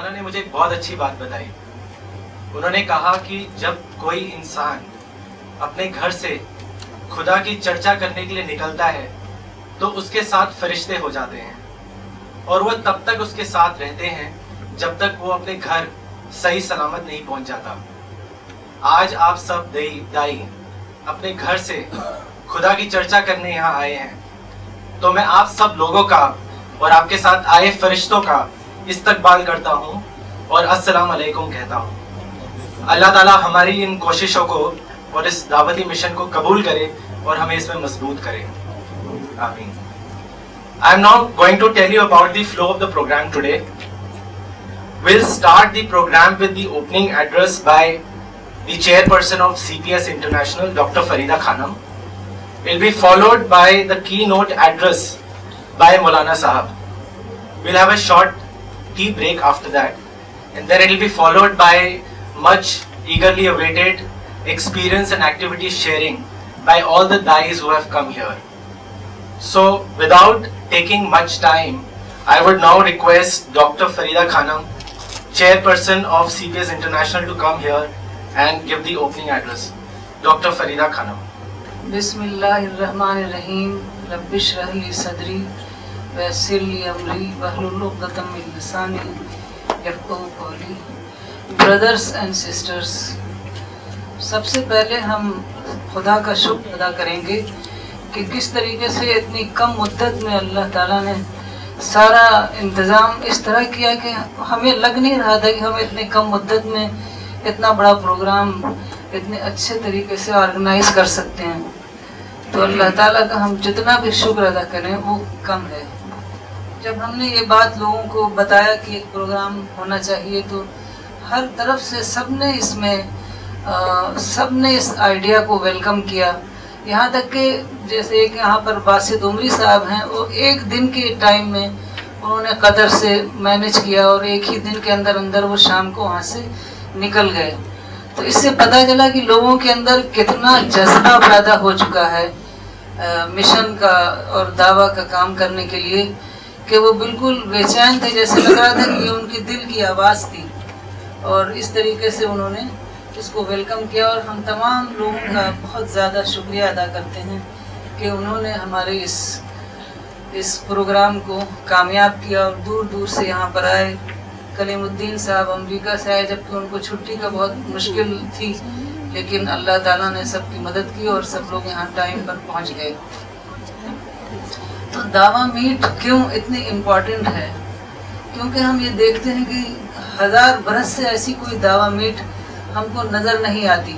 انہوں نے مجھے ایک بہت اچھی بات بتائی انہوں نے کہا کہ جب کوئی انسان اپنے گھر سے خدا کی چرچہ کرنے کے لیے نکلتا ہے تو اس کے ساتھ فرشتے ہو جاتے ہیں اور وہ تب تک اس کے ساتھ رہتے ہیں جب تک وہ اپنے گھر صحیح سلامت نہیں پہنچ جاتا آج آپ سب دائی, دائی اپنے گھر سے خدا کی چرچہ کرنے یہاں آئے ہیں تو میں آپ سب لوگوں کا اور آپ کے ساتھ آئے فرشتوں کا استقبال کرتا ہوں اور السلام علیکم کہتا ہوں اللہ تعالیٰ ہماری ان کوششوں کو اور اس دعوتی مشن کو قبول کرے اور ہمیں اس میں مضبوط کرے آمین انٹرنیشنل فریدہ صاحب tea break after that. And then it will be followed by much eagerly awaited experience and activity sharing by all the Dais who have come here. So without taking much time, I would now request Dr. Farida Khanam, chairperson of CPS International to come here and give the opening address. Dr. Farida Khanam. Bismillahir Rahmanir Rahim, Rabbish Rahli Sadri, ویسر لی امری من قولی brothers and sisters سب سے پہلے ہم خدا کا شکر ادا کریں گے کہ کس طریقے سے اتنی کم مدت میں اللہ تعالیٰ نے سارا انتظام اس طرح کیا کہ ہمیں لگ نہیں رہا تھا کہ ہم اتنی کم مدت میں اتنا بڑا پروگرام اتنے اچھے طریقے سے آرگنائز کر سکتے ہیں تو اللہ تعالیٰ کا ہم جتنا بھی شکر ادا کریں وہ کم ہے جب ہم نے یہ بات لوگوں کو بتایا کہ ایک پروگرام ہونا چاہیے تو ہر طرف سے سب نے اس میں سب نے اس آئیڈیا کو ویلکم کیا یہاں تک کہ جیسے ایک یہاں پر باسد عمری صاحب ہیں وہ ایک دن کے ٹائم میں انہوں نے قطر سے مینج کیا اور ایک ہی دن کے اندر اندر وہ شام کو وہاں سے نکل گئے تو اس سے پتہ چلا کہ لوگوں کے اندر کتنا جذبہ پیدا ہو چکا ہے مشن کا اور دعویٰ کا کام کرنے کے لیے کہ وہ بالکل بے چین تھے جیسے تھا کہ یہ ان کی دل کی آواز تھی اور اس طریقے سے انہوں نے اس کو ویلکم کیا اور ہم تمام لوگوں کا بہت زیادہ شکریہ ادا کرتے ہیں کہ انہوں نے ہمارے اس اس پروگرام کو کامیاب کیا اور دور دور سے یہاں پر آئے کلیم الدین صاحب امریکہ سے آئے جب کہ ان کو چھٹی کا بہت مشکل تھی لیکن اللہ تعالیٰ نے سب کی مدد کی اور سب لوگ یہاں ٹائم پر پہنچ گئے تو دعویٰ میٹ کیوں اتنی امپورٹنٹ ہے کیونکہ ہم یہ دیکھتے ہیں کہ ہزار برس سے ایسی کوئی دعویٰ میٹ ہم کو نظر نہیں آتی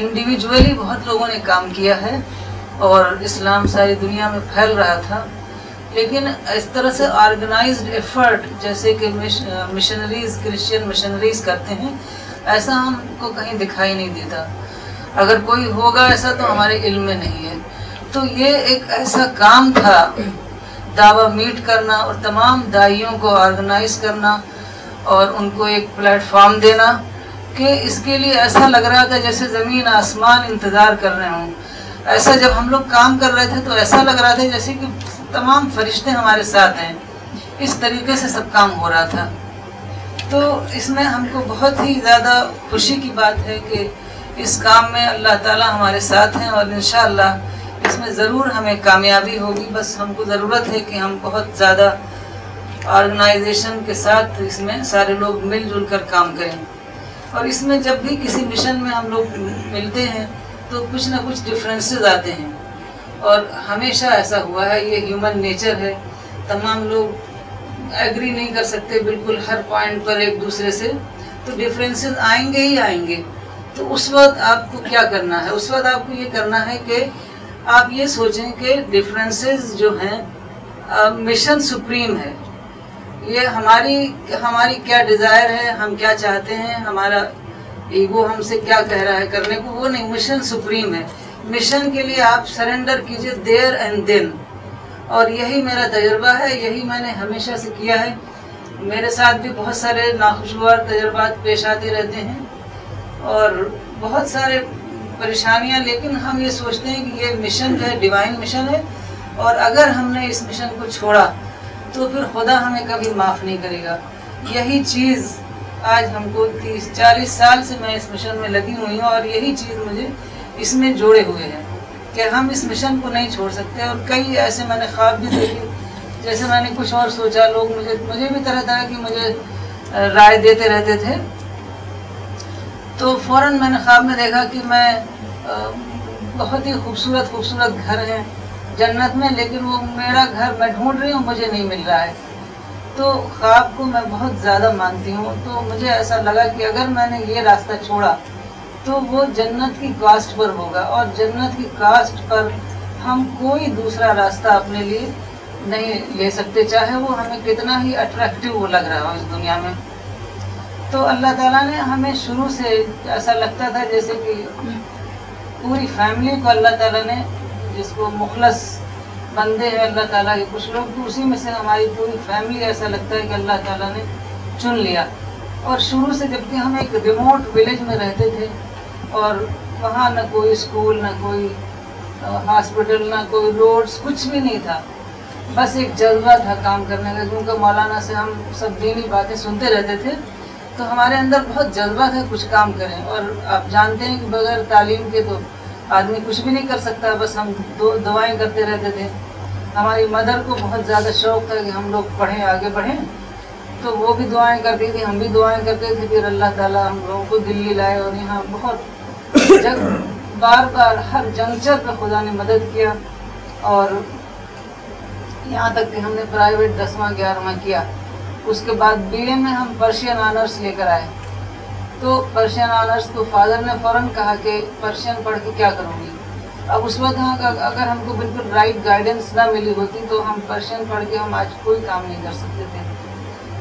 انڈیویجولی بہت لوگوں نے کام کیا ہے اور اسلام ساری دنیا میں پھیل رہا تھا لیکن اس طرح سے آرگنائزڈ ایفرٹ جیسے کہ مشنریز کرسچین مشنریز کرتے ہیں ایسا ہم کو کہیں دکھائی نہیں دیتا اگر کوئی ہوگا ایسا تو ہمارے علم میں نہیں ہے تو یہ ایک ایسا کام تھا دعویٰ میٹ کرنا اور تمام دائیوں کو آرگنائز کرنا اور ان کو ایک پلیٹ فارم دینا کہ اس کے لیے ایسا لگ رہا تھا جیسے زمین آسمان انتظار کر رہے ہوں ایسا جب ہم لوگ کام کر رہے تھے تو ایسا لگ رہا تھا جیسے کہ تمام فرشتے ہمارے ساتھ ہیں اس طریقے سے سب کام ہو رہا تھا تو اس میں ہم کو بہت ہی زیادہ خوشی کی بات ہے کہ اس کام میں اللہ تعالیٰ ہمارے ساتھ ہیں اور انشاءاللہ اللہ اس میں ضرور ہمیں کامیابی ہوگی بس ہم کو ضرورت ہے کہ ہم بہت زیادہ آرگنائزیشن کے ساتھ اس میں سارے لوگ مل جل کر کام کریں اور اس میں جب بھی کسی مشن میں ہم لوگ ملتے ہیں تو کچھ نہ کچھ ڈفرینسز آتے ہیں اور ہمیشہ ایسا ہوا ہے یہ ہیومن نیچر ہے تمام لوگ ایگری نہیں کر سکتے بالکل ہر پوائنٹ پر ایک دوسرے سے تو ڈفرینسز آئیں گے ہی آئیں گے تو اس وقت آپ کو کیا کرنا ہے اس وقت آپ کو یہ کرنا ہے کہ آپ یہ سوچیں کہ ڈفرینسز جو ہیں مشن سپریم ہے یہ ہماری ہماری کیا ڈیزائر ہے ہم کیا چاہتے ہیں ہمارا ایگو ہم سے کیا کہہ رہا ہے کرنے کو وہ نہیں مشن سپریم ہے مشن کے لیے آپ سرنڈر کیجئے دیر اینڈ دن اور یہی میرا تجربہ ہے یہی میں نے ہمیشہ سے کیا ہے میرے ساتھ بھی بہت سارے ناخوشگوار تجربات پیش آتے رہتے ہیں اور بہت سارے پریشانیاں لیکن ہم یہ سوچتے ہیں کہ یہ مشن ہے ڈیوائن مشن ہے اور اگر ہم نے اس مشن کو چھوڑا تو پھر خدا ہمیں کبھی معاف نہیں کرے گا یہی چیز آج ہم کو تیس چالیس سال سے میں اس مشن میں لگی ہوئی ہوں اور یہی چیز مجھے اس میں جوڑے ہوئے ہیں کہ ہم اس مشن کو نہیں چھوڑ سکتے اور کئی ایسے میں نے خواب بھی دیکھے جیسے میں نے کچھ اور سوچا لوگ مجھے مجھے بھی طرح طرح کی مجھے رائے دیتے رہتے تھے تو فوراً میں نے خواب میں دیکھا کہ میں بہت ہی خوبصورت خوبصورت گھر ہیں جنت میں لیکن وہ میرا گھر میں ڈھونڈ رہی ہوں مجھے نہیں مل رہا ہے تو خواب کو میں بہت زیادہ مانتی ہوں تو مجھے ایسا لگا کہ اگر میں نے یہ راستہ چھوڑا تو وہ جنت کی کاسٹ پر ہوگا اور جنت کی کاسٹ پر ہم کوئی دوسرا راستہ اپنے لیے نہیں لے سکتے چاہے وہ ہمیں کتنا ہی اٹریکٹیو وہ لگ رہا ہو اس دنیا میں تو اللہ تعالیٰ نے ہمیں شروع سے ایسا لگتا تھا جیسے کہ پوری فیملی کو اللہ تعالیٰ نے جس کو مخلص بندے ہیں اللہ تعالیٰ کے کچھ لوگ تو اسی میں سے ہماری پوری فیملی ایسا لگتا ہے کہ اللہ تعالیٰ نے چن لیا اور شروع سے جب کہ ہم ایک ریموٹ ولیج میں رہتے تھے اور وہاں نہ کوئی اسکول نہ کوئی ہاسپٹل نہ کوئی روڈس کچھ بھی نہیں تھا بس ایک جذبہ تھا کام کرنے کا کیونکہ مولانا سے ہم سب دینی باتیں سنتے رہتے تھے تو ہمارے اندر بہت جذبہ ہے کچھ کام کریں اور آپ جانتے ہیں کہ بغیر تعلیم کے تو آدمی کچھ بھی نہیں کر سکتا بس ہم دو دوائیں کرتے رہتے تھے ہماری مدر کو بہت زیادہ شوق تھا کہ ہم لوگ پڑھیں آگے بڑھیں تو وہ بھی دعائیں کرتی تھی ہم بھی دعائیں کرتے تھے پھر اللہ تعالیٰ ہم لوگوں کو دلی لائے اور یہاں بہت جگ بار بار ہر جنکچر پہ خدا نے مدد کیا اور یہاں تک کہ ہم نے پرائیویٹ دسواں گیارہواں کیا اس کے بعد بی اے میں ہم پرشین آنرس لے کر آئے تو پرشین آنرس تو فادر نے فوراً کہا کہ پرشین پڑھ کے کیا کروں گی اب اس وقت ہاں اگر ہم کو بالکل رائٹ گائیڈنس نہ ملی ہوتی تو ہم پرشین پڑھ کے ہم آج کوئی کام نہیں کر سکتے تھے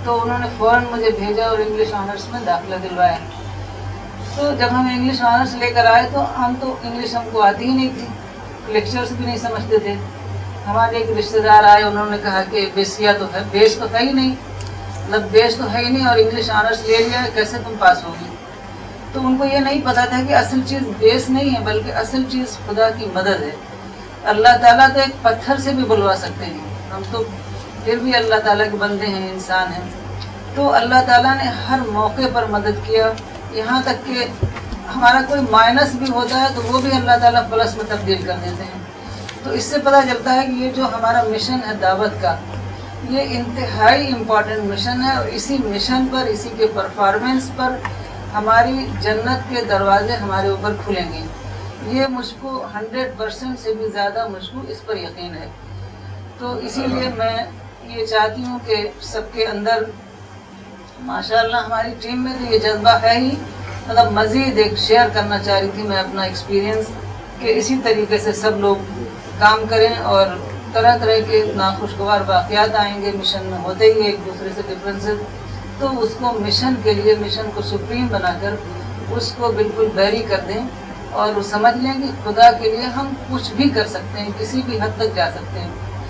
تو انہوں نے فوراً مجھے بھیجا اور انگلش آنرس میں داخلہ دلوائے تو جب ہم انگلش آنرس لے کر آئے تو ہم تو انگلش ہم کو آتی ہی نہیں تھی لیکچرس بھی نہیں سمجھتے تھے ہمارے ایک رشتہ دار آئے انہوں نے کہا کہ بیسیا تو ہے بیس تو ہے ہی نہیں مطلب بیس تو ہے ہی نہیں اور انگلش آنرس لے لیا کیسے تم پاس ہوگی تو ان کو یہ نہیں پتا تھا کہ اصل چیز بیس نہیں ہے بلکہ اصل چیز خدا کی مدد ہے اللہ تعالیٰ تو ایک پتھر سے بھی بلوا سکتے ہیں ہم تو پھر بھی اللہ تعالیٰ کے بندے ہیں انسان ہیں تو اللہ تعالیٰ نے ہر موقع پر مدد کیا یہاں تک کہ ہمارا کوئی مائنس بھی ہوتا ہے تو وہ بھی اللہ تعالیٰ پلس میں تبدیل کر دیتے ہیں تو اس سے پتہ چلتا ہے کہ یہ جو ہمارا مشن ہے دعوت کا یہ انتہائی امپورٹنٹ مشن ہے اور اسی مشن پر اسی کے پرفارمنس پر ہماری جنت کے دروازے ہمارے اوپر کھلیں گے یہ مجھ کو ہنڈریڈ پرسنٹ سے بھی زیادہ مجھ کو اس پر یقین ہے تو اسی لیے میں یہ چاہتی ہوں کہ سب کے اندر ماشاء اللہ ہماری ٹیم میں تو یہ جذبہ ہے ہی مطلب مزید ایک شیئر کرنا چاہ رہی تھی میں اپنا ایکسپیرینس کہ اسی طریقے سے سب لوگ کام کریں اور طرح طرح کے ناخوشگوار واقعات آئیں گے مشن میں ہوتے ہی ایک دوسرے سے ڈفرینسز تو اس کو مشن کے لیے مشن کو سپریم بنا کر اس کو بالکل بیری کر دیں اور وہ سمجھ لیں کہ خدا کے لیے ہم کچھ بھی کر سکتے ہیں کسی بھی حد تک جا سکتے ہیں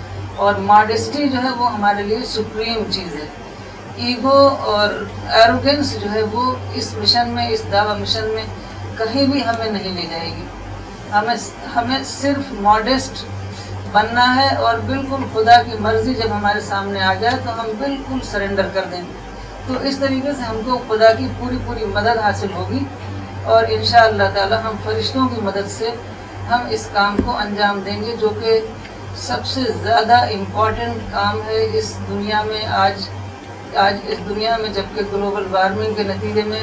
اور ماڈیسٹی جو ہے وہ ہمارے لیے سپریم چیز ہے ایگو اور ایروگینس جو ہے وہ اس مشن میں اس دعوی مشن میں کہیں بھی ہمیں نہیں لے جائے گی ہمیں ہمیں صرف ماڈیسٹ بننا ہے اور بالکل خدا کی مرضی جب ہمارے سامنے آ جائے تو ہم بالکل سرنڈر کر دیں گے تو اس طریقے سے ہم کو خدا کی پوری پوری مدد حاصل ہوگی اور ان شاء اللہ تعالی ہم فرشتوں کی مدد سے ہم اس کام کو انجام دیں گے جو کہ سب سے زیادہ امپورٹنٹ کام ہے اس دنیا میں آج آج اس دنیا میں جبکہ گلوبل وارمنگ کے نتیجے میں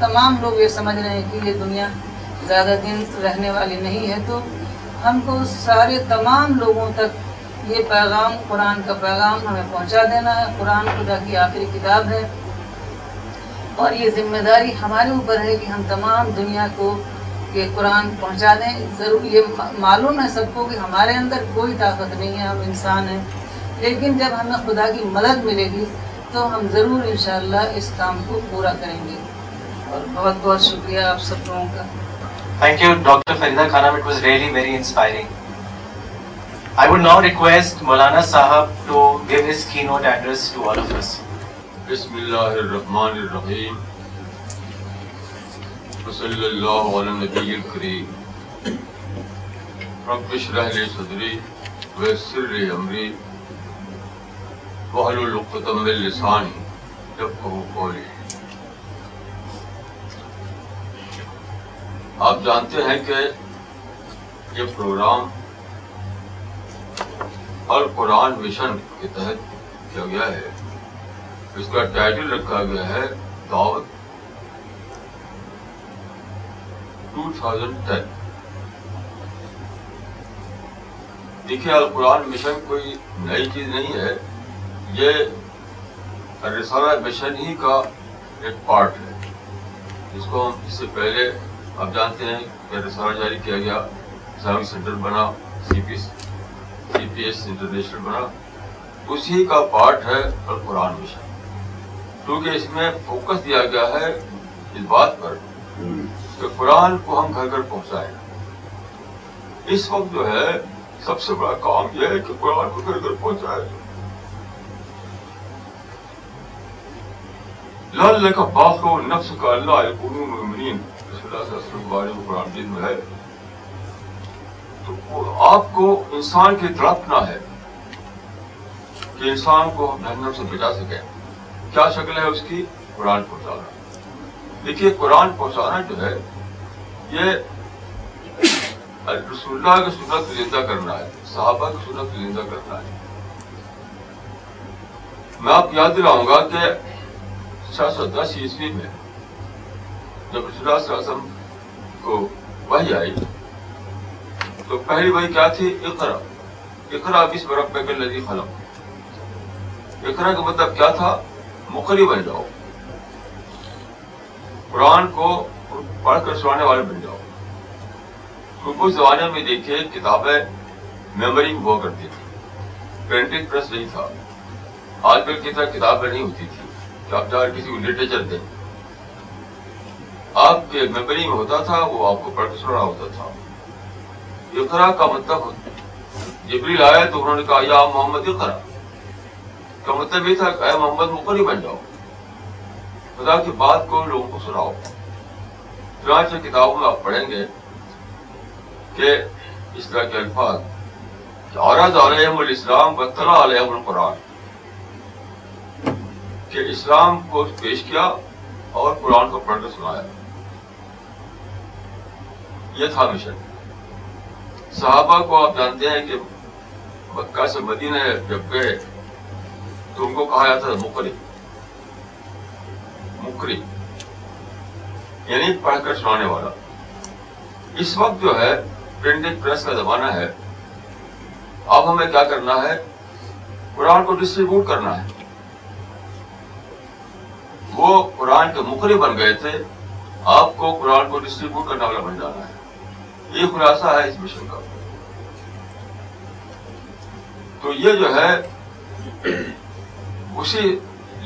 تمام لوگ یہ سمجھ رہے ہیں کہ یہ دنیا زیادہ دن رہنے والی نہیں ہے تو ہم کو سارے تمام لوگوں تک یہ پیغام قرآن کا پیغام ہمیں پہنچا دینا ہے قرآن خدا کی آخری کتاب ہے اور یہ ذمہ داری ہمارے اوپر ہے کہ ہم تمام دنیا کو یہ قرآن پہنچا دیں ضرور یہ معلوم ہے سب کو کہ ہمارے اندر کوئی طاقت نہیں ہے ہم انسان ہیں لیکن جب ہمیں خدا کی مدد ملے گی تو ہم ضرور انشاءاللہ اس کام کو پورا کریں گے اور بہت بہت شکریہ آپ سب لوگوں کا Thank you, Dr. Farida Khanam. It was really very inspiring. I would now request Maulana Sahab to give his keynote address to all of us. Bismillah ar-Rahman ar-Rahim. Rasulullah wa al-Nabiy al-Kareem. رب شرح لی صدری ویسر لی امری وحلو لقتم باللسانی جب کہو قولی آپ جانتے ہیں کہ یہ پروگرام القرآن مشن کے تحت کیا گیا ہے اس کا ٹائٹل رکھا گیا ہے دعوت ٹین دیکھیے القرآن مشن کوئی نئی چیز نہیں ہے یہ رسالہ مشن ہی کا ایک پارٹ ہے جس کو ہم اس سے پہلے آپ جانتے ہیں جاری کیا گیا اسلامی سینٹر بنا C P C P S international بنا اسی کا پارٹ ہے کیونکہ اس میں فوکس دیا گیا ہے اس بات پر کہ قرآن کو ہم گھر گھر پہنچائے اس وقت جو ہے سب سے بڑا کام یہ ہے کہ قرآن کو گھر گھر پہنچائے لال لکھ باخو نفس کا اللہ قرون قرآن میں ہے تو آپ کو انسان کی تڑپنا ہے کہ انسان کو ہم جہنم سے بچا سکے کیا شکل ہے اس کی قرآن پہنچانا دیکھیے قرآن پہنچانا جو ہے یہ رسول اللہ کی سنت زندہ کرنا ہے صحابہ کی کو زندہ کرنا ہے میں آپ یاد دلاؤں گا کہ سو دس عیسوی میں جب رسول اللہ صلی اللہ علیہ وسلم کو وحی آئی تو پہلی وحی کیا تھی اقرا اقرا بس بسم ربک الذی خلق اقرا کا مطلب کیا تھا مقری بن جاؤ قرآن کو پڑھ کر سنانے والے بن جاؤ کیونکہ اس زمانے میں دیکھے کتابیں میموری ہوا کرتی تھی پرنٹنگ پریس نہیں تھا آج کل کی طرح کتابیں نہیں ہوتی تھی کہ آپ جا کسی کو لٹریچر دیں آپ کے میمری میں ہوتا تھا وہ آپ کو پڑھ کے سنا ہوتا تھا یقرا کا مطلب جبری لایا تو انہوں نے کہا یا محمد یقرا کا مطلب یہ تھا کہ اے محمد مقری بن جاؤ خدا کی بات کو لوگوں کو سناؤ چنانچہ کتابوں میں آپ پڑھیں گے کہ اس طرح کے الفاظ عرض علیہم الاسلام بطلا علیہم القرآن کہ اسلام کو پیش کیا اور قرآن کو پڑھ کے سنایا یہ تھا مشن صحابہ کو آپ جانتے ہیں کہ مکہ سے مدینہ جب گئے تو ان کو کہا جاتا تھا مکری مکری یعنی پڑھ کر سنانے والا اس وقت جو ہے پرنٹنگ پریس کا زمانہ ہے اب ہمیں کیا کرنا ہے قرآن کو ڈسٹریبیوٹ کرنا ہے وہ قرآن کے مکری بن گئے تھے آپ کو قرآن کو ڈسٹریبیوٹ کرنے والا بن جانا ہے یہ خلاصہ ہے اس مشن کا تو یہ جو ہے اسی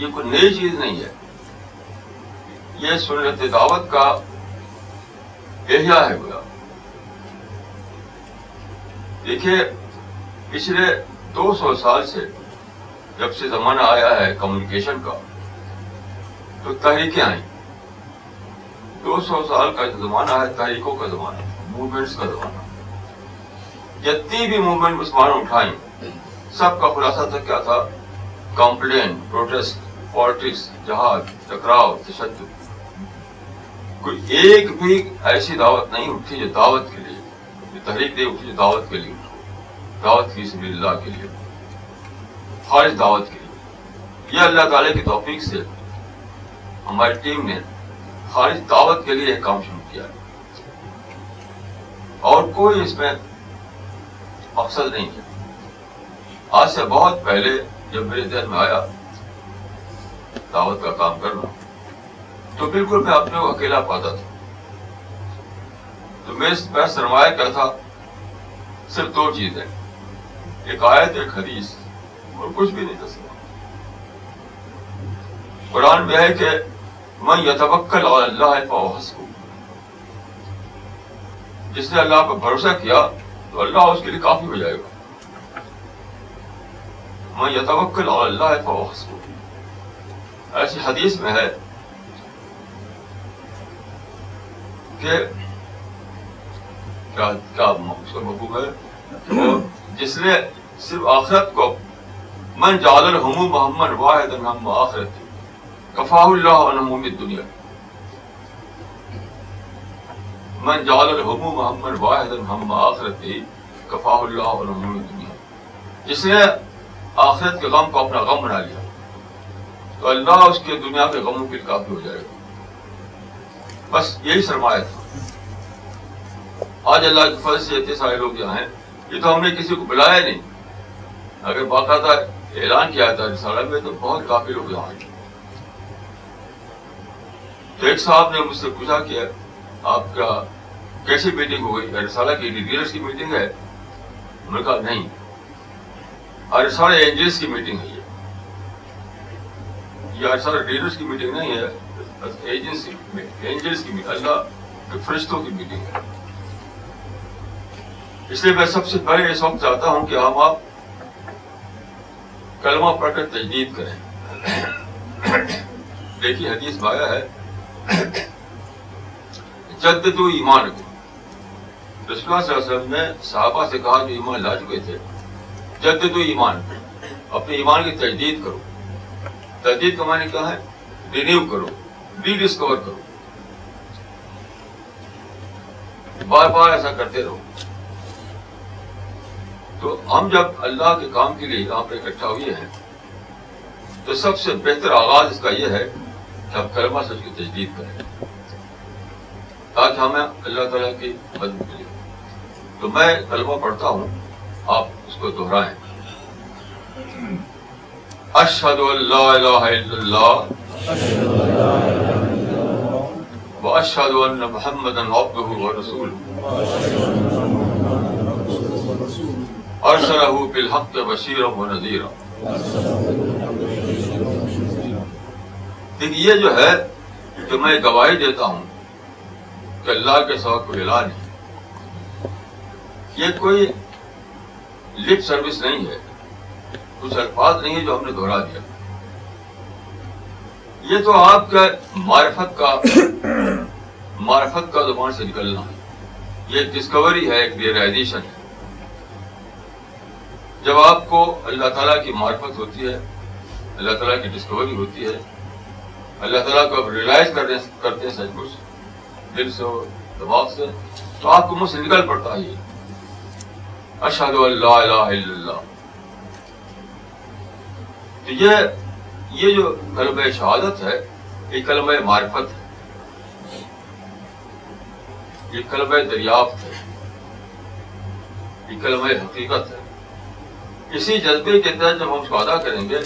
یہ کوئی نئی چیز نہیں ہے یہ سنت دعوت کا احیاء ہے گویا دیکھیے پچھلے دو سو سال سے جب سے زمانہ آیا ہے کمیونیکیشن کا تو تحریکیں آئیں دو سو سال کا زمانہ ہے تحریکوں کا زمانہ ہے موومنٹس کا جتنی بھی موومنٹ مسلمان اٹھائی سب کا خلاصہ تھا کیا تھا کمپلین پروٹیسٹ پالٹکس جہاز ٹکراؤ تشدد کوئی ایک بھی ایسی دعوت نہیں اٹھی جو دعوت کے لیے جو تحریک اٹھی جو دعوت کے لیے دعوت کی سب اللہ کے لیے خارج دعوت کے لیے یہ اللہ تعالیٰ کی توفیق سے ہماری ٹیم نے خارج دعوت کے لیے ایک کام شروع اور کوئی اس میں مقصد نہیں ہے آج سے بہت پہلے جب میرے ذہن میں آیا دعوت کا کام کرنا تو بالکل میں اپنے کو اکیلا پاتا تھا تو میرے سرمایہ کیا تھا صرف دو چیزیں ایک آیت ایک حدیث اور کچھ بھی نہیں تسلی قرآن میں ہے کہ میں یتبکل اور اللہ پسند جس نے اللہ پر بھروسہ کیا تو اللہ اس کے لیے کافی ہو جائے گا میں یتوکل اور اللہ ایسی حدیث میں ہے کہ کیا کیا محبوب ہے جس نے صرف آخرت کو من جعل الحمو محمد واحد الحم آخرت کفا اللہ عنہ دنیا کی من جعل الحموم محمد واحد آخرت اللہ دنیا جس نے کے غم کو اپنا غم بنا لیا تو اللہ اس کے دنیا کے غموں کے کافی ہو جائے گا بس یہی سرمایہ تھا آج اللہ کے فضل سے اتنے سارے لوگ یہاں ہیں یہ تو ہم نے کسی کو بلایا نہیں اگر باقاعدہ اعلان کیا تھا رسالہ میں تو بہت کافی لوگ یہاں ہیں تو ایک صاحب نے مجھ سے پوچھا کیا آپ کا کیسے میٹنگ ہو گئی ارسالہ کی لیڈرس کی میٹنگ ہے انہوں نے کہا نہیں ارسالہ اینجلس کی میٹنگ ہے یہ یہ ارسالہ لیڈرس کی میٹنگ نہیں ہے ایجنسی اینجلس کی میٹنگ اللہ کے فرشتوں کی میٹنگ ہے اس لیے میں سب سے پہلے اس وقت چاہتا ہوں کہ ہم آپ کلمہ پڑھ کر تجدید کریں دیکھیے حدیث بایا ہے جد و ایمان کو رسول اللہ صلی علیہ وسلم نے صحابہ سے کہا جو ایمان لا چکے تھے جد تو ایمان اپنے ایمان کی تجدید کرو تجدید کا معنی کیا ہے رینیو کرو ری ڈسکور کرو بار بار ایسا کرتے رہو تو ہم جب اللہ کے کام کے لیے یہاں پہ اکٹھا ہوئے ہیں تو سب سے بہتر آغاز اس کا یہ ہے کہ ہم کلمہ سچ کی تجدید کریں تاکہ ہمیں اللہ تعالیٰ کی مدد ملے تو میں کلمہ پڑھتا ہوں آپ اس کو دہرائیں اشہد اللہ الہ الا اللہ و اشہد ان محمد عبدہ و رسول ارسلہ بالحق بشیرا و نذیرا دیکھ یہ جو ہے کہ میں گواہی دیتا ہوں کہ اللہ کے سوا کوئی علاج نہیں یہ کوئی لپ سروس نہیں ہے کچھ الفاظ نہیں ہے جو ہم نے دہرا دیا یہ تو آپ کا معرفت کا معرفت کا زبان سے نکلنا ہے یہ ایک ڈسکوری ہے ایک ریئلائزیشن ہے جب آپ کو اللہ تعالیٰ کی معرفت ہوتی ہے اللہ تعالیٰ کی ڈسکوری ہوتی ہے اللہ تعالیٰ کو آپ ریئلائز کرتے ہیں سچ مچ دل سے اور دماغ سے تو آپ کو مجھ سے نکل پڑتا ہے اشہد اللہ الہ الا اللہ تو یہ یہ جو کلمہ شہادت ہے یہ کلمہ معرفت ہے یہ کلمہ دریافت ہے یہ کلمہ حقیقت ہے اسی جذبے کے تحت جب ہم اس کو ادا کریں گے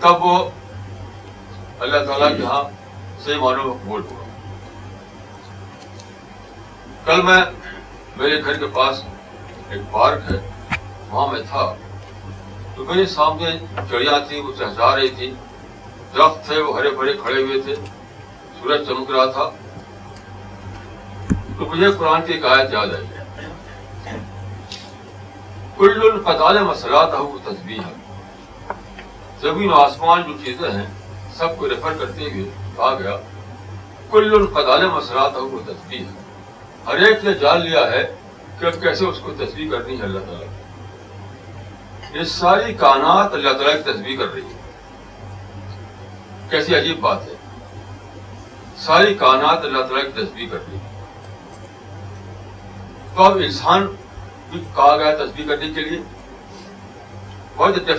تب وہ اللہ تعالیٰ کے ہاں سے معلوم مقبول ہوگا کل میں میرے گھر کے پاس ایک پارک ہے وہاں میں تھا تو میرے سامنے چڑیا تھی وہ چہچا رہی تھی درخت تھے وہ ہرے بھرے کھڑے ہوئے تھے سورج چمک رہا تھا تو مجھے قرآن کی ایک آیت یاد آئی کل پتالے مسرات ہے زمین و آسمان جو چیزیں ہیں سب کو ریفر کرتے ہوئے کہا گیا کل ال پتالے تصویر ہے ہر ایک نے جان لیا ہے کہ اب کیسے اس کو تصویر کرنی ہے اللہ تعالیٰ کی ساری کانات اللہ تعالیٰ کی تصویر کر رہی ہے کیسی عجیب بات ہے ساری کانات اللہ تعالیٰ کی تصویر کر رہی ہے تو اب انسان بھی کہا گیا تصویر کرنے کے لیے دا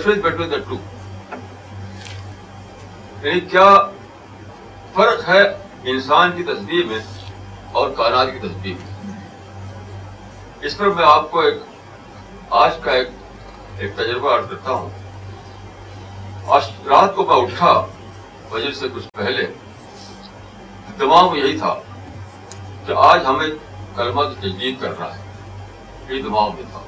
دا ٹو یعنی کیا فرق ہے انسان کی تصویر میں اور کائنات کی تصویر اس پر میں آپ کو ایک آج کا ایک ایک تجربہ عرض کرتا ہوں آج رات کو میں اٹھا وجہ سے کچھ پہلے دماغ میں یہی تھا کہ آج ہمیں کلمہ کی تجدید کر رہا ہے یہ دماغ میں تھا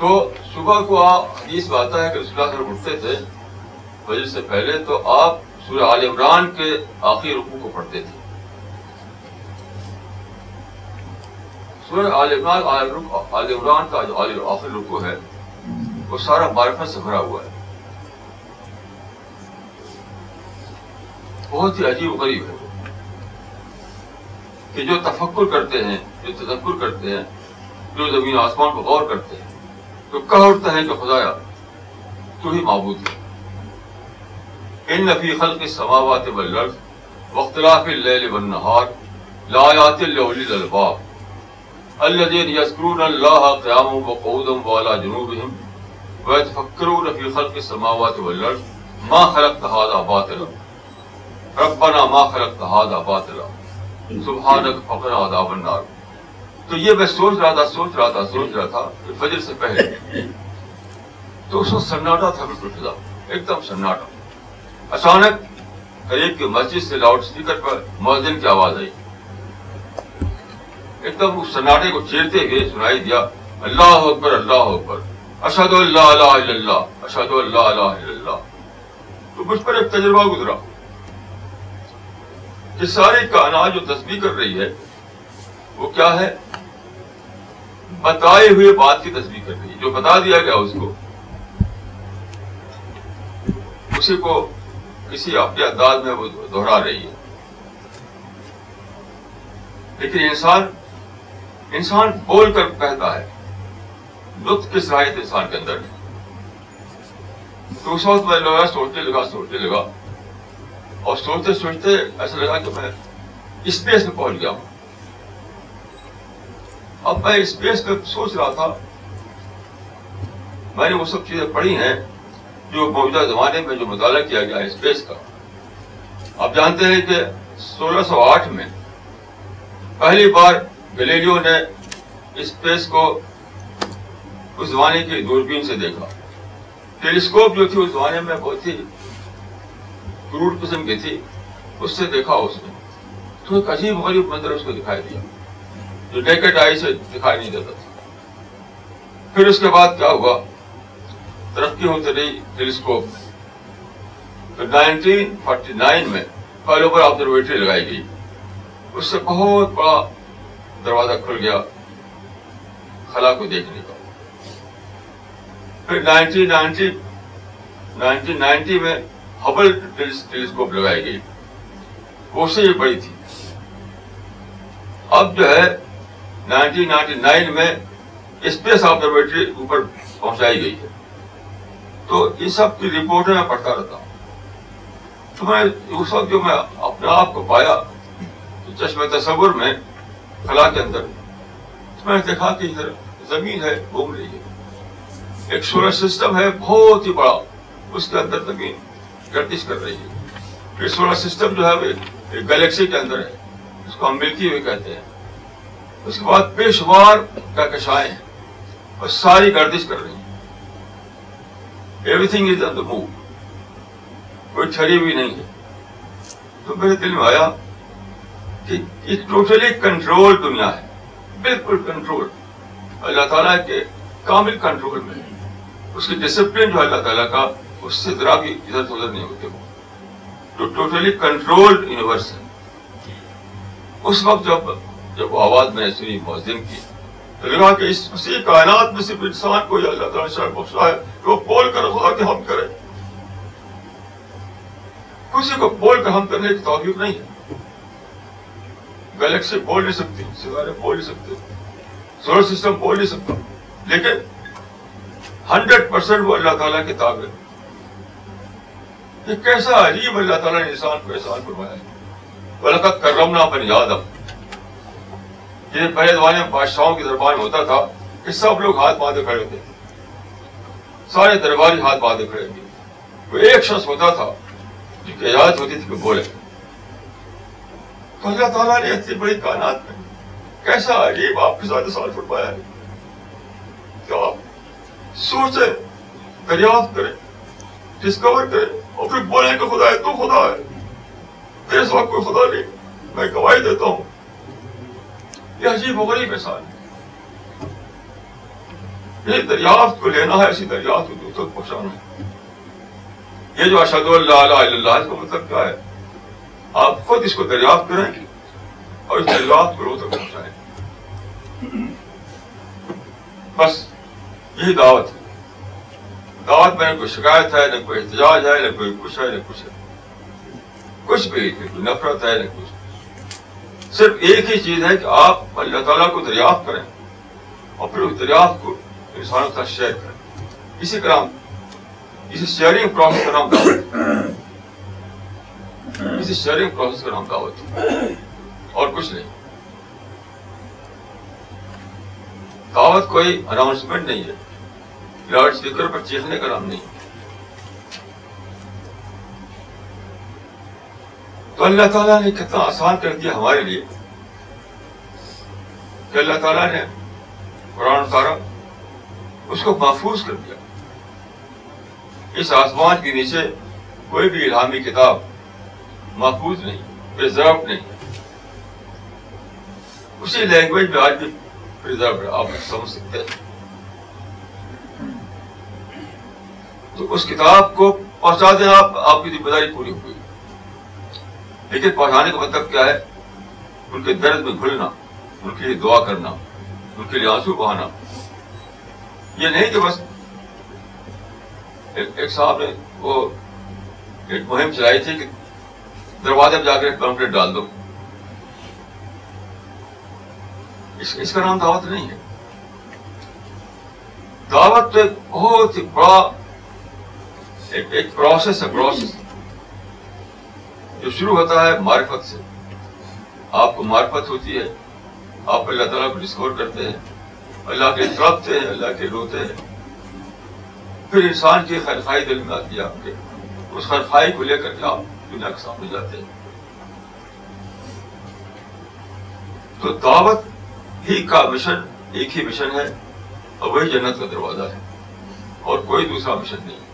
تو صبح کو آپ حدیث بات ہے کہ رسول اللہ اٹھتے تھے وجہ سے پہلے تو آپ سورہ عمران کے آخری رقو کو پڑھتے تھے سورہ آل عمران آل عمران کا جو عالم آخر رکو ہے وہ سارا معرفت سے بھرا ہوا ہے بہت ہی عجیب غریب ہے کہ جو تفکر کرتے ہیں جو تذکر کرتے ہیں جو زمین آسمان کو غور کرتے ہیں تو کہا اٹھتا ہے کہ خدایا تو ہی معبود ان نفی خلق سواوات ب لرد وختلا کے لل بن نہ لایات للبا الذين يذكرون الله قياما وقعودا وعلى جنوبهم ويتفكرون في خلق السماوات والارض ما خلقت هذا باطلا ربنا ما خلقت هذا باطلا سبحانك فقنا عذاب النار تو یہ میں سوچ رہا تھا سوچ رہا تھا سوچ رہا تھا فجر سے پہلے تو اس کو سناٹا تھا بالکل فضا ایک دم سناٹا اچانک قریب کی مسجد سے لاؤڈ اسپیکر پر مؤذن کی آواز آئی اس سناٹے کو چیرتے ہوئے سنائی دیا اللہ اکبر اللہ اکبر اشد اللہ الا اللہ اشد اللہ اللہ تو مجھ پر ایک تجربہ گزرا کہ سارے کائنات جو تسبیح کر رہی ہے وہ کیا ہے بتائے ہوئے بات کی تسبیح کر رہی ہے جو بتا دیا گیا اس کو اسی کو کسی اپنے انداز میں وہ دہرا رہی ہے لیکن انسان انسان بول کر کہتا ہے لطف کی صلاحیت انسان کے اندر لگا سوچتے لگا سوچتے لگا اور سوچتے سوچتے ایسا لگا کہ میں اسپیس میں پہنچ گیا ہوں اب میں اسپیس میں سوچ رہا تھا میں نے وہ سب چیزیں پڑھی ہیں جو موجودہ زمانے میں جو مطالعہ کیا گیا ہے اسپیس کا آپ جانتے ہیں کہ سولہ سو آٹھ میں پہلی بار گلیلیو نے اسپیس کو اس زمانے کی دوربین سے دیکھا ٹیلیسکوپ جو تھی اس زمانے میں بہت ہی کروڑ قسم کی تھی اس سے دیکھا اس نے تو ایک عجیب غریب منظر اس کو دکھائی دیا جو ڈیکٹ آئی سے دکھائی نہیں دیتا تھا پھر اس کے بعد کیا ہوا ترقی ہوتی رہی ٹیلیسکوپ پھر نائنٹین فورٹی نائن میں پہلے اوپر آبزرویٹری لگائی گئی اس سے بہت بڑا دروازہ کھل گیا خلا کو دیکھنے کا پھر نائنٹی نائنٹی نائنٹی نائنٹی میں ہبل ٹیلیسکوپ لگائی گئی وہ سے بھی بڑی تھی اب جو ہے نائنٹی نائنٹی نائن میں اسپیس آبزرویٹری اوپر پہنچائی گئی ہے تو یہ سب کی رپورٹ میں پڑھتا رہتا ہوں تو میں اس وقت جو میں اپنے آپ کو پایا چشمہ تصور میں خلا کے اندر تو میں نے دیکھا کہ ادھر زمین ہے گھوم رہی ہے ایک سولر سسٹم ہے بہت ہی بڑا اس کے اندر زمین گردش کر رہی ہے یہ سولر سسٹم جو ہے ایک گلیکسی کے اندر ہے اس کو ہم ملکی ہوئے کہتے ہیں اس کے بعد بے شمار کہکشائیں ہیں اور ساری گردش کر رہی ہیں ایوری تھنگ از اندر موو کوئی چھری بھی نہیں ہے تو میرے دل میں آیا جی، یہ ٹوٹلی کنٹرول دنیا ہے بالکل کنٹرول اللہ تعالیٰ کے کامل کنٹرول میں اس کی ڈسپلن جو اللہ تعالیٰ کا اس سے ذرا بھی ادھر ادھر نہیں ہوتے وہ ٹوٹلی کنٹرول یونیورس ہے اس وقت جب جب آواز میں سنی مؤذن کی تو لگا کہ اس اسی کائنات میں صرف انسان کو یہ اللہ تعالیٰ بخشا ہے کہ وہ بول کر خدا ہم کرے کسی کو بول کر ہم کرنے کی توفیق نہیں ہے گلیکسی بول نہیں سکتی بول نہیں سکتے سسٹم بول نہیں سکتا لیکن ہنڈریڈ پرسینٹ وہ اللہ تعالیٰ ہے یہ کیسا عجیب اللہ تعالیٰ نے انسان کو احسان کروایا بلا کرمنا بن ہم یہ پہلے بادشاہوں کے دربار ہوتا تھا کہ سب لوگ ہاتھ باندھے کھڑے تھے سارے درباری ہاتھ باندھے کھڑے تھے وہ ایک شخص ہوتا تھا اجازت ہوتی تھی کہ بولے اللہ تعالیٰ نے اتنی بڑی کائنات میں کیسا عجیب آپ کے ساتھ سال فرمایا پایا ہے کیا آپ سے دریافت کریں ڈسکور کریں اور پھر بولیں کہ خدا ہے تو خدا ہے تیرے سوا کوئی خدا نہیں میں گواہی دیتا ہوں یہ عجیب غریب سال ہے دریافت کو لینا ہے اسی دریافت کو دور تک پہنچانا ہے یہ جو اللہ اللہ علیہ مطلب کیا ہے آپ خود اس کو دریافت کریں گے اور اس دریافت کو روز تک پہنچائیں گے بس یہی دعوت ہے دعوت میں نہ کوئی شکایت ہے نہ کوئی احتجاج ہے نہ کوئی کچھ ہے نہ کچھ ہے کچھ بھی نہیں کوئی نفرت ہے نہ کچھ صرف ایک ہی چیز ہے کہ آپ اللہ تعالیٰ کو دریافت کریں اور پھر اس دریافت کو انسانوں کے ساتھ شیئر کریں اسی طرح اسی اسے شیئرنگ پروسیس کا نام پروسیس کا نام دعوت اور کچھ نہیں دعوت کوئی اناؤنسمنٹ نہیں ہے لاؤڈ اسپیکر پر چیخنے کا نام نہیں تو اللہ تعالیٰ نے کتنا آسان کر دیا ہمارے لیے کہ اللہ تعالیٰ نے قرآن سارا اس کو محفوظ کر دیا اس آسمان کے نیچے کوئی بھی الہامی کتاب محفوظ نہیں نہیں اسی لینگویج میں آج بھی آپ سمجھ سکتے ہیں تو اس کتاب کو پہنچا دیں آپ آپ کی ذمہ داری پوری ہوئی لیکن پہنچانے کا مطلب کیا ہے ان کے درد میں گھلنا ان کے لیے دعا کرنا ان کے لیے آنسو بہانا یہ نہیں کہ بس ایک صاحب نے وہ ایک مہم چلائی تھی کہ دروازے پہ جا کے پمپلیٹ ڈال دو اس کا نام دعوت نہیں ہے دعوت تو ایک بہت ہی بڑا ایک, پروسیس پروسیس ہے جو شروع ہوتا ہے معرفت سے آپ کو معرفت ہوتی ہے آپ اللہ تعالیٰ کو ڈسکور کرتے ہیں اللہ کے تڑپتے ہیں اللہ کے روتے ہیں پھر انسان کی دل میں آتی ہے آپ کے اس خرفائی کو لے کر کے آپ جاتے ہیں تو دعوت ہی کا مشن ایک ہی مشن ہے اور وہی جنت کا دروازہ ہے اور کوئی دوسرا مشن نہیں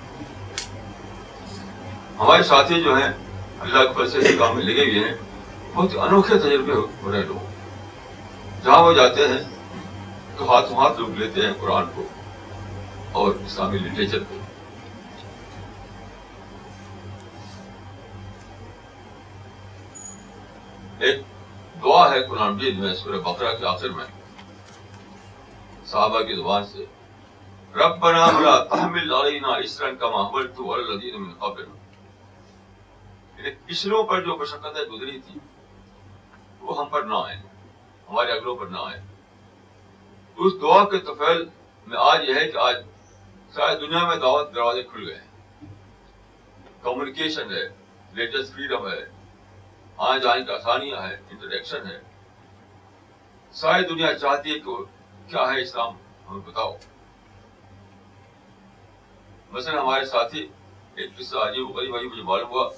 ہمارے ساتھی جو ہیں اللہ کے سے کام میں لگے ہوئے ہیں بہت انوکھے تجربے ہو رہے لوگ جہاں وہ جاتے ہیں تو ہاتھوں ہاتھ لوگ لیتے ہیں قرآن کو اور اسلامی لٹریچر کو ایک دعا ہے قرآن جید میں سورہ بقرہ کے آخر میں صحابہ کی دعا سے ربنا ولا تحمل علینا اسرن کما حملتو علی الذین من قبل پچھلوں یعنی پر جو مشقت گزری تھی وہ ہم پر نہ آئے ہمارے اگلوں پر نہ آئے اس دعا کے تفیل میں آج یہ ہے کہ آج ساری دنیا میں دعوت دروازے کھل گئے ہیں کمیونیکیشن ہے لیٹسٹ فریڈم ہے آنے جانے کا آسانیاں انٹریکشن ہے ساری دنیا چاہتی ہے کہ کیا ہے اسلام ہمیں بتاؤ مثلا ہمارے ساتھی ایک قصہ عجیب غریب مجھے معلوم ہوا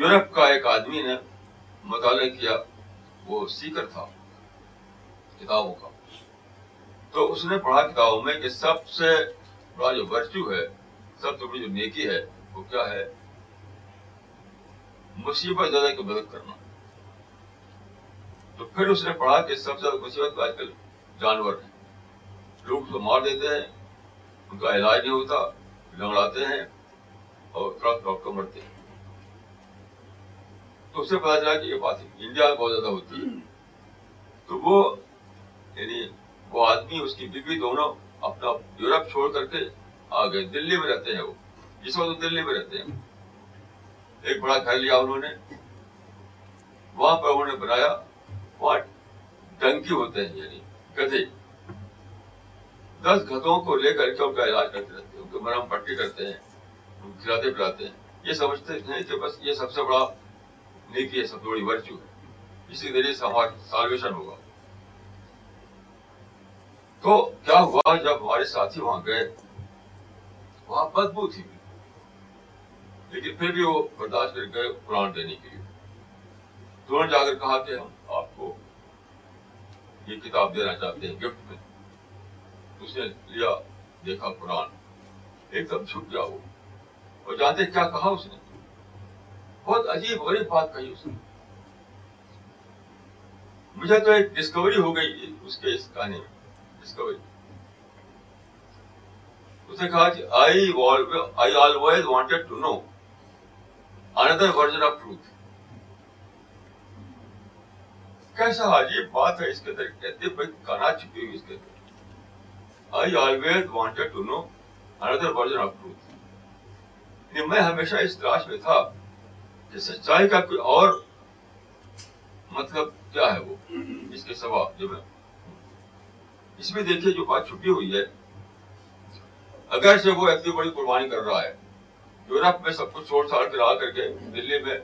یورپ کا ایک آدمی نے مطالعہ کیا وہ سیکر تھا کتابوں کا تو اس نے پڑھا کتابوں میں کہ سب سے بڑا جو ورچو ہے سب سے بڑی جو نیکی ہے وہ کیا ہے مصیبت زیادہ مدد کرنا تو پھر اس نے پڑھا کہ سب سے زیادہ مصیبت آج کل جانور ہیں لوگ مار دیتے ہیں ان کا علاج نہیں ہوتا لنگڑاتے ہیں اور تھوڑا ڈاکٹر مرتے ہیں تو اس سے پتا چلا کہ یہ بات انڈیا بہت زیادہ ہوتی ہے تو وہ یعنی وہ آدمی اس کی بیوی دونوں اپنا یورپ چھوڑ کر کے آ گئے دلی میں رہتے ہیں وہ جس وقت دلی میں رہتے ہیں ایک بڑا گھر لیا انہوں نے وہاں پر انہوں نے بنایا وہاں ڈنکی ہوتے ہیں یعنی گدھے دس گدھوں کو لے کر کے ان کا علاج کرتے رہتے ہیں ان مرم پٹی کرتے ہیں کھلاتے پلاتے ہیں یہ سمجھتے ہیں کہ بس یہ سب سے بڑا نیکی ہے سب سے بڑی ہے اسی ذریعے سے سالویشن ہوگا تو کیا ہوا جب ہمارے ساتھی وہاں گئے وہاں بدبو تھی لیکن جی- پھر بھی وہ برداشت کر گئے قرآن دینے کے لیے تورن جا کر کہا کہ ہم آپ کو یہ کتاب دینا چاہتے ہیں گفٹ میں اس نے لیا دیکھا قرآن ایک دم گیا وہ جانتے کیا کہا اس نے بہت عجیب غریب بات کہی اس نے مجھے تو ایک ڈسکوری ہو گئی اس کے اس کہانی میں ڈسکوری اس نے کہا I I always wanted to know inner version of truth کیسا عجیب بات ہے اس کے اندر کہتے بھائی کنا چھپی ہوئی اس کے اندر I always wanted to know inner version of truth یعنی میں ہمیشہ اس تلاش میں تھا کہ سچائی کا کوئی اور مطلب کیا ہے وہ اس کے سوا جو میں اس میں دیکھیے جو بات چھپی ہوئی ہے اگر سے وہ اتنی بڑی قربانی کر رہا ہے یورپ میں سب کچھ چھوڑ چھاڑ کرا کر کے دلی میں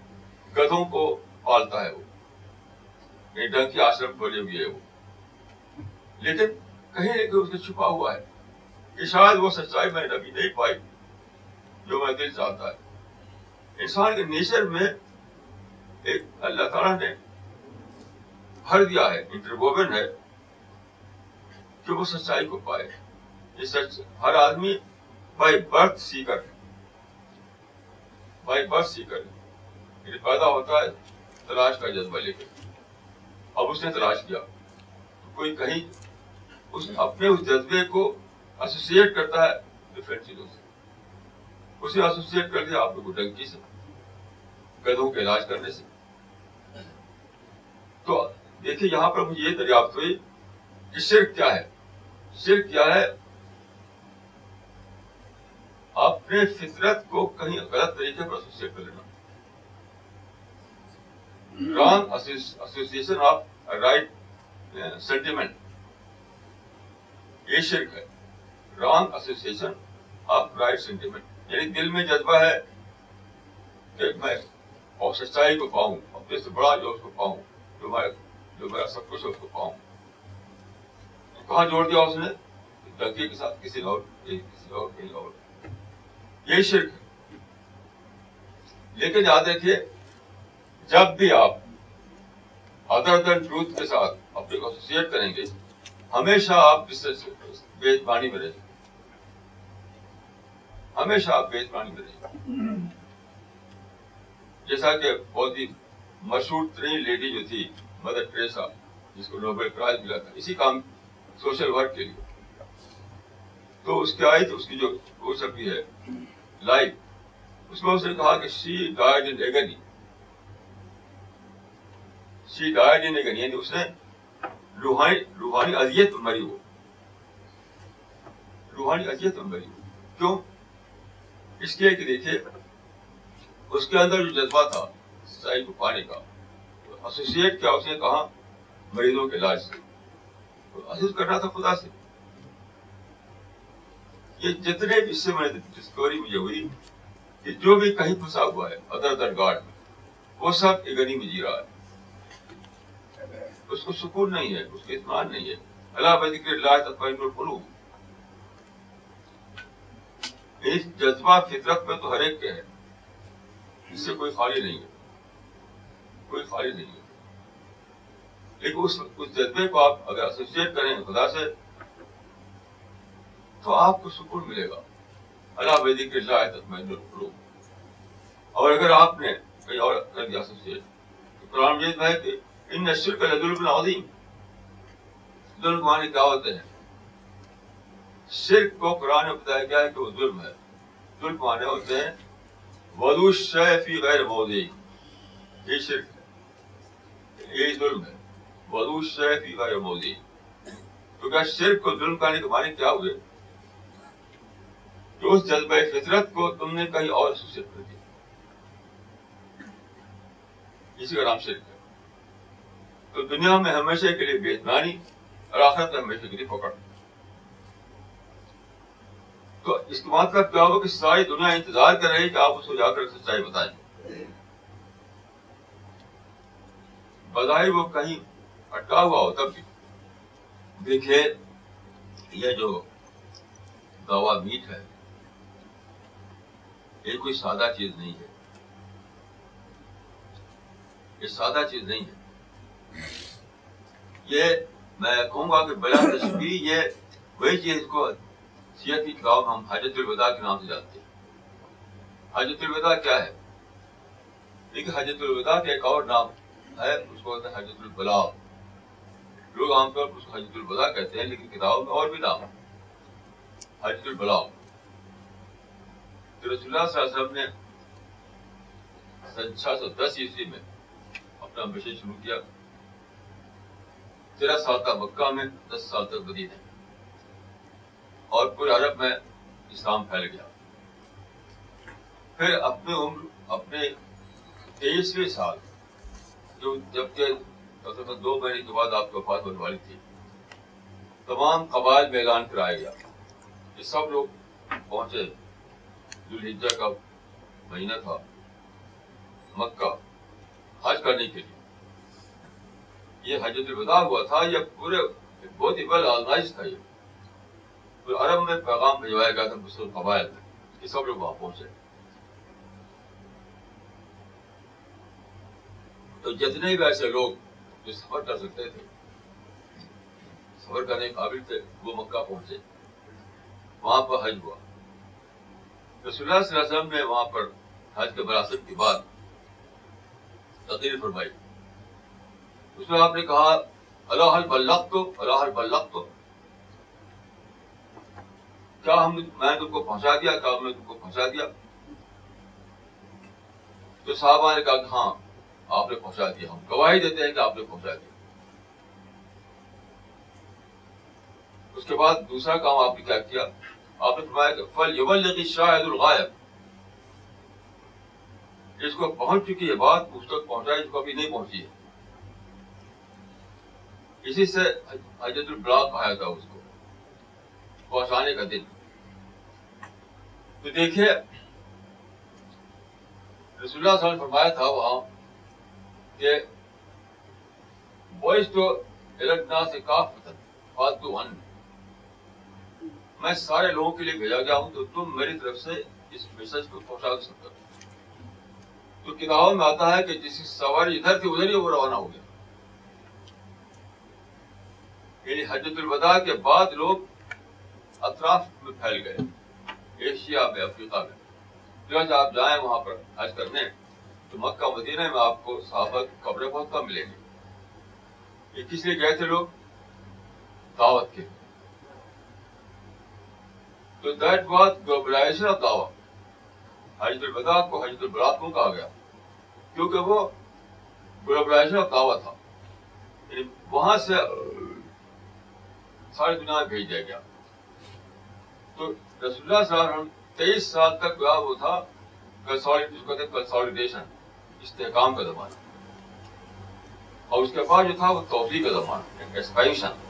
گدھوں کو پالتا ہے وہ ڈنگ کی آشرم کھولے ہوئے ہے وہ لیکن کہیں نہ کہیں اس کے چھپا ہوا ہے کہ شاید وہ سچائی میں نبی نہیں پائی جو میں دل چاہتا ہے انسان کے نیچر میں ایک اللہ تعالیٰ نے بھر دیا ہے انٹرگوبن ہے کہ وہ سچائی کو پائے یہ سچ ہر آدمی بائی برتھ سی کر مائی بس سیکر ہے یہ پیدا ہوتا ہے تلاش کا جذبہ لے کے اب اس نے تلاش کیا تو کوئی کہیں اس اپنے اس جذبے کو ایسوسیٹ کرتا ہے ڈفرینٹ چیزوں سے اسے ایسوسیٹ کر دیا آپ کو ڈنکی سے گدوں کے علاج کرنے سے تو دیکھیں یہاں پر مجھے یہ دریافت ہوئی کہ شرک کیا ہے شرک کیا ہے اپنے فطرت کو کہیں غلط طریقے پر ایسوسیٹ کر لینا wrong association of right sentiment یہ شرک ہے wrong association of right sentiment یعنی دل میں جذبہ ہے کہ میں اور سچائی کو پاؤں اپنے سے بڑا جو اس کو پاؤں جو میں جو میرا سب کچھ اس کو پاؤں کہاں جوڑ دیا اس نے لڑکی کے ساتھ کسی اور کسی اور کہیں اور یہی ہے لیکن یاد جب بھی آپ ادر دن ٹروتھ کے ساتھ اپنے کو کریں گے ہمیشہ آپ اس سے ہمیشہ آپ جیسا کہ بہت ہی مشہور ترین لیڈی جو تھی مدر ٹریسا جس کو نوبل پرائز ملا تھا اسی کام سوشل ورک کے لیے تو اس کے آئی تو اس کی جو وہ سب بھی ہے لائف اس میں اس نے کہا کہ she died in agony she died in agony یعنی اس نے روحانی روحانی اذیت مری ہو روحانی اذیت مری ہو کیوں اس کے ایک دیکھے اس کے اندر جو جذبہ تھا سائی کو پانے کا ایسوسیٹ کیا اس نے کہا مریضوں کے علاج سے عزیز کرنا تھا خدا سے یہ جتنے بھی اس سے میں ڈسکوری مجھے ہوئی کہ جو بھی کہیں پھنسا ہوا ہے ادر ادر گارڈ میں وہ سب اگنی میں جی رہا ہے اس کو سکون نہیں ہے اس کو اطمینان نہیں ہے اللہ بے ذکر اللہ تطمئن القلوب اس جذبہ فطرت میں تو ہر ایک کے ہے اس سے کوئی خالی نہیں ہے کوئی خالی نہیں ہے لیکن اس, اس جذبے کو آپ اگر ایسوسیٹ کریں خدا سے تو آپ کو سکون ملے گا اللہ ویدی کے اللہ میں اور اگر آپ نے کہیں اور کر دیا سب سے تو قرآن مجید میں ہے کہ ان نشر کا ظلم عظیم ظلم معنی کیا ہوتے ہیں شرک کو قرآن نے بتایا گیا ہے کہ وہ ظلم ہے ظلم معنی ہوتے ہیں ودو شیفی غیر مودی یہ شرک ہے یہ ظلم ہے ودو شیفی غیر مودی تو کیا شرک کو ظلم کرنے کے معنی کیا ہوئے کہ اس جذبہ فطرت کو تم نے کہیں اور خصوصیت کر دی اسی کا نام ہے تو دنیا میں ہمیشہ کے لیے بےدمانی اور آخرت میں ہمیشہ کے لیے پکڑ تو اس کے بعد کا کیا ہو کہ ساری دنیا انتظار کر رہی کہ آپ اس کو جا کر سچائی بتائیں بدائی وہ کہیں اٹکا ہوا ہو تب بھی دیکھے یہ جو دوا میٹ ہے یہ کوئی سادہ چیز نہیں ہے یہ سادہ چیز نہیں ہے یہ میں کہوں گا کہ بلا یہ وہی چیز کو کی کتاب ہم حضرت الوداع کے نام سے جانتے ہیں حضرت الوداع کیا ہے ایک حضرت الوداع کا ایک اور نام ہے اس کو کہتے ہیں حضرت البلا لوگ عام طور پر اس کو حضرت الوداع کہتے ہیں لیکن کتاب میں اور بھی نام ہے حضرت البلاؤ رسول اللہ اللہ صلی علیہ وسلم نے سو دس میں اپنا مشن شروع کیا تیرہ سال تک مکہ میں دس سال تک اور پورے عرب میں اسلام پھیل گیا پھر اپنے عمر اپنے تیئیسویں سال جو جبکہ تقریباً دو مہینے کے بعد آپ کی وفات ہونے والی تھی تمام قبائل میدان کرایا گیا یہ سب لوگ پہنچے کا مہینہ تھا مکہ حج کرنے کے لیے یہ حجت الوداع ہوا تھا یہ پورے بہت ہی تھا یہ پورے عرب میں پیغام تھا قبائل یہ سب لوگ وہاں پہنچے تو جتنے بھی ایسے لوگ جو سفر کر سکتے تھے سفر کرنے کے قابل تھے وہ مکہ پہنچے وہاں پہ حج ہوا رسول اللہ اللہ صلی علیہ وسلم نے وہاں پر حج کے براثت کی بات میں آپ نے کہا حل بلک تو حل بلکھ تو کیا ہم میں نے پہنچا دیا کیا ہم نے تم کو پہنچا دیا تو صحابہ نے کہا کہ ہاں آپ نے پہنچا دیا ہم گواہی دیتے ہیں کہ آپ نے پہنچا دیا اس کے بعد دوسرا کام آپ نے کیا کیا آپ نے فرمایا کہ فل یول شاہد الغائب جس کو پہنچ چکی ہے بات اس تک پہنچا ہے جس کو ابھی نہیں پہنچی ہے اسی سے حجت البلاغ کہا تھا اس کو پہنچانے کا دن تو دیکھیے رسول اللہ صلی اللہ علیہ وسلم فرمایا تھا وہاں کہ بوئس تو الگ نا سے کاف فالتو ان میں میں سارے لوگوں کے لیے بھیجا گیا ہوں تو تم میری طرف سے اس میسج کو پہنچا سکتا تو کتابوں میں آتا ہے کہ جس کی سواری ادھر تھی ادھر ہی وہ روانہ ہو گیا یعنی حجت الوداع کے بعد لوگ اطراف میں پھیل گئے ایشیا میں افریقہ میں آپ جائیں وہاں پر حج کرنے تو مکہ مدینہ میں آپ کو کی قبریں بہت کم ملیں گی یہ کس لیے گئے تھے لوگ دعوت کے تو دیٹ واز گلوبلائزیشن آف دعوت حجت البدا کو حجت البرات کو کہا گیا کیونکہ وہ گلوبلائزیشن آف دعوت تھا یعنی وہاں سے ساری دنیا بھیج دیا گیا تو رسول اللہ صلی اللہ علیہ وسلم تیئیس سال تک گیا وہ تھا کنسالیڈیشن استحکام کا زمانہ اور اس کے بعد جو تھا وہ توفیق کا زمانہ ایکسپائشن یعنی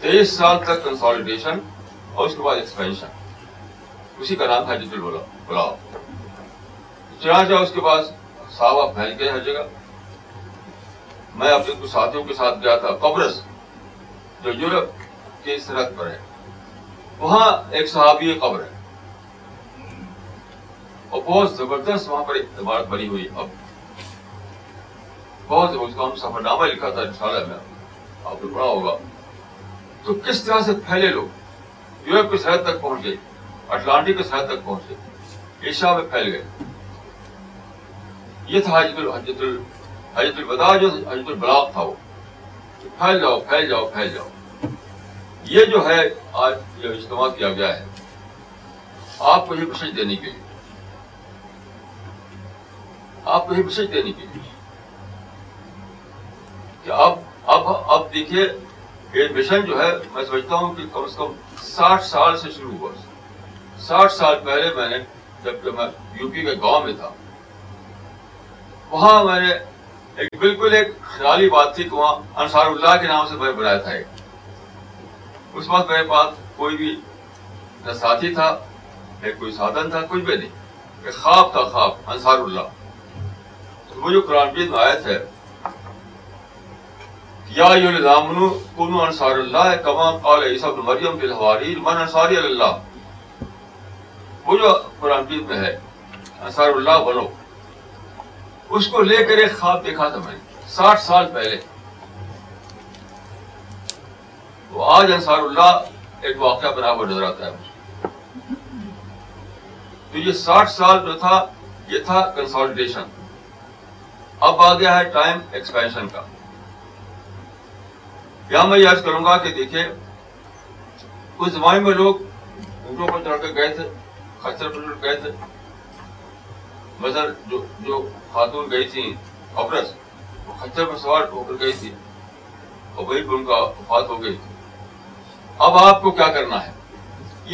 تیئیس سال تک کنسالیڈیشن اس کے بعد ایکسپینشن اسی کا نام تھا جت الولا چڑھا جا اس کے بعد صاحب پھیل گئے ہر جگہ میں اپنے کچھ ساتھیوں کے ساتھ گیا تھا قبرص جو یورپ کے سرحد پر ہے وہاں ایک صحابی قبر ہے اور بہت زبردست وہاں پر عمارت بنی ہوئی اب بہت اس ہم سفر نامہ لکھا تھا میں آپ نے پڑھا ہوگا تو کس طرح سے پھیلے لوگ یورپ کے سرحد تک پہنچ گئی اٹلانٹک کے سرحد تک پہنچ گئی ایشیا میں پھیل گئے یہ تھا حجت الحجت حجت البدا جو حجت البلاغ تھا وہ پھیل جاؤ پھیل جاؤ پھیل جاؤ یہ جو ہے آج جو اجتماع کیا گیا ہے آپ کو یہ کے کے لیے لیے آپ کو یہ کہ اب دیکھیے یہ مشن جو ہے میں سمجھتا ہوں کہ کم از کم ساٹھ سال سے شروع ہوا ساٹھ سال پہلے میں نے جب میں یو پی کے گاؤں میں تھا وہاں میں نے ایک بالکل ایک خیالی بات تھی کہ وہاں انصار اللہ کے نام سے میں بنایا تھا ایک اس وقت میرے پاس کوئی بھی نہ ساتھی تھا نہ کوئی سادھن تھا کچھ بھی نہیں خواب تھا خواب انصار اللہ تو جو قرآن میں آیت ہے یا یلزامن کنو انصار اللہ کما قال عیسیٰ بن مریم فی الحواری من انصاری اللہ وہ جو قرآن پیر میں ہے انصار اللہ بنو اس کو لے کر ایک خواب دیکھا تھا میں ساٹھ سال پہلے وہ آج انصار اللہ ایک واقعہ بنا ہوا نظر آتا ہے مجھے تو یہ ساٹھ سال جو تھا یہ تھا کنسولیڈیشن اب آ گیا ہے ٹائم ایکسپینشن کا یا میں یہ عرض کروں گا کہ دیکھیں اس زمانے میں لوگ اونٹوں پر چڑھ کر گئے تھے خچر پر گئے تھے مثلا جو خاتون گئی تھی وہ خچر پر سوار ہو کر گئی تھی اور وہی پر ان کا وفات ہو گئی تھی اب آپ کو کیا کرنا ہے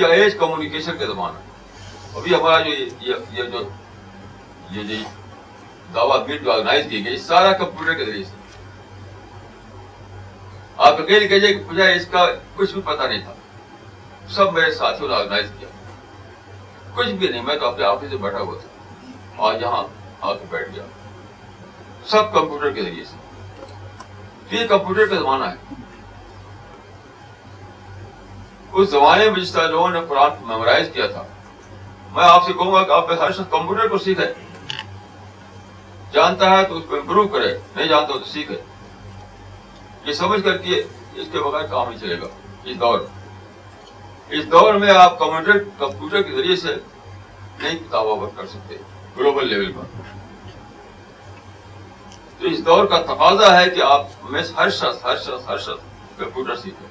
یہ ایج کمیونیکیشن کا زمانہ ابھی ہمارا جو یہ جو یہ دعویٹ جو آرگنائز کی گئی سارا کمپیوٹر کے ذریعے سے آپ اکیل کہ مجھے اس کا کچھ بھی پتہ نہیں تھا سب میرے ساتھیوں نے آرگنائز کیا کچھ بھی نہیں میں تو اپنے آفس سے بیٹھا ہوا تھا اور یہاں آ کے بیٹھ گیا سب کمپیوٹر کے ذریعے سے یہ کمپیوٹر کا زمانہ ہے اس زمانے میں جس طرح لوگوں نے قرآن کو میمورائز کیا تھا میں آپ سے کہوں گا کہ آپ ہر شخص کمپیوٹر کو سیکھے جانتا ہے تو اس کو امپروو کرے نہیں جانتا تو سیکھے یہ سمجھ کر کے اس کے بغیر کام نہیں چلے گا اس دور اس دور میں آپ کمپیوٹر کمپیوٹر کے ذریعے سے نئی کتاب وقت کر سکتے گلوبل لیول پر تو اس دور کا تقاضا ہے کہ آپ میں ہر شخص ہر شخص ہر شخص کمپیوٹر سیکھے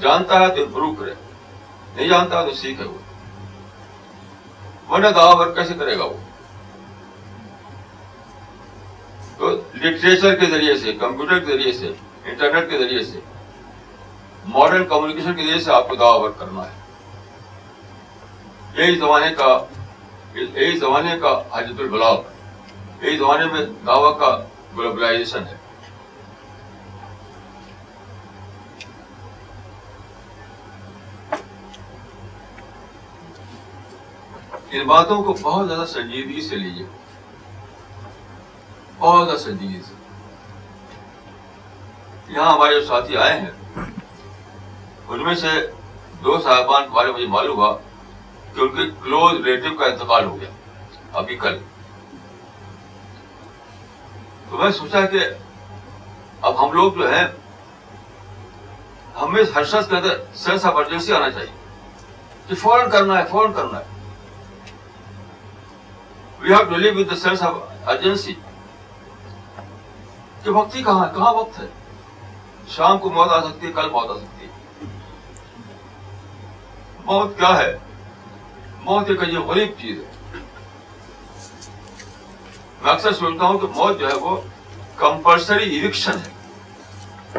جانتا ہے تو امپرو کرے نہیں جانتا تو سیکھے وہ ورنہ دعواور کیسے کرے گا وہ تو لٹریچر کے ذریعے سے کمپیوٹر کے ذریعے سے انٹرنیٹ کے ذریعے سے ماڈرن کمیونکیشن کے ذریعے سے آپ کو ورک کرنا ہے یہی یہی زمانے زمانے کا کا حجت البلاغ یہی زمانے میں دعوی کا گلوبلائزیشن ہے ان باتوں کو بہت زیادہ سنجیدگی سے لیجیے بہت زیادہ سنجیدگی سے یہاں ہمارے جو ساتھی آئے ہیں ان میں سے دو صاحبان بارے مجھے معلوم ہوا کہ ان کے کلوز ریلیٹو کا انتقال ہو گیا ابھی کل تو میں سوچا کہ اب ہم لوگ جو ہیں ہمیں ہر شخص کے اندر سینس آف ارجنسی آنا چاہیے کہ فوراً کرنا ہے فوراً کرنا ہے we have to live with the sense of urgency کہ وقت ہی کہاں ہے کہاں وقت ہے شام کو موت آ سکتی ہے کل موت آ سکتی ہے موت موت کیا ہے ایک غریب چیز ہے میں اکثر سنتا ہوں کہ موت جو ہے وہ کمپلسری ایوکشن ہے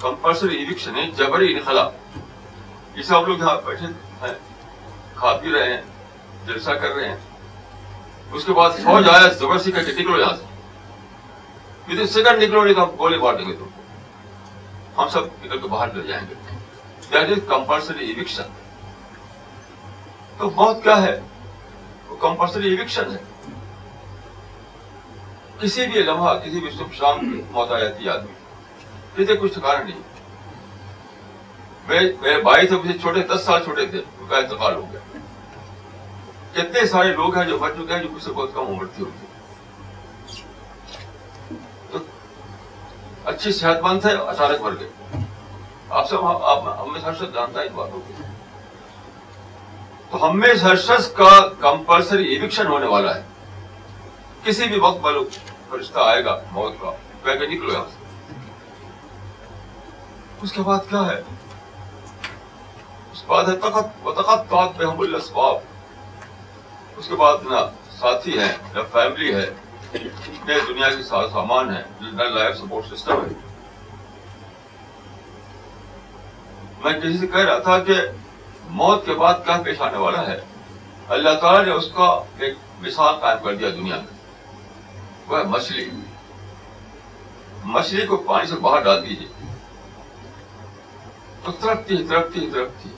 کمپلسری ایوکشن ہے جبری انخلا جسے ہم لوگ یہاں بیٹھے ہیں کھا پی رہے ہیں جلسہ کر رہے ہیں اس کے بعد فوج آیا زبر کر کے نکلو یہاں سے سیکنڈ نکلو نہیں تو گولی دیں گے تو ہم سب نکل کے باہر مل جائیں گے دیٹ از کمپلسری ایوکشن تو کیا ہے وہ کمپلسری ایوکشن ہے کسی بھی لمحہ کسی بھی شب شام موت آ جاتی آدمی اسے کچھ ٹھکانا نہیں میرے بھائی تھے مجھے چھوٹے دس سال چھوٹے تھے وہ کا انتقال ہو گیا کتنے سارے لوگ ہیں جو مر چکے ہیں جو کسی سے بہت کم عمر تھی ہوتی اچھی صحت مند تھے اچانک مر گئے آپ سے ہم میں ہرشت جانتا ہے ان باتوں کی تو ہم میں اس ہرشت کا کمپلسری ایوکشن ہونے والا ہے کسی بھی وقت بلو فرشتہ آئے گا موت کا کہہ کے نکلو یہاں سے اس کے بعد کیا ہے اس بعد ہے تقت و تقت تاک بحمل اسباب اس کے بعد نہ ساتھی ہے نہ فیملی ہے دنیا کے سامان ہے جتنا لائف سپورٹ سسٹم ہے میں کسی سے کہہ رہا تھا کہ موت کے بعد کیا پیش آنے والا ہے اللہ تعالیٰ نے اس کا ایک مثال قائم کر دیا دنیا میں وہ ہے مچھلی مچھلی کو پانی سے باہر ڈال دیجیے تو ترقتی ترقتی ترقتی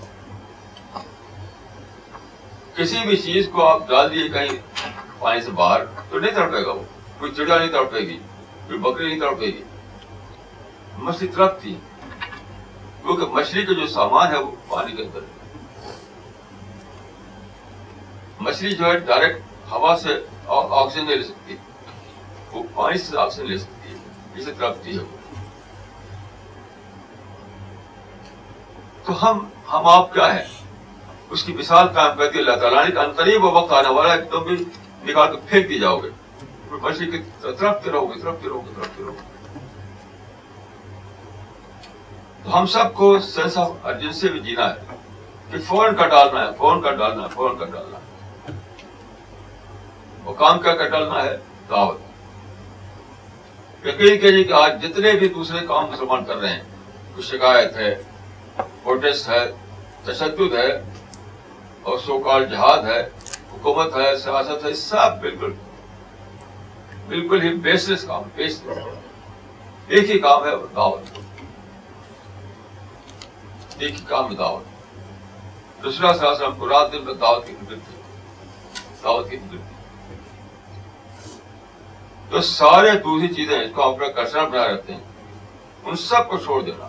کسی بھی چیز کو آپ ڈال دیے کہیں پانی سے باہر تو نہیں تڑپے گا وہ کوئی چڑیا نہیں تڑپے گی کوئی بکری نہیں تڑپے گی مچھلی تڑپتی تھی کیونکہ مچھلی کا جو سامان ہے وہ پانی کے اندر مچھلی جو ہے ڈائریکٹ ہوا سے آکسیجن نہیں لے سکتی وہ پانی سے آکسیجن لے سکتی ہے اسے ترپتی ہے وہ تو ہم ہم آپ کیا ہے اس کی مثال قائم کرتی ہیں اللہ تعالیٰ نے کہ ہی وقت آنے والا ہے دم بھی نکال کے پھینک دی جاؤ گے مچھلی کے ترپتے رہو گے ترپتے رہو گے ترپتے رہو گے تو ہم سب کو سینس آف ارجنسی میں جینا ہے کہ فوراً کا ڈالنا ہے فوراً کا ڈالنا ہے فوراً کا ڈالنا ہے اور کام کیا کر ڈالنا ہے دعوت یقین کہ آج جتنے بھی دوسرے کام مسلمان کر رہے ہیں کچھ شکایت ہے پروٹیسٹ ہے تشدد ہے اور سوکال جہاد ہے حکومت ہے سیاست ہے سب بالکل بالکل ہی کام ایک ہی کام ہے دعوت ایک ہی کام ہے دعوت دوسرا سیاست ہم کو رات دن میں دعوت کی دعوت کی تو سارے دوسری چیزیں اس کو اپنا کرسنا بنا رہتے ہیں ان سب کو چھوڑ دینا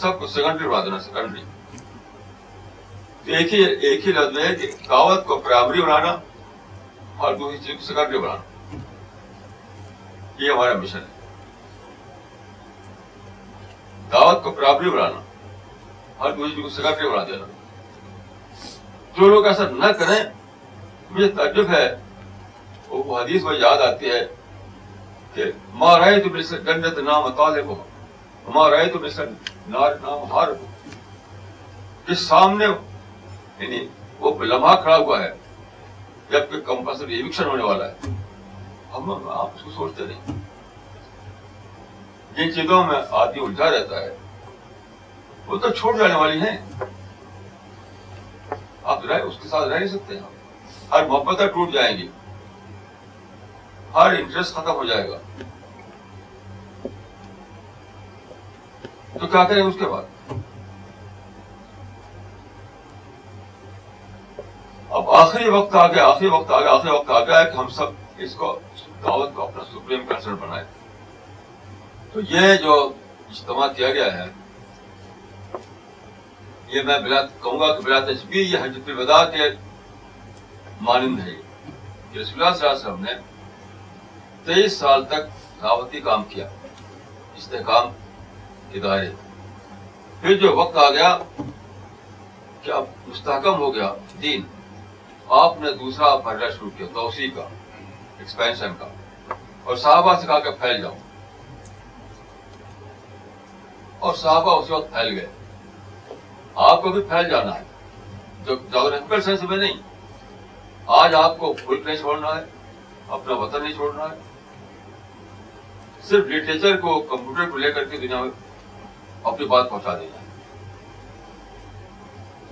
سب کو سیکنڈری بنا دینا سیکنڈری ایک ہی لفظ ہے کہ دعوت کو پرائمری بنانا اور دوسری چیز کو سیکنڈری بنانا یہ ہمارا مشن ہے دعوت کو پرائمری بنانا اور دوسری چیز کو سیکنڈری بنا دینا جو لوگ ایسا نہ کریں مجھے تعجب ہے وہ حدیث میں یاد آتی ہے کہ مارا تم سے جنت نام ہو ہمارا تم نار نام ہار ہو کہ سامنے یعنی وہ لمحہ کھڑا ہوا ہے جب کہ کمپلسری ایوکشن ہونے والا ہے ہم آپ کو سوچتے نہیں جن چیزوں میں آدمی الجھا رہتا ہے وہ تو چھوڑ جانے والی ہیں آپ اس کے ساتھ رہ نہیں سکتے ہر محبت ٹوٹ جائیں گی ہر انٹرسٹ ختم ہو جائے گا تو کیا کریں اس کے بعد آخری وقت آ گیا آخری وقت آ گیا آخری وقت آ گیا کہ ہم سب اس کو دعوت کو اپنا سپریم بنائے تو یہ جو اجتماع کیا گیا ہے یہ میں بلا کہوں گا کہ بلا تجبی یہ حجت الوداع کے مانند ہے کہ رسول اللہ اللہ صلی علیہ وسلم نے تیئیس سال تک دعوتی کام کیا استحکام کے دائرے پھر جو وقت آ گیا کہ اب مستحکم ہو گیا دین آپ نے دوسرا پھر شروع کیا توسیع کا ایکسپینشن کا اور صحابہ سے کہا کہ پھیل جاؤں اور صحابہ اس وقت پھیل گئے آپ کو بھی پھیل جانا ہے جب سینس میں نہیں آج آپ کو فلک نہیں چھوڑنا ہے اپنا وطن نہیں چھوڑنا ہے صرف لٹریچر کو کمپیوٹر کو لے کر کے دنیا میں اپنی بات پہنچا دینا ہے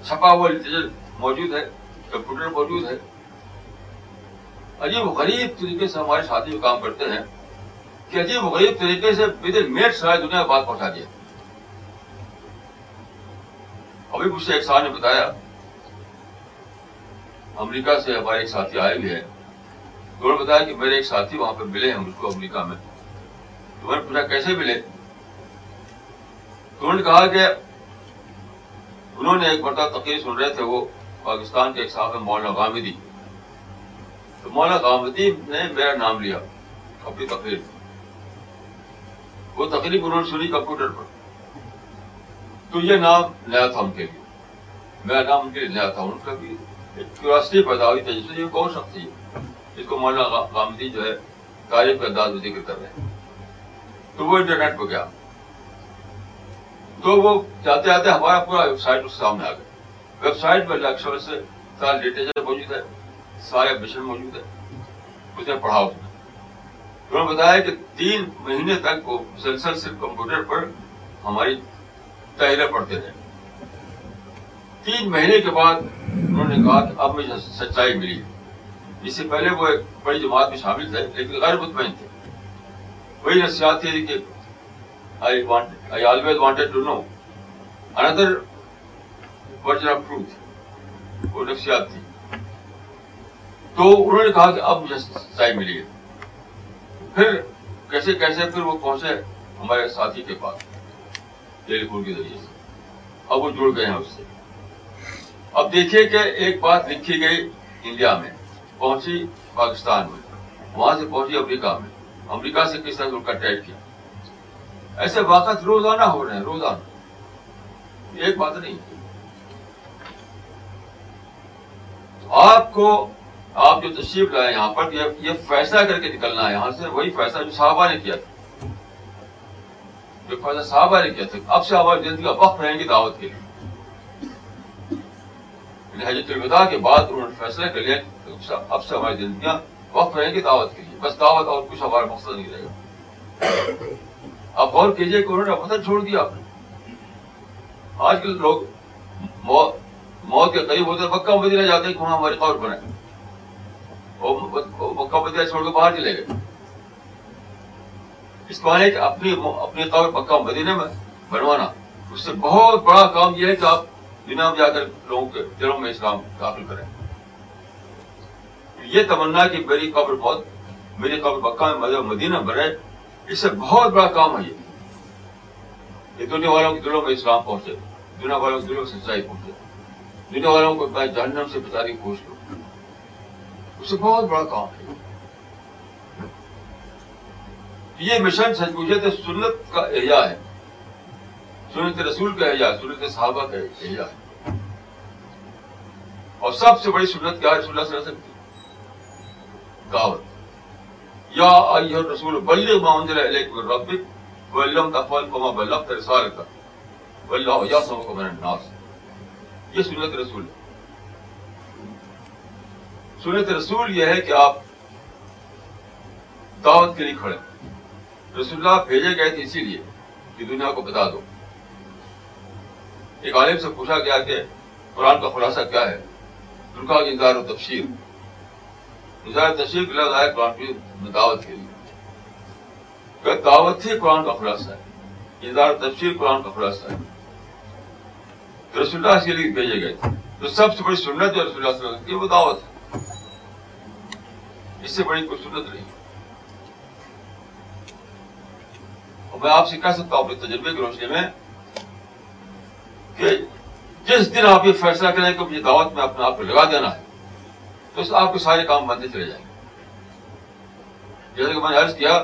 چھپا ہوا لٹریچر موجود ہے کمپیوٹر موجود ہے عجیب غریب طریقے سے ہمارے ساتھی کام کرتے ہیں کہ عجیب غریب طریقے سے دنیا بات پہنچا دیا ابھی مجھ سے ایک سال نے بتایا امریکہ سے ہمارے ایک ساتھی آئے بھی ہے انہوں نے بتایا کہ میرے ایک ساتھی وہاں پہ ملے ہیں مجھ کو امریکہ میں تو میں نے پوچھا کیسے ملے تو انہوں نے کہا کہ انہوں نے ایک مرتبہ تقریر سن رہے تھے وہ پاکستان کے ایک صاحب ہے مولانا غامدی تو مولانا غامدی نے میرا نام لیا اپنی تقریر وہ تقریب انہوں نے سنی کمپیوٹر پر تو یہ نام نیا تھا ان کے لیے میرا نام ان کے لیے نیا تھا ان کا بھی کیوراسٹی پیدا ہوئی تھی جس جس کون شخص کو مولانا غامدی جو ہے تعریف کا انداز میں ذکر کر رہے ہیں تو وہ انٹرنیٹ پہ گیا تو وہ جاتے آتے ہمارا پورا ویب سائٹ اس سامنے آ گیا ویب سائٹ پر لکشر سے سارے لٹریچر پڑھا انہوں نے بتایا کہ تین مہینے تک وہ مسلسل صرف کمپیوٹر پر ہماری تحریریں پڑھتے رہے تین مہینے کے بعد انہوں نے کہا کہ اب مجھے سچائی ملی اس سے پہلے وہ ایک بڑی جماعت میں شامل تھے لیکن غیر مطمئن تھے وہی نفسیات تھی کہ وہ نفسیات تھی تو انہوں نے کہا کہ اب مجھے سچائی ملی ہے پھر کیسے کیسے پھر وہ پہنچے ہمارے ساتھی کے پاس ٹیلی فون کے ذریعے سے اب وہ جڑ گئے ہیں اس سے اب دیکھیے کہ ایک بات لکھی گئی انڈیا میں پہنچی پاکستان میں وہاں سے پہنچی امریکہ میں امریکہ سے کس طرح ان کا ٹیک کیا ایسے واقعات روزانہ ہو رہے ہیں روزانہ ایک بات نہیں ہے آپ کو آپ جو تشریف لائے یہاں پر یہ فیصلہ کر کے نکلنا ہے یہاں سے وہی فیصلہ جو صحابہ نے کیا تھا جو فیصلہ صحابہ نے کیا تھا اب سے ہماری زندگی کا وقت رہیں دعوت کے لیے یعنی حجت الوداع کے بعد انہوں نے فیصلہ کر لیا اب سے ہماری زندگیاں وقت رہیں گی دعوت کے لیے بس دعوت اور کچھ ہمارا مقصد نہیں رہے گا آپ غور کیجیے مقصد چھوڑ دیا آپ نے آج کل لوگ موت کے قریب ہوتے مکہ مدینہ جاتے کہ وہاں قبر بنائے پر مکہ مدینہ چھوڑ کے باہر چلے گئے اس کو ہے کہ اپنی اپنی قبر مکہ مدینہ میں بنوانا اس سے بہت بڑا کام یہ ہے کہ آپ دنیا میں جا کر لوگوں کے دلوں میں اسلام داخل کریں یہ تمنا کہ میری قبر بہت میری قبر مکہ میں مدینہ مدینہ بنے اس سے بہت بڑا کام ہے یہ دنیا والوں کے دلوں میں اسلام پہنچے دنیا والوں کے دلوں سے سچائی پہنچے دنیا والوں کو میں جہنم سے بچاری پوچھ لوں اس سے بہت بڑا کام ہے یہ مشن سچ پوچھے تو سنت کا احیاء ہے سنت رسول کا احیاء ہے سنت صحابہ کا احیاء ہے اور سب سے بڑی سنت کیا ہے رسول اللہ صلی اللہ علیہ وسلم کی دعوت یا ایہا رسول بلغ ما انزل الیک من ربک ولم تفعل فما بلغت رسالتک واللہ یعصمک من الناس یہ سنت رسول ہے سنت رسول یہ ہے کہ آپ دعوت کے لیے کھڑے رسول اللہ بھیجے گئے تھے اسی لیے کہ دنیا کو بتا دو ایک عالم سے پوچھا گیا کہ قرآن کا خلاصہ کیا ہے دن کا انتظار و لفظ آئے قرآن دعوت کے لیے دعوت ہی قرآن کا خلاصہ ہے تفسیر قرآن کا خلاصہ ہے رسول اللہ کے لیے بھیجے گئے تھے تو سب سے بڑی سنت رسول اللہ کی وہ دعوت ہے اس سے بڑی کوئی سنت نہیں اور میں آپ سے کہہ سکتا ہوں اپنے تجربے کے جس دن آپ یہ فیصلہ کریں کہ مجھے دعوت میں اپنے آپ کو لگا دینا ہے تو آپ کے سارے کام بنتے چلے جائیں گے جیسے کہ میں نے عرض کیا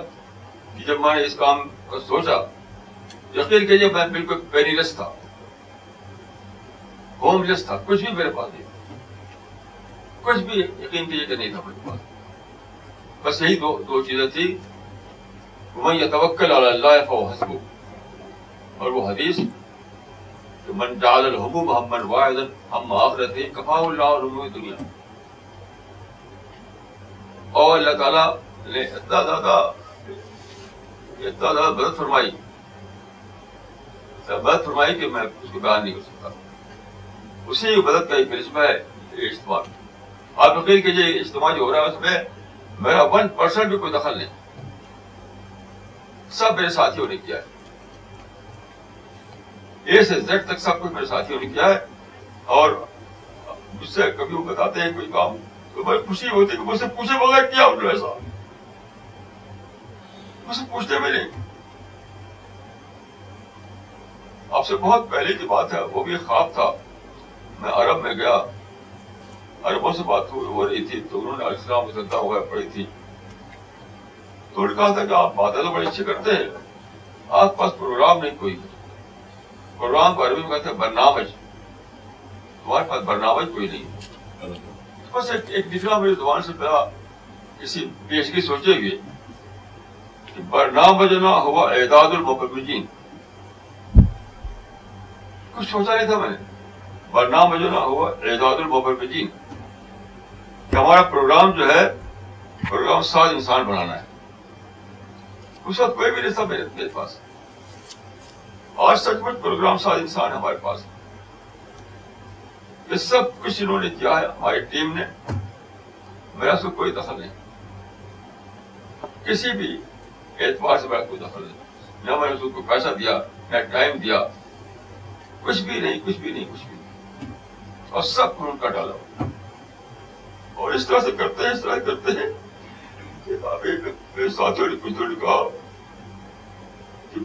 کہ جب میں نے اس کام کا سوچا یقین کہ میں بالکل پیریلس تھا ہوم لیس تھا کچھ بھی میرے پاس نہیں تھا کچھ بھی یقین کیجیے کہ نہیں تھا میرے پاس بس یہی دو دو چیزیں تھی میں یہ توکل اللہ فو حسب اور وہ حدیث کہ من ڈال الحبوب ہم من واحد ہم آخرت کفا اللہ علوم دنیا اور اللہ تعالیٰ نے اتنا زیادہ اتنا زیادہ مدد فرمائی مدد فرمائی کہ میں اس کو بیان نہیں کر سکتا اسی مدد کا ایک اس میں اجتماع آپ یقین کہ یہ اجتماع جو ہو رہا ہے اس میں میرا ون پرسینٹ بھی کوئی دخل نہیں سب میرے ساتھیوں نے کیا ہے اے سے زیڈ تک سب کچھ میرے ساتھیوں نے کیا ہے اور مجھ سے کبھی وہ بتاتے ہیں کوئی کام تو میں خوشی ہوتی ہے کہ مجھ سے پوچھے بغیر کیا انہوں نے ایسا مجھ سے پوچھتے بھی نہیں آپ سے بہت پہلے کی بات ہے وہ بھی خواب تھا میں عرب میں گیا عربوں سے بات ہو رہی تھی تو انہوں نے اسلام سدا ہو پڑی تھی تو نے کہا تھا کہ آپ تو بڑے اچھے کرتے ہیں آپ پاس پروگرام نہیں کوئی پروگرام کو عربی میں کہتے ہیں برنامج تمہارے پاس برنامج کوئی نہیں بس ایک دفعہ میری زبان سے پہلا کسی کی سوچے گے کہ برنامج نہ ہوا اعداد المکین کچھ سوچا نہیں تھا میں نے ورنہ میں جو نا ہوا اعجاد المحر جی۔ کہ ہمارا پروگرام جو ہے پروگرام ساز انسان بنانا ہے اس وقت کوئی بھی نہیں سب میرے پاس مچ پروگرام ساز انسان ہمارے پاس یہ سب کچھ انہوں نے کیا ہے ہماری ٹیم نے میرا سب کوئی دخل نہیں کسی بھی اعتبار سے میرا کوئی دخل نہیں نہ میں نے سب کو پیسہ دیا نہ ٹائم دیا کچھ بھی نہیں کچھ بھی نہیں کچھ بھی اور سب ان کا ڈالا اور اس طرح سے کرتے ہیں اس طرح کرتے ہیں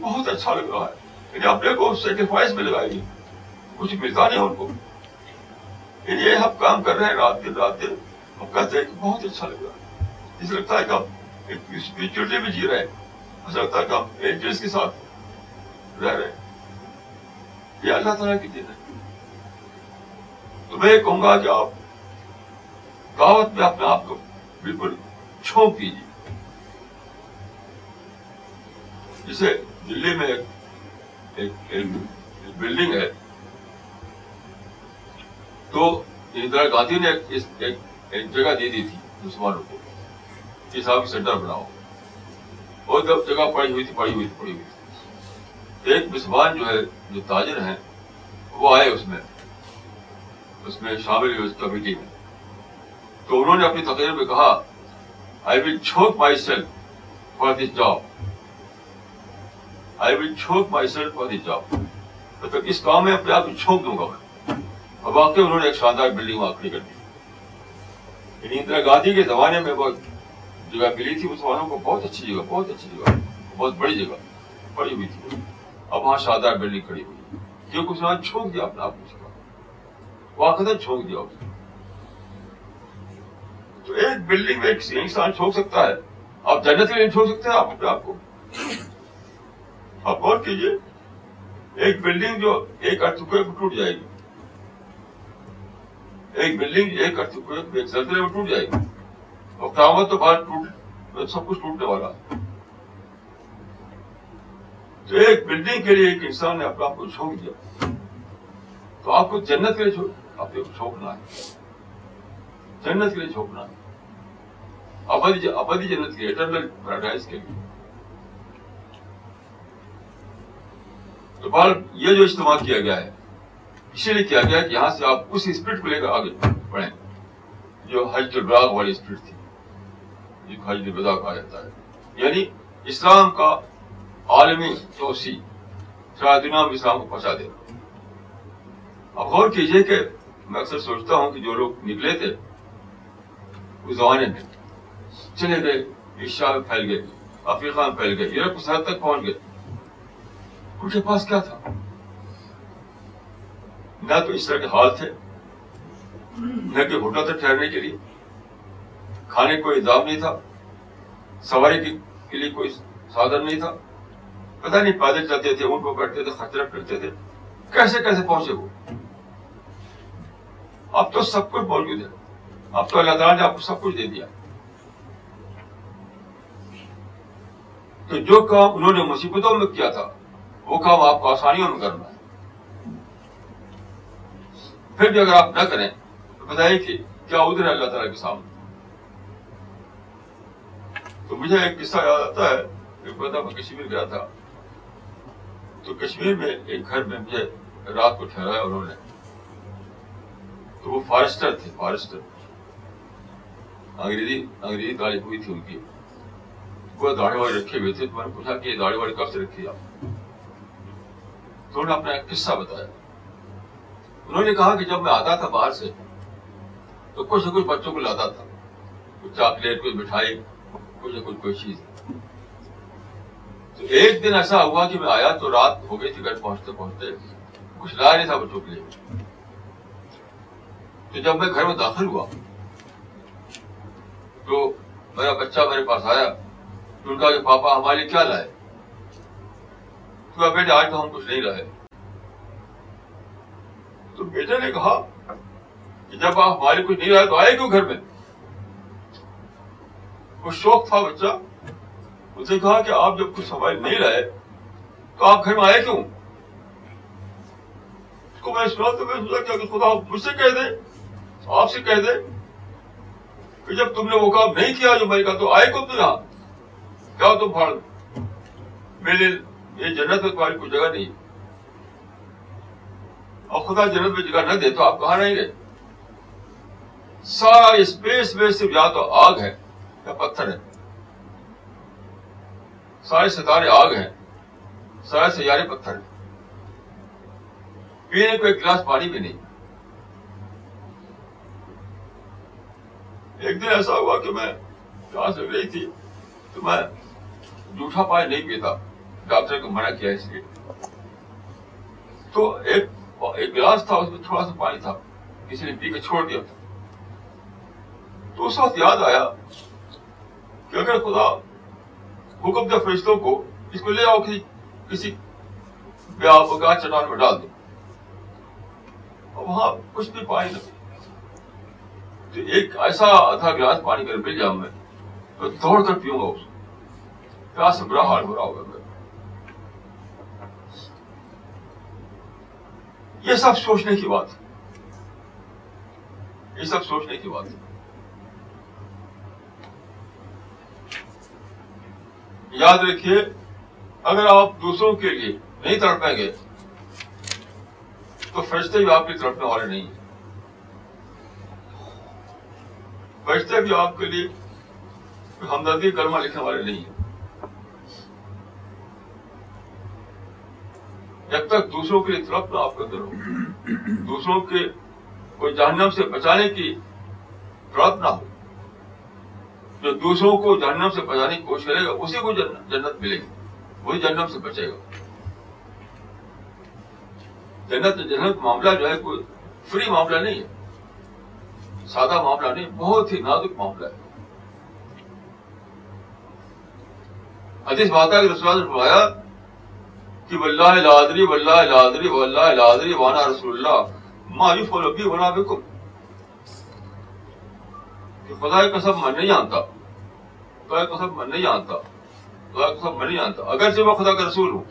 بہت اچھا لگ رہا ہے اپنے کو سیکریفائس میں لگائی کچھ ملتا نہیں ان کو یعنی یہ ہم کام کر رہے ہیں رات دن رات دن ہم کہتے ہیں کہ بہت اچھا لگ رہا ہے اس لگتا ہے کہ ہم اسپرچولیٹی میں جی رہے ہیں لگتا ہے کہ ہم کے ساتھ رہ رہے ہیں یہ اللہ تعالیٰ کی دن ہے تو میں کہوں گا کہ آپ دعوت میں اپنے آپ کو بالکل چھونک دیجیے جسے دلی میں ایک, بلڈنگ ہے تو اندرا گاندھی نے ایک جگہ دے دی تھی مسلمانوں کو صاحب سینٹر بناؤ اور جب جگہ پڑی ہوئی تھی پڑی ہوئی پڑی ہوئی تھی ایک مسلمان جو ہے جو تاجر ہیں وہ آئے اس میں اس میں شامل کمیٹی میں تو انہوں نے اپنی تقریر میں کہا I chose myself for this job self for this job مطلب اس کام میں اپنے آپ کو چھوک دوں گا میں اور واقعی انہوں نے ایک شاندار بلڈنگ وہاں کھڑی کر دی یعنی گاندھی کے زمانے میں جگہ ملی تھی اس کو بہت اچھی جگہ بہت اچھی جگہ بہت بڑی جگہ پڑی ہوئی تھی اب وہاں شاندار بلڈنگ کھڑی ہوئی کیونکہ اس نے چھوک دیا اپنے آپ کو چھوک دیا تو ایک بلڈنگ میں ایک انسان چھوک سکتا ہے آپ جنت کے لیے چھوڑ سکتے ہیں آپ اپنے آپ آپ کو کیجیے ایک بلڈنگ جو ایک ارتقے میں ٹوٹ جائے گی ایک بلڈنگ ایک ارتقے میں ٹوٹ جائے گی اور قیامت تو باہر سب کچھ ٹوٹنے والا تو ایک بلڈنگ کے لیے ایک انسان نے اپنے آپ کو چھوک دیا تو آپ کو جنت کے لیے آپ دیکھو چھوپنا ہے جنت کے لیے چھوپنا ہے ابدی ابدی جنت کے لیے اٹرنل پیراڈائز کے لیے تو بہر یہ جو اجتماع کیا گیا ہے اسی لیے کیا گیا کہ یہاں سے آپ اس اسپرٹ کو لے کر آگے بڑھیں جو حج البراغ والی اسپرٹ تھی جو حج البدا کہا جاتا ہے یعنی اسلام کا عالمی توسیع سارا دنیا میں اسلام کو پہنچا دینا اب غور کیجئے کہ میں اکثر سوچتا ہوں کہ جو لوگ نکلے تھے اس زمانے میں چلے گئے میں پھیل گئے افریقہ میں پھیل گئے یورپ کس حد تک پہنچ گئے ان کے پاس کیا تھا نہ تو اس طرح کے حال تھے نہ ہوٹل تھے ٹھہرنے کے لیے کھانے کوئی انداز نہیں تھا سواری کے لیے کوئی سادھن نہیں تھا پتا نہیں پیدل چلتے تھے اونٹ کو کرتے تھے خطرہ کرتے تھے کیسے کیسے پہنچے وہ اب تو سب کچھ بول ہے اب تو اللہ تعالیٰ نے آپ کو سب کچھ دے دیا تو جو کام انہوں نے مصیبتوں میں کیا تھا وہ کام آپ کو آسانیوں میں کرنا ہے پھر بھی اگر آپ نہ کریں تو بتائیے کہ کیا ادھر ہے اللہ تعالیٰ کے سامنے تو مجھے ایک قصہ یاد آتا ہے ایک میں کشمیر گیا تھا تو کشمیر میں ایک گھر میں مجھے رات کو ٹھہرایا انہوں نے تو وہ فارسٹر تھے فارسٹر انگریزی انگریزی داڑھی ہوئی تھی ان کی وہ داڑھی والے رکھے ہوئے تھے تو میں نے پوچھا کہ یہ داڑھی والے کب سے رکھی آپ تو انہوں نے اپنا ایک قصہ بتایا انہوں نے کہا کہ جب میں آتا تھا باہر سے تو کچھ نہ کچھ بچوں کو لاتا تھا کچھ چاکلیٹ کچھ مٹھائی کچھ نہ کچھ کوئی چیز تو ایک دن ایسا ہوا کہ میں آیا تو رات ہو گئی تھی گھر پہنچتے پہنچتے کچھ لا نہیں تھا بچوں کے لیے تو جب میں گھر میں داخل ہوا تو میرا بچہ میرے پاس آیا تو ان کا پاپا ہمارے لیے کیا لائے تو بیٹے آج تو ہم کچھ نہیں لائے تو بیٹے نے کہا کہ جب آپ ہمارے کچھ نہیں لائے تو آئے کیوں گھر میں وہ شوق تھا بچہ اس نے کہا کہ آپ جب کچھ ہمارے نہیں لائے تو آپ گھر میں آئے کیوں اس کو میں سنا تو مجھ سے کہہ دیں آپ سے کہہ کہ جب تم نے وہ کام نہیں کیا جو میں کہا تو آئے کب بھی نہ جاؤ تو پڑھ میرے یہ تمہاری کوئی جگہ نہیں اور خدا جنت میں جگہ نہ دے تو آپ کہاں رہیں گے سارا اسپیس یا تو آگ ہے یا پتھر ہے سارے ستارے آگ ہیں سارے سیارے پتھر ہیں پینے کو ایک گلاس پانی بھی نہیں ایک دن ایسا ہوا کہ میں کہاں سے گئی تھی تو میں جھوٹا پانی نہیں پیتا ڈاکٹر کو منع کیا اس لیے تو ایک گلاس تھا اس میں تھوڑا سا پانی تھا کسی نے پی کے چھوڑ دیا تھا تو یاد آیا کہ اگر خدا حکم دے فرشتوں کو اس کو لے آؤ کسی کسی چٹان میں ڈال دو اور وہاں کچھ بھی پانی نہ ایک ایسا آدھا گلاس پانی کر پی جاؤں میں تو دوڑ کر پیوں گا اس کو برا حال ہو رہا ہوگا میں یہ سب سوچنے کی بات ہے یہ سب سوچنے کی بات ہے یاد رکھیے اگر آپ دوسروں کے لیے نہیں تڑپیں گے تو فرشتے بھی آپ کی تڑپنے والے نہیں ہیں آپ کے لیے ہمدردی کرما لکھنے والے نہیں ہیں جب تک دوسروں کے لیے ترپت آپ کا اندر ہو دوسروں کے جہنم سے بچانے کی نہ ہو جو دوسروں کو جہنم سے بچانے کی کوشش کرے گا اسی کو جنت ملے گی وہی جہنم سے بچے گا جنت جنت معاملہ جو ہے کوئی فری معاملہ نہیں ہے سادہ معاملہ نہیں بہت ہی نازک معاملہ ہے حدیث بات ہے کہ رسول اللہ نے فرمایا کہ واللہ الادری واللہ الادری واللہ الادری وانا رسول اللہ ما یفعل بی ونا بکم کہ خدا ایک قسم میں نہیں آنتا خدا ایک قسم میں نہیں آنتا خدا ایک قسم میں نہیں آنتا اگر سے میں خدا کا رسول ہوں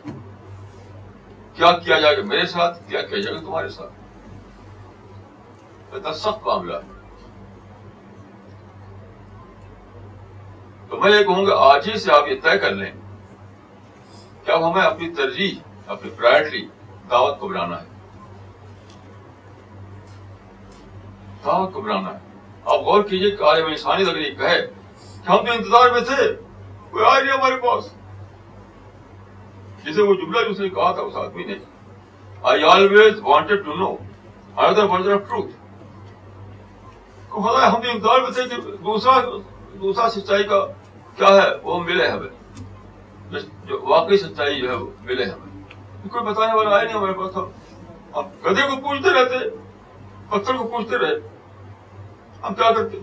کیا کیا جائے گا میرے ساتھ کیا کیا جائے گا تمہارے ساتھ ایتا سخت معاملہ ہے تو میں یہ کہوں گا آج ہی سے آپ یہ طے کر لیں کہ اب ہمیں اپنی ترجیح اپنی پرائرٹی دعوت کو بنانا ہے دعوت کو بنانا ہے آپ غور کیجیے کہ آج میں انسانی لگ کہے کہ ہم تو انتظار میں تھے کوئی آئی نہیں ہمارے پاس جسے وہ جملہ جو اس نے کہا تھا اس آدمی نے I always wanted to know ہم بھی انتظار میں تھے کہ دوسرا دوسرا سچائی کا کیا ہے وہ ملے ہمیں جو واقعی سچائی جو ہے وہ ملے ہمیں کوئی بتانے والا آئے نہیں ہمارے پاس کو پوچھتے رہتے پتھر کو پوچھتے رہے ہم کیا کرتے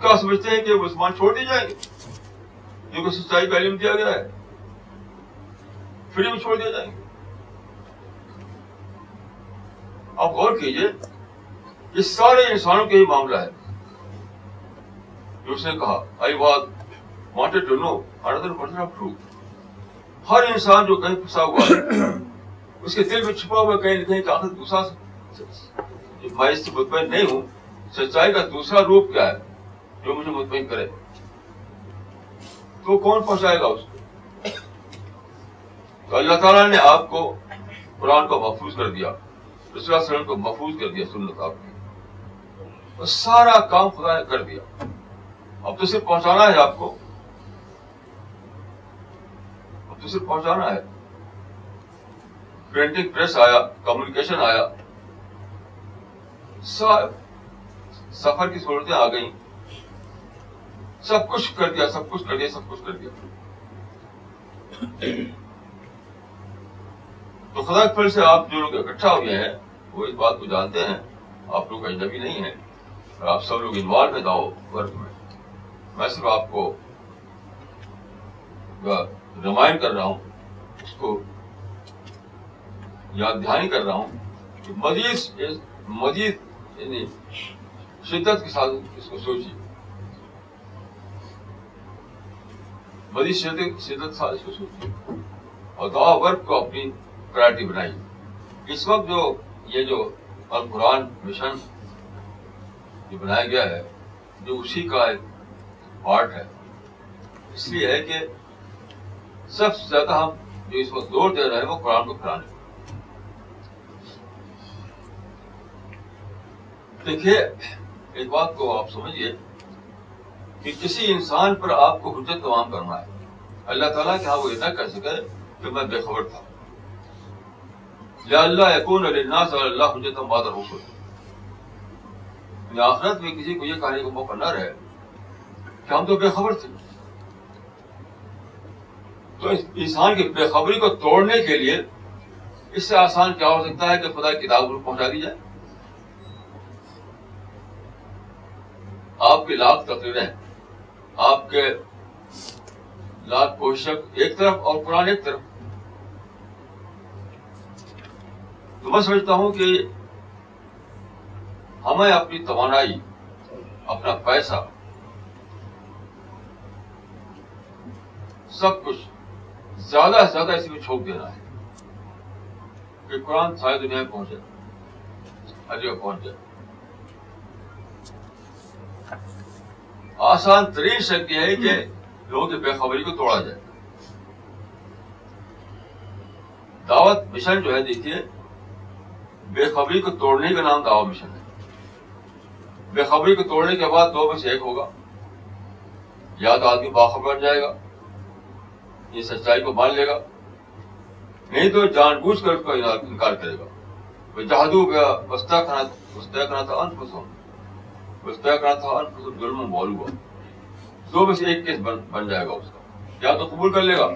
کیا سمجھتے ہیں کہ مسلمان چھوڑ دی جائیں گے کیونکہ سچائی کا علم دیا گیا ہے فری میں چھوڑ دیا جائیں گے آپ غور کیجیے یہ سارے انسانوں کا ہی معاملہ ہے جو اس نے کہا I was wanted to know inner person of truth ہر انسان جو کہیں پھنسا ہوا ہے اس کے دل میں چھپا ہوا کہیں نہ کہیں کہ آخر دوسرا میں اس سے مطمئن نہیں ہوں سچائی کا دوسرا روپ کیا ہے جو مجھے مطمئن کرے تو کون پہنچائے گا اس کو تو اللہ تعالیٰ نے آپ کو قرآن کو محفوظ کر دیا رسول اللہ علیہ وسلم کو محفوظ کر دیا سنت آپ کی اور سارا کام خدا نے کر دیا اب تو صرف پہنچانا ہے آپ کو اب تو صرف پہنچانا ہے پرنٹنگ پریس آیا آیا سفر کی سہولتیں آ گئیں سب کچھ کر دیا سب کچھ کر دیا سب کچھ کر دیا تو خدا پھر سے آپ جو لوگ اکٹھا ہوئے ہیں وہ اس بات کو جانتے ہیں آپ لوگ اجنبی نہیں ہیں اور آپ سب لوگ انوالو ہے جاؤ میں صرف آپ کو ریمائنڈ کر رہا ہوں اس کو یاد دھیان کر رہا ہوں کہ مزید مزید یعنی شدت کے ساتھ اس کو سوچیے مزید شدت شدت کے ساتھ اس کو سوچیے اور دعا ورک کو اپنی پرائرٹی بنائی اس وقت جو یہ جو القرآن مشن جو بنایا گیا ہے جو اسی کا ایک پارٹ ہے اس لیے ہے کہ سب سے زیادہ ہم جو اس وقت زور دے رہے ہیں وہ قرآن کو پھیلانے دیکھیے ایک بات کو آپ سمجھیے کہ کسی انسان پر آپ کو حجت تمام کرنا ہے اللہ تعالیٰ کہ ہاں وہ یہ نہ کر سکے کہ میں بے خبر تھا یا اللہ یقون الناس اللہ حجت ہم بادر ہو آخرت میں کسی کو یہ کہانی کا موقع نہ رہے کہ ہم تو بے خبر تھے تو انسان کی بے خبری کو توڑنے کے لیے اس سے آسان کیا ہو سکتا ہے کہ خدا کی کتاب پر پہنچا دی جائے آپ کی لاکھ تقریر آپ کے لاکھ کوشک ایک طرف اور قرآن ایک طرف تو میں سمجھتا ہوں کہ ہمیں اپنی توانائی اپنا پیسہ سب کچھ زیادہ سے زیادہ اسی کو چھوک دینا ہے کہ قرآن ساری دنیا میں پہنچ جائے جگہ پہنچ جائے آسان ترین شکتی یہ ہے کہ لوگوں بے بےخبری کو توڑا جائے دعوت مشن جو ہے دیکھیے بےخبری کو توڑنے کا نام دعوت مشن ہے بےخبری کو توڑنے کے بعد دو میں سے ایک ہوگا یا تو آدمی باخبر جائے گا یہ سچائی کو مان لے گا نہیں تو جان بوجھ کر اس کا انکار کرے گا وہ جہادو گیا وسطا کھانا وسطا کھانا تھا ان پسند کھانا تھا ان پسند مول ہوا سو بس ایک کیس بن, بن جائے گا اس کا یا تو قبول کر لے گا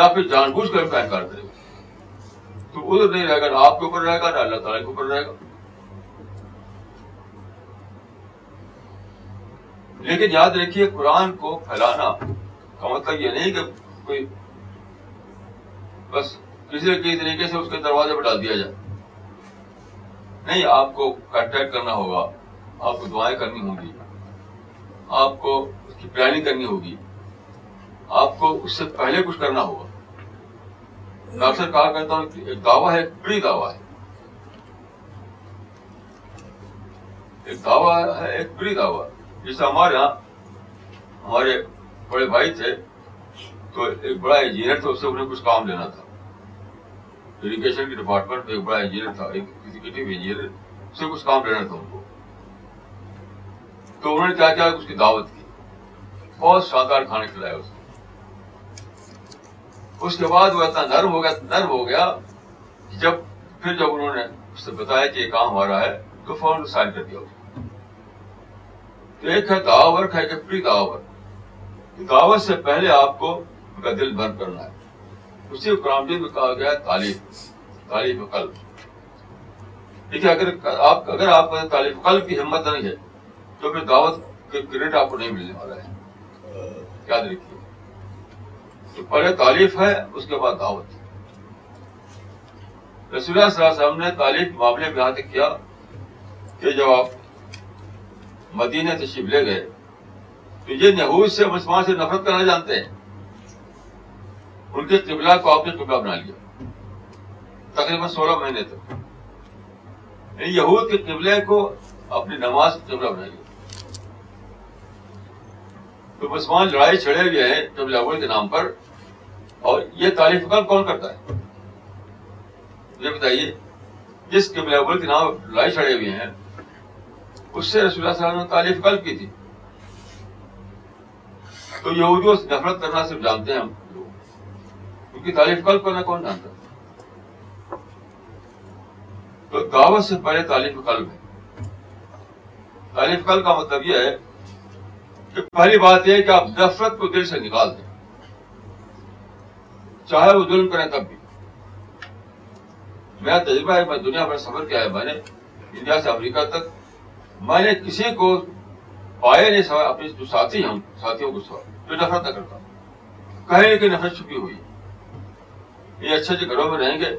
یا پھر جان بوجھ کر اس کا انکار کرے گا تو ادھر نہیں رہے گا نہ آپ کے اوپر رہے گا نہ اللہ تعالیٰ کے اوپر رہے گا لیکن یاد رکھیے قرآن کو پھیلانا کا مطلب یہ نہیں کہ کوئی بس کسی نہ کسی طریقے سے اس کے دروازے پہ ڈال دیا جائے نہیں آپ کو کانٹیکٹ کرنا ہوگا آپ کو دعائیں کرنی ہوں گی آپ کو اس کی پلاننگ کرنی ہوگی آپ کو اس سے پہلے کچھ کرنا ہوگا میں اکثر کہا کرتا ہوں کہ ایک دعویٰ ہے ایک پری دعویٰ ہے ایک دعویٰ ہے ایک پری دعویٰ جیسے ہمارے یہاں ہمارے بڑے بھائی تھے تو ایک بڑا انجینئر تھا اس سے انہیں کچھ کام لینا تھا ایجوکیشن کے ڈپارٹمنٹ میں ایک بڑا انجینئر تھا ایک انجینئر اس سے کچھ کام لینا تھا ان کو تو انہوں نے کیا کیا اس کی دعوت کی بہت شاندار کھانے کھلایا اس کو اس کے بعد وہ اتنا نرم ہو گیا نرم ہو گیا جب پھر جب انہوں نے اس سے بتایا کہ یہ کام ہو رہا ہے تو فوراً سائن کر دیا اس کو ایک ہے دعوت ہے ایک پری دعوت دعوت سے پہلے آپ کو ان کا دل بھر کرنا ہے اسی قرآن میں کہا گیا ہے تعلیم قلب دیکھیے تعلیم قلب کی ہمت نہیں ہے تو پھر دعوت کے کریڈٹ آپ کو نہیں ملنے والا ہے یاد رکھیے پہلے تعلیم ہے اس کے بعد دعوت رسول اللہ اللہ صلی علیہ وسلم نے تعلیم معاملے میں یہاں تک کیا کہ جب آپ مدینہ تشیب لے گئے یہ یہود سے مسلمان سے نفرت کرنا جانتے ہیں ان کے قبلہ کو آپ نے قبلہ بنا لیا تقریباً سولہ مہینے تک یعنی یہود کے قبلے کو اپنی نماز کا قبلہ بنا لیا مسلمان لڑائی چھڑے ہوئے ہیں قبل اول کے نام پر اور یہ تعریف کام کون کرتا ہے مجھے بتائیے جس قبل اول کے نام لڑائی چھڑے ہوئے ہیں اس سے رسول اللہ اللہ صلی علیہ وسلم نے تعریف کل کی تھی تو یہودیوں سے نفرت کرنا صرف جانتے ہیں ہم لوگ کیونکہ تعریف قلب کرنا کون جانتا تو دعوت سے پہلے تعلیم قلب ہے تعلیم قلب کا مطلب یہ ہے کہ پہلی بات یہ ہے کہ آپ نفرت کو دل سے نکال دیں چاہے وہ ظلم کریں تب بھی میرا تجربہ ہے میں دنیا بھر سفر کیا ہے میں نے انڈیا سے امریکہ تک میں نے کسی کو پائے نہیں سوائے اپنے جو ساتھی ہم ساتھیوں کو سوا جو نفرت نہ کرتا کہیں کہ نفرت چھپی ہوئی یہ اچھے اچھے جی گھروں میں رہیں گے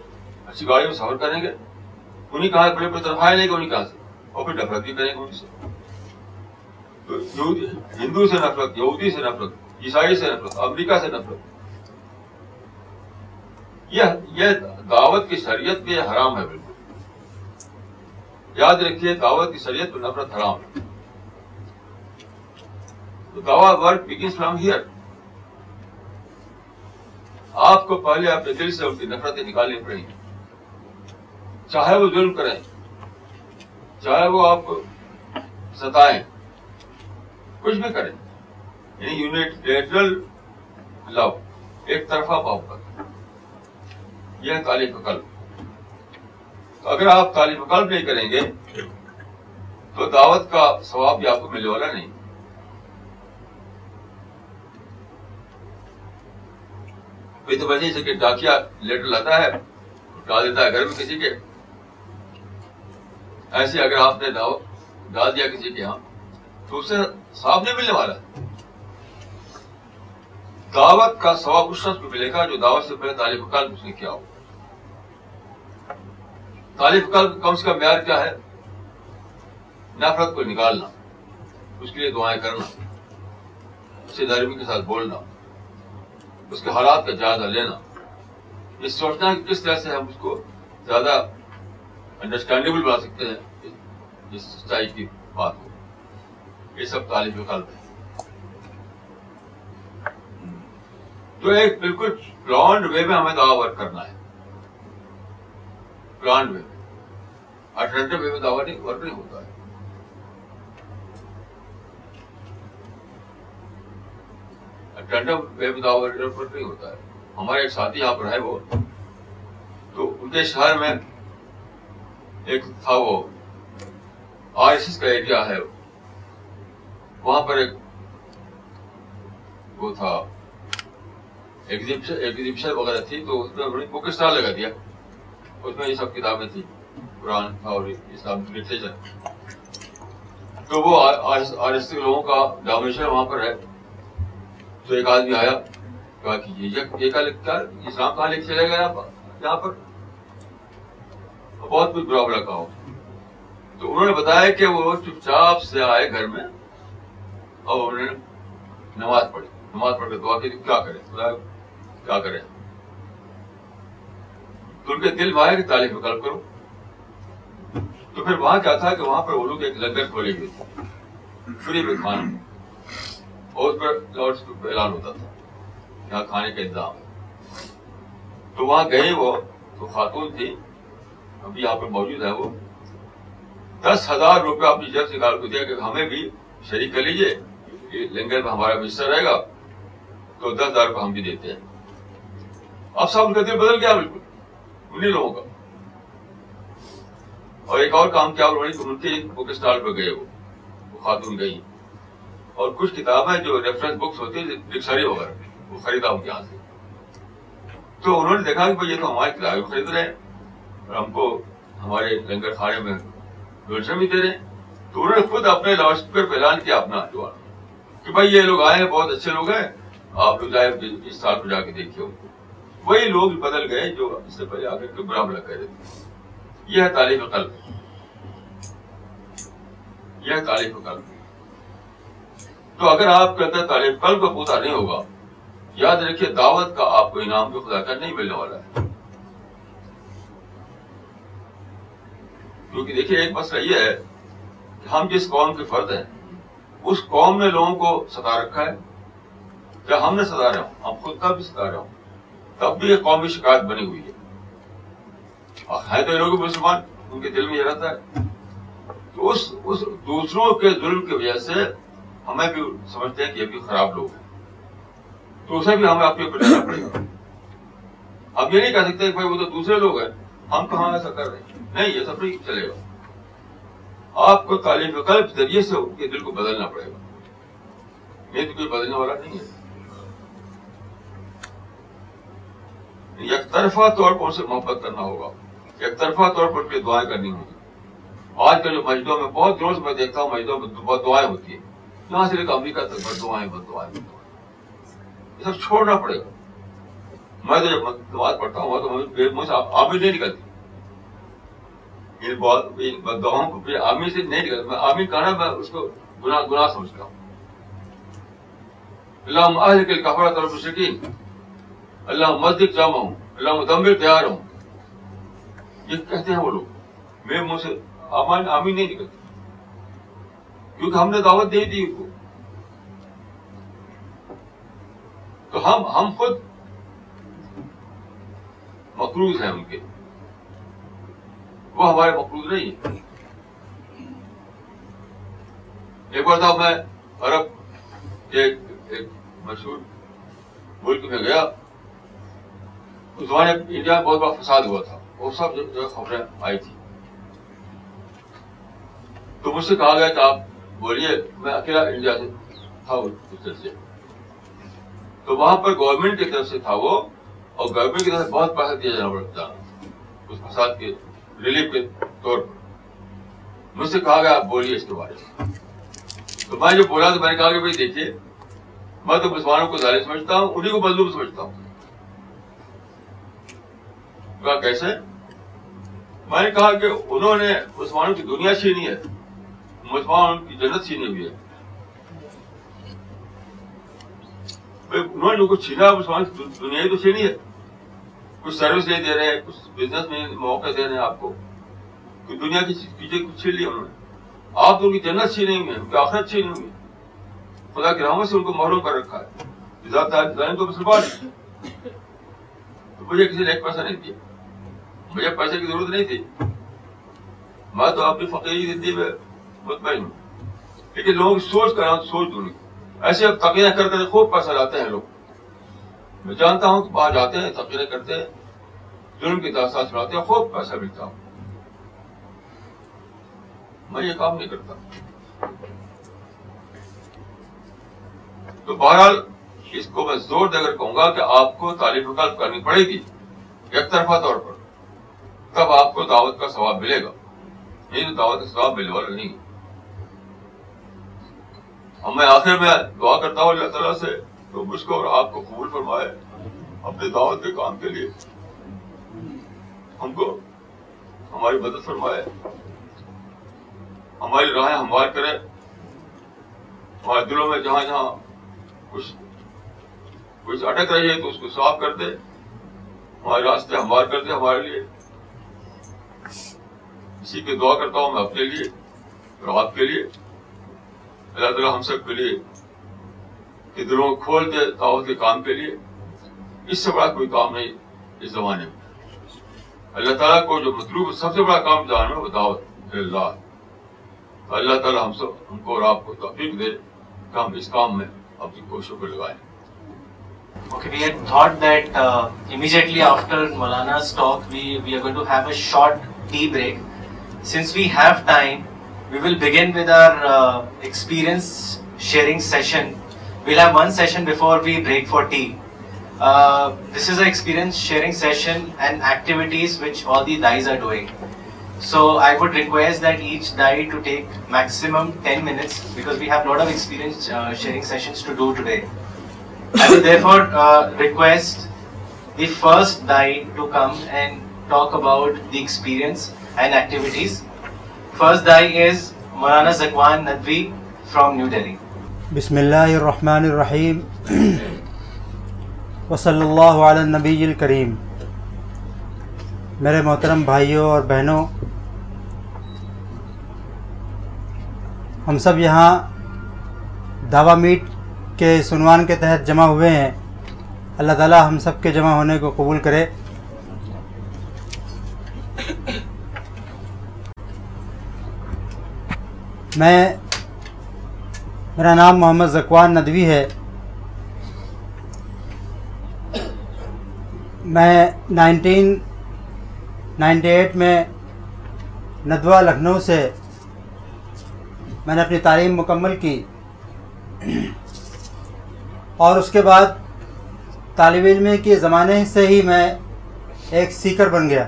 اچھی گاڑی میں سفر کریں گے انہیں کہا بڑے بڑے لیں گے انہیں کہاں سے اور پھر نفرت بھی کریں گے ان سے ہندو سے نفرت یہودی سے نفرت عیسائی سے نفرت امریکہ سے نفرت یہ دعوت کی شریعت پہ حرام ہے بالکل یاد رکھیے دعوت کی شریعت پہ نفرت حرام ہے بگنس فرام ہیئر آپ کو پہلے اپنے دل سے ان کی نفرتیں نکالنی پڑیں چاہے وہ ظلم کریں چاہے وہ آپ کو ستائیں کچھ بھی کریں یعنی یونٹ لیٹرل لو ایک طرفہ پاؤ کر یہ تالیف قلب اگر آپ تعلیم قلب نہیں کریں گے تو دعوت کا ثواب بھی آپ کو ملنے والا نہیں تو کہ ڈاکیا لیٹر لاتا ہے ڈال دیتا ہے گھر میں کسی کے ایسے اگر آپ نے دعو ڈال دیا کسی کے یہاں تو اسے صاف نہیں ملنے والا دعوت کا سواب شخص کو ملے گا جو دعوت سے پہلے تعلیم کال اس نے کیا ہو تعلیم کال کم سے کم معیار کیا ہے نفرت کو نکالنا اس کے لیے دعائیں کرنا اسے دارمی کے ساتھ بولنا اس کے حالات کا جائزہ لینا یہ سوچنا ہے کہ کس طرح سے ہم اس کو زیادہ انڈرسٹینڈیبل بنا سکتے ہیں اس سچائی کی بات کو یہ سب طالب غلط ہے تو ایک بالکل پلانڈ وے میں ہمیں دعوی ورک کرنا ہے پلانڈ وے میں الٹرنیٹو وے میں دعوی ورک نہیں ہوتا ہے اسٹینڈ اپ پر نہیں ہوتا ہے ہمارے ایک ساتھی یہاں پر ہے وہ تو ان کے شہر میں ایک تھا وہ آر ایس ایس کا ایریا ہے وہاں پر ایک وہ تھا ایگزیبیشن وغیرہ تھی تو اس میں بڑی نے بک اسٹال لگا دیا اس میں یہ سب کتابیں تھیں قرآن تھا اور اسلام لٹریچر تو وہ آر ایس کے لوگوں کا ڈومینیشن وہاں پر ہے تو ایک آدمی آیا کہا کہ لکھتا ہے اسلام کہاں لے کے چلے گیا بہت کچھ تو انہوں نے بتایا کہ وہ چپ چاپ سے آئے گھر میں اور انہوں نے نماز پڑھ کر دعا کی کیا کرے کیا کرے تو ان کے دل وہاں تعلیم قلب کرو تو پھر وہاں کیا تھا کہ وہاں پر وہ لوگ ایک لنگر کھولے گئے تھے فری میں کھانا اعلان ہوتا تھا یہاں کھانے انتظام تو وہاں گئے وہ تو خاتون تھی ابھی یہاں پہ موجود ہے وہ دس ہزار روپیہ اپنی جب سکال کو دیا کہ ہمیں بھی شریک کر لیجیے لنگر میں ہمارا مستر رہے گا تو دس ہزار روپے ہم بھی دیتے ہیں اب سب ان کا دل بدل گیا بالکل انہیں لوگوں کا اور ایک اور کام کیا وہ کسٹال پہ گئے وہ خاتون گئی اور کچھ کتاب ہے جو ریفرنس بکس ہوتی ہیں ڈکشنری وغیرہ وہ خریدا ہوں یہاں سے تو انہوں نے دیکھا کہ یہ تو ہماری کتاب خرید رہے ہیں اور ہم کو ہمارے لنگر خانے میں بھی دے رہے ہیں تو انہوں نے خود اپنے لاؤڈ اسپیکر پہ اعلان کیا اپنا جو کہ بھائی یہ لوگ آئے ہیں بہت اچھے لوگ ہیں آپ لوگ اس سال کو جا کے دیکھیے ان کو وہی لوگ بدل گئے جو اس سے پہلے آ کر برا بلا کہہ رہے تھے یہ ہے تعلیم قلب یہ ہے تعلیم قلب تو اگر آپ کے اندر تعلیم قلب کو پوتا نہیں ہوگا یاد رکھیے دعوت کا آپ کو انعام بھی خدا کر نہیں ملنے والا ہے کیونکہ دیکھیے ایک مسئلہ یہ ہے کہ ہم جس قوم کے فرد ہیں اس قوم نے لوگوں کو ستا رکھا ہے کیا ہم نے ستا رہا ہوں ہم خود کا بھی ستا رہا ہوں تب بھی یہ قومی شکایت بنی ہوئی ہے تو لوگ مسلمان ان کے دل میں یہ رہتا ہے تو اس, دوسروں کے ظلم کی وجہ سے ہمیں بھی سمجھتے ہیں کہ خراب لوگ ہیں تو اسے بھی ہمیں آپ کے گا ہم یہ نہیں کہہ سکتے کہ وہ تو دوسرے لوگ ہیں ہم کہاں ایسا کر رہے ہیں نہیں یہ سب نہیں چلے گا آپ کو تعلیم قلب ذریعے سے ان کے دل کو بدلنا پڑے گا یہ تو کوئی بدلنے والا نہیں ہے یک طرفہ طور پر اسے محبت کرنا ہوگا یک طرفہ طور پر دعائیں کرنی ہوگی آج کل جو مسجدوں میں بہت روز سے میں دیکھتا ہوں مسجدوں میں بہت دعائیں ہوتی ہیں یہاں سے لے کے امریکہ تک بد دعائیں بد دعائیں یہ سب چھوڑنا پڑے گا میں تو جب بات پڑھتا ہوں تو مجھ سے آمین نہیں نکلتی بد دعاؤں کو آمین سے نہیں نکلتا میں آمین کہنا میں اس کو گناہ گناہ سمجھتا ہوں اللہ اہل کے کفرہ طرف شکین اللہ مسجد جامع ہوں اللہ مدمبر تیار ہوں یہ کہتے ہیں وہ لوگ میں مجھ سے آمین نہیں نکلتی کیونکہ ہم نے دعوت دی ان کو تو ہم ہم خود مقروض ہیں ان کے وہ ہمارے مقروض نہیں ہیں ایک بار تھا میں عرب ایک, مشہور ملک میں گیا اس زمانے انڈیا میں بہت بڑا فساد ہوا تھا وہ سب جو خبریں آئی تھی تو مجھ سے کہا گیا کہ آپ بولیے میں اکیلا انڈیا سے تھا سے تو وہاں پر گورنمنٹ کی طرف سے تھا وہ اور گورنمنٹ کی طرف سے بہت پیسہ دیا جانا پڑتا تھا اس فساد کے ریلیف کے طور پر مجھ سے کہا گیا آپ بولیے اس کے بارے میں تو میں جو بولا تو میں نے کہا کہ بھائی دیکھیے میں تو مسلمانوں کو ظاہر سمجھتا ہوں انہیں کو مظلوم سمجھتا ہوں کہا کیسے میں نے کہا کہ انہوں نے مسلمانوں کی دنیا چھینی ہے مسلمان کی جنت چھینی ہوئی ہے انہوں نے کچھ چھینا مسلمان دنیا ہی تو چھینی ہے کچھ سروس نہیں دے رہے ہیں کچھ بزنس میں موقع دے رہے ہیں آپ کو کہ دنیا کی چیزیں کچھ چھین لی انہوں نے آپ تو ان کی جنت چھینیں ہیں ان کی آخرت چھینیں گے خدا کی رحمت سے ان کو محروم کر رکھا ہے جزاد دار جزائیں تو مسلمان تو مجھے کسی نے ایک پیسہ نہیں دیا مجھے پیسے کی ضرورت نہیں تھی میں تو اپنی فقیری زندگی میں ہوں لیکن لوگ سوچ کر رہا ہوں سوچ دوں نہیں ایسے اب تقینہ کر کر خوب پیسہ لاتے ہیں لوگ میں جانتا ہوں کہ باہر جاتے ہیں تقینہ کرتے ہیں ظلم کی داستان سناتے ہیں خوب پیسہ ملتا ہوں میں یہ کام نہیں کرتا تو بہرحال اس کو میں زور دے کر کہوں گا کہ آپ کو تعلیم مطالب کرنی پڑے گی ایک طرفہ طور پر تب آپ کو دعوت کا ثواب ملے گا یہ یعنی دعوت کا ثواب ملنے والا نہیں ہے اب میں آخر میں دعا کرتا ہوں اللہ تعالیٰ سے تو مجھ کو اور آپ کو قبول فرمائے اپنے دعوت کے کام کے لیے ہم کو ہماری مدد فرمائے ہماری راہیں ہموار کرے ہمارے دلوں میں جہاں جہاں کچھ کچھ اٹک رہی ہے تو اس کو صاف کر دے ہمارے راستے ہموار کر دے ہمارے لیے اسی کے دعا کرتا ہوں میں اپنے لیے اور آپ کے لیے اللہ تعالیٰ ہم سب کے لیے کہ دلوں کو کھول دے دعوت کے کام کے لیے اس سے بڑا کوئی کام نہیں اس زمانے میں اللہ تعالیٰ کو جو مطلوب سب سے بڑا کام جانا ہے وہ دعوت اللہ اللہ تعالیٰ ہم سب ہم کو اور آپ کو توفیق دے کہ ہم اس کام میں اپنی کوششوں کو لگائیں Okay, we had thought that uh, immediately after Malana's talk, we, we are going to have a short tea break. Since we have time, we will begin our experience sharing shares sharing request the first dye to come and talk about the experience بسم اللہ الرحمٰن الرحیم و صلی اللہ علیہ نبی الکریم میرے محترم بھائیوں اور بہنوں ہم سب یہاں دبا میٹ کے سنوان کے تحت جمع ہوئے ہیں اللہ تعالیٰ ہم سب کے جمع ہونے کو قبول کرے میں میرا نام محمد زکوان ندوی ہے میں نائنٹین نائنٹی ایٹ میں ندوہ لکھنؤ سے میں نے اپنی تعلیم مکمل کی اور اس کے بعد طالب علم کے زمانے سے ہی میں ایک سیکر بن گیا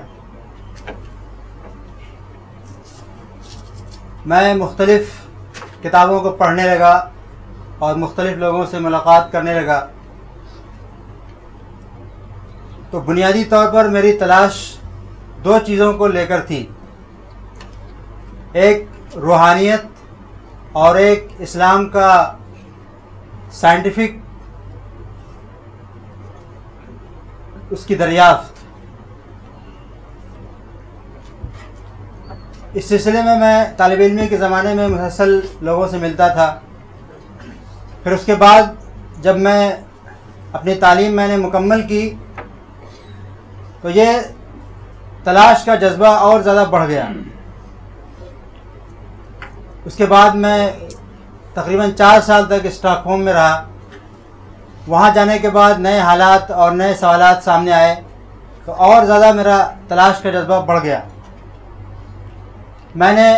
میں مختلف کتابوں کو پڑھنے لگا اور مختلف لوگوں سے ملاقات کرنے لگا تو بنیادی طور پر میری تلاش دو چیزوں کو لے کر تھی ایک روحانیت اور ایک اسلام کا سائنٹیفک اس کی دریافت اس سلسلے میں میں طالب علمی کے زمانے میں مسلسل لوگوں سے ملتا تھا پھر اس کے بعد جب میں اپنی تعلیم میں نے مکمل کی تو یہ تلاش کا جذبہ اور زیادہ بڑھ گیا اس کے بعد میں تقریباً چار سال تک اسٹاک ہوم میں رہا وہاں جانے کے بعد نئے حالات اور نئے سوالات سامنے آئے تو اور زیادہ میرا تلاش کا جذبہ بڑھ گیا میں نے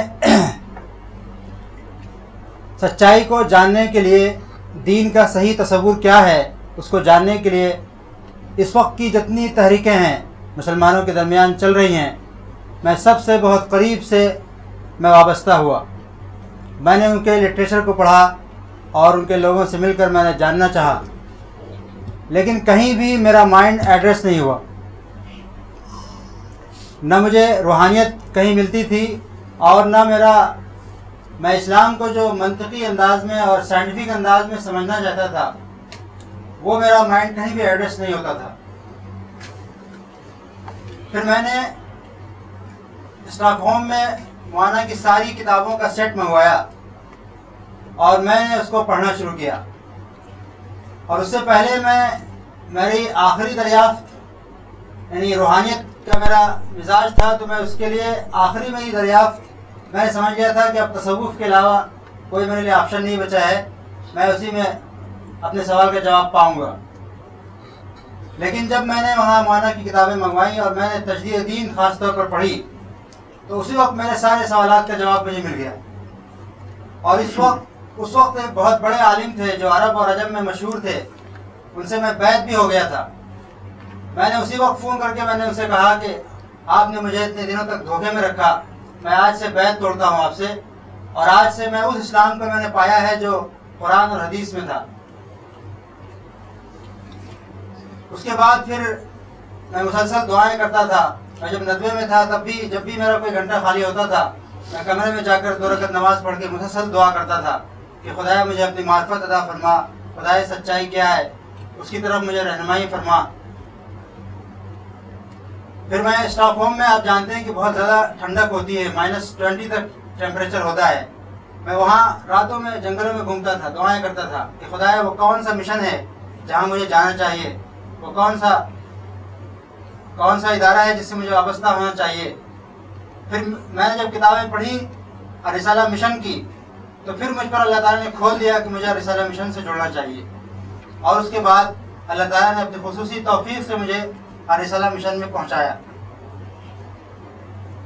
سچائی کو جاننے کے لیے دین کا صحیح تصور کیا ہے اس کو جاننے کے لیے اس وقت کی جتنی تحریکیں ہیں مسلمانوں کے درمیان چل رہی ہیں میں سب سے بہت قریب سے میں وابستہ ہوا میں نے ان کے لٹریچر کو پڑھا اور ان کے لوگوں سے مل کر میں نے جاننا چاہا لیکن کہیں بھی میرا مائنڈ ایڈریس نہیں ہوا نہ مجھے روحانیت کہیں ملتی تھی اور نہ میرا میں اسلام کو جو منطقی انداز میں اور سائنٹیفک انداز میں سمجھنا چاہتا تھا وہ میرا مائنڈ کہیں بھی ایڈریس نہیں ہوتا تھا پھر میں نے اسٹاک ہوم میں معنیٰ کی ساری کتابوں کا سیٹ منگوایا اور میں نے اس کو پڑھنا شروع کیا اور اس سے پہلے میں میری آخری دریافت یعنی روحانیت کا میرا مزاج تھا تو میں اس کے لیے آخری میں ہی دریافت میں سمجھ گیا تھا کہ اب تصوف کے علاوہ کوئی میرے لیے آپشن نہیں بچا ہے میں اسی میں اپنے سوال کا جواب پاؤں گا لیکن جب میں نے وہاں معنیٰ کی کتابیں منگوائیں اور میں نے تجدید دین خاص طور پر پڑھی تو اسی وقت میرے سارے سوالات کا جواب مجھے مل گیا اور اس وقت اس وقت بہت بڑے عالم تھے جو عرب اور عجب میں مشہور تھے ان سے میں بیت بھی ہو گیا تھا میں نے اسی وقت فون کر کے میں نے اسے کہا کہ آپ نے مجھے اتنے دنوں تک دھوکے میں رکھا میں آج سے بیت توڑتا ہوں آپ سے اور آج سے میں اس اسلام کو میں نے پایا ہے جو قرآن اور حدیث میں تھا اس کے بعد پھر میں مسلسل دعائیں کرتا تھا میں جب ندوے میں تھا تب بھی جب بھی میرا کوئی گھنٹہ خالی ہوتا تھا میں کمرے میں جا کر دو رکعت نماز پڑھ کے مسلسل دعا کرتا تھا کہ خدایا مجھے اپنی معرفت ادا فرما خدایا سچائی کیا ہے اس کی طرف مجھے رہنمائی فرما پھر میں اسٹاک ہوم میں آپ جانتے ہیں کہ بہت زیادہ ٹھنڈک ہوتی ہے مائنس ٹوینٹی تک ٹیمپریچر ہوتا ہے میں وہاں راتوں میں جنگلوں میں گھومتا تھا دعائیں کرتا تھا کہ خدا ہے وہ کون سا مشن ہے جہاں مجھے جانا چاہیے وہ کون سا کون سا ادارہ ہے جس سے مجھے وابستہ ہونا چاہیے پھر میں نے جب کتابیں پڑھی اور رسالہ مشن کی تو پھر مجھ پر اللہ تعالیٰ نے کھول دیا کہ مجھے رسالہ مشن سے جڑنا چاہیے اور اس کے بعد اللہ تعالیٰ نے اپنی خصوصی توفیق سے مجھے مشن میں پہنچایا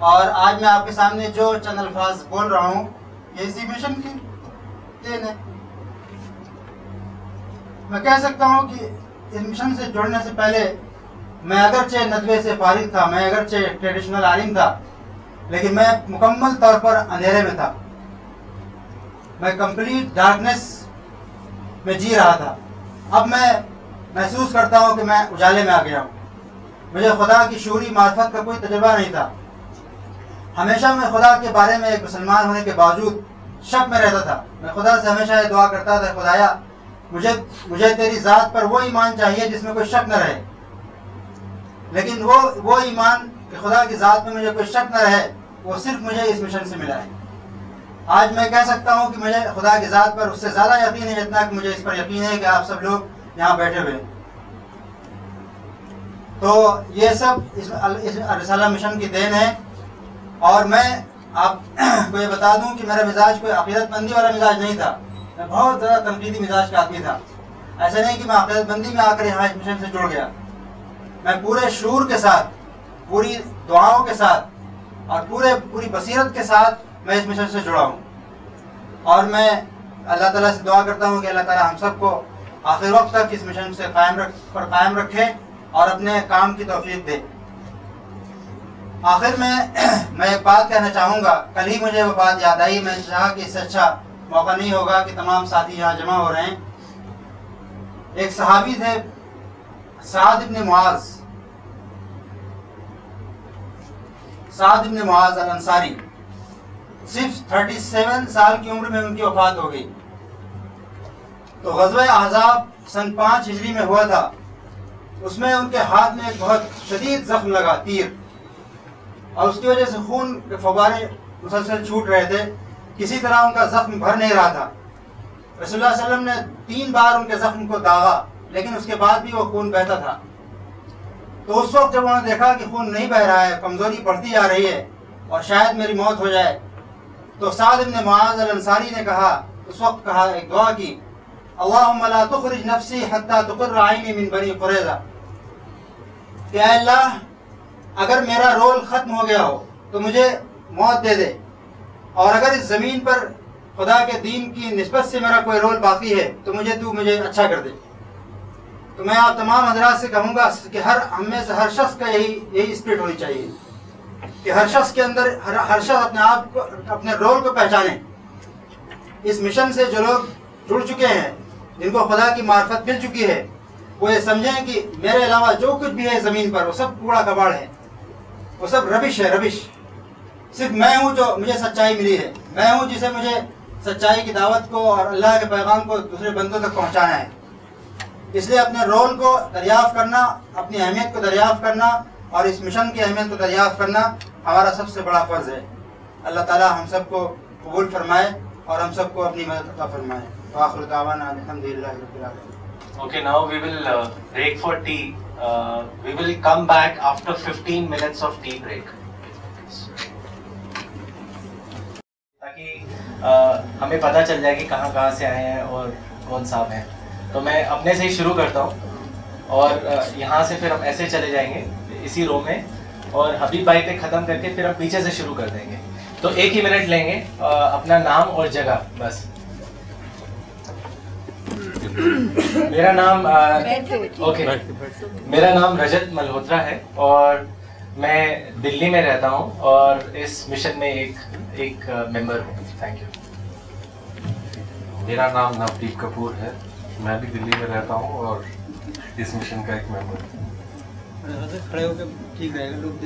اور آج میں آپ کے سامنے جو چند الفاظ بول رہا ہوں یہ اسی مشن کی دین ہے میں کہہ سکتا ہوں کہ اس مشن سے جڑنے سے پہلے میں اگرچہ ندوے سے فارغ تھا میں اگرچہ ٹریڈیشنل عالم تھا لیکن میں مکمل طور پر اندھیرے میں تھا میں کمپلیٹ ڈارکنیس میں جی رہا تھا اب میں محسوس کرتا ہوں کہ میں اجالے میں آ گیا ہوں مجھے خدا کی شعوری معرفت کا کوئی تجربہ نہیں تھا ہمیشہ میں خدا کے بارے میں ایک مسلمان ہونے کے باوجود شک میں رہتا تھا میں خدا سے ہمیشہ یہ دعا کرتا تھا خدایا مجھے مجھے تیری ذات پر وہ ایمان چاہیے جس میں کوئی شک نہ رہے لیکن وہ وہ ایمان کہ خدا کی ذات میں مجھے کوئی شک نہ رہے وہ صرف مجھے اس مشن سے ملا ہے آج میں کہہ سکتا ہوں کہ مجھے خدا کی ذات پر اس سے زیادہ یقین ہے جتنا کہ مجھے اس پر یقین ہے کہ آپ سب لوگ یہاں بیٹھے ہوئے ہیں تو یہ سب اس رسالہ مشن کی دین ہے اور میں آپ کو یہ بتا دوں کہ میرا مزاج کوئی عقیدت بندی والا مزاج نہیں تھا میں بہت زیادہ تنقیدی مزاج کا آدمی تھا ایسا نہیں کہ میں عقیدت بندی میں آ کر یہاں اس مشن سے جڑ گیا میں پورے شعور کے ساتھ پوری دعاؤں کے ساتھ اور پورے پوری بصیرت کے ساتھ میں اس مشن سے جڑا ہوں اور میں اللہ تعالیٰ سے دعا کرتا ہوں کہ اللہ تعالیٰ ہم سب کو آخر وقت تک اس مشن سے قائم رکھ پر قائم رکھے اور اپنے کام کی توفیق دے آخر میں میں ایک بات کہنا چاہوں گا کل ہی مجھے وہ بات یاد آئی میں چاہا کہ اس سے اچھا موقع نہیں ہوگا کہ تمام ساتھی یہاں جمع ہو رہے ہیں ایک صحابی تھے ابن ابن صرف 37 سال کی عمر میں ان کی وفات ہو گئی تو غزوہ احزاب سن پانچ ہجری میں ہوا تھا اس میں ان کے ہاتھ میں ایک بہت شدید زخم لگا تیر اور اس کی وجہ سے خون کے فوارے مسلسل چھوٹ رہے تھے کسی طرح ان کا زخم بھر نہیں رہا تھا رسول اللہ علیہ وسلم نے تین بار ان کے زخم کو داغا لیکن اس کے بعد بھی وہ خون بہتا تھا تو اس وقت جب انہوں نے دیکھا کہ خون نہیں بہ رہا ہے کمزوری بڑھتی جا رہی ہے اور شاید میری موت ہو جائے تو سعد ابن معاذ الانصاری نے کہا اس وقت کہا ایک دعا کی اللہم لا تخرج نفسی حتی تقر عینی من بنی قریضہ کہ اے اللہ اگر میرا رول ختم ہو گیا ہو تو مجھے موت دے دے اور اگر اس زمین پر خدا کے دین کی نسبت سے میرا کوئی رول باقی ہے تو مجھے تو مجھے اچھا کر دے تو میں آپ تمام حضرات سے کہوں گا کہ ہر ہم میں سے ہر شخص کا یہی یہی اسپرٹ ہونی چاہیے کہ ہر شخص کے اندر ہر ہر شخص اپنے آپ کو اپنے رول کو پہچانیں اس مشن سے جو لوگ جڑ چکے ہیں جن کو خدا کی معرفت مل چکی ہے وہ یہ سمجھیں کہ میرے علاوہ جو کچھ بھی ہے زمین پر وہ سب کوڑا کباڑ ہے وہ سب ربش ہے ربش صرف میں ہوں جو مجھے سچائی ملی ہے میں ہوں جسے مجھے سچائی کی دعوت کو اور اللہ کے پیغام کو دوسرے بندوں تک پہنچانا ہے اس لیے اپنے رول کو دریافت کرنا اپنی اہمیت کو دریافت کرنا اور اس مشن کی اہمیت کو دریافت کرنا ہمارا سب سے بڑا فرض ہے اللہ تعالیٰ ہم سب کو قبول فرمائے اور ہم سب کو اپنی مدد عطا فرمائے الحمد للہ Okay, now we we will will uh, Uh, break break. for tea. tea uh, come back after 15 minutes of تاکہ ہمیں پتہ چل جائے کہ کہاں کہاں سے آئے ہیں اور کون صاحب ہیں تو میں اپنے سے ہی شروع کرتا ہوں اور یہاں سے پھر ہم ایسے چلے جائیں گے اسی رو میں اور حبیب بھائی پہ ختم کر کے پھر ہم پیچھے سے شروع کر دیں گے تو ایک ہی منٹ لیں گے اپنا نام اور جگہ بس میرا نام میرا نام رجت ہے اور میں دلی میں رہتا ہوں اور اس مشن میں ایک ایک ممبر ہوں میرا نام نودیپ کپور ہے میں بھی دلی میں رہتا ہوں اور اس مشن کا ایک ممبر اچھا، ہو کے ٹھیک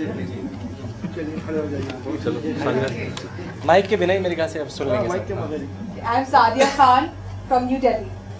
رہے گا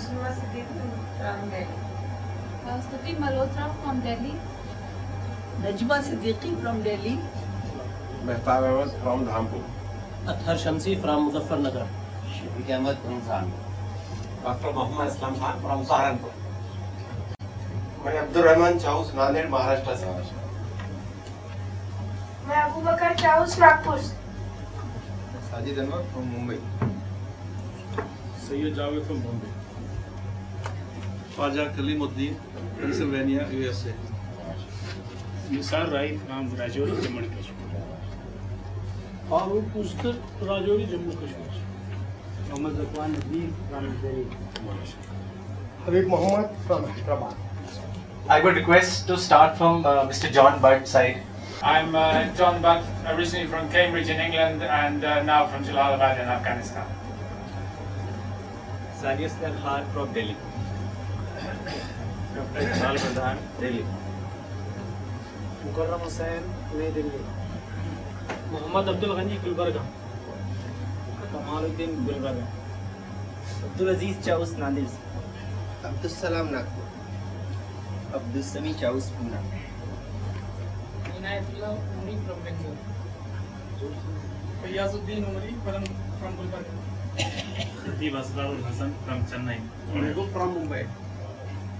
Najma Siddiqui from from from from from from from Delhi. Delhi. Athar Shamsi Dr. Islam Khan Saharanpur. رحمان چاہوس مہاراشٹر سے Khwaja Kaleemuddin Pennsylvania U S A Nisar Rai from Rajouri Jammu Kashmir Farooq Poskar Rajouri Jammu Kashmir Mohammad Zakwan Adeeb from Habib Mohammad from Hyderabad I would request to start from mister John Butt said I am John Butt residing from Cambridge in England and now from Jalalabad in Afghanistan Sania Sar Khan from Delhi Mukarram Hussain نئی دلی محمد عبد الغنی Gulbarga Kamaluddin Gulbarga Abdulaziz Chaus ناندیل Abdul Salam Nagpur Abdul Sami Chaus پونا عنایت اللہ عمری from bangle Fayyaz الدین عمری from from Gulbarga Khateeb Israr Alhasan from Chennai from Mumbai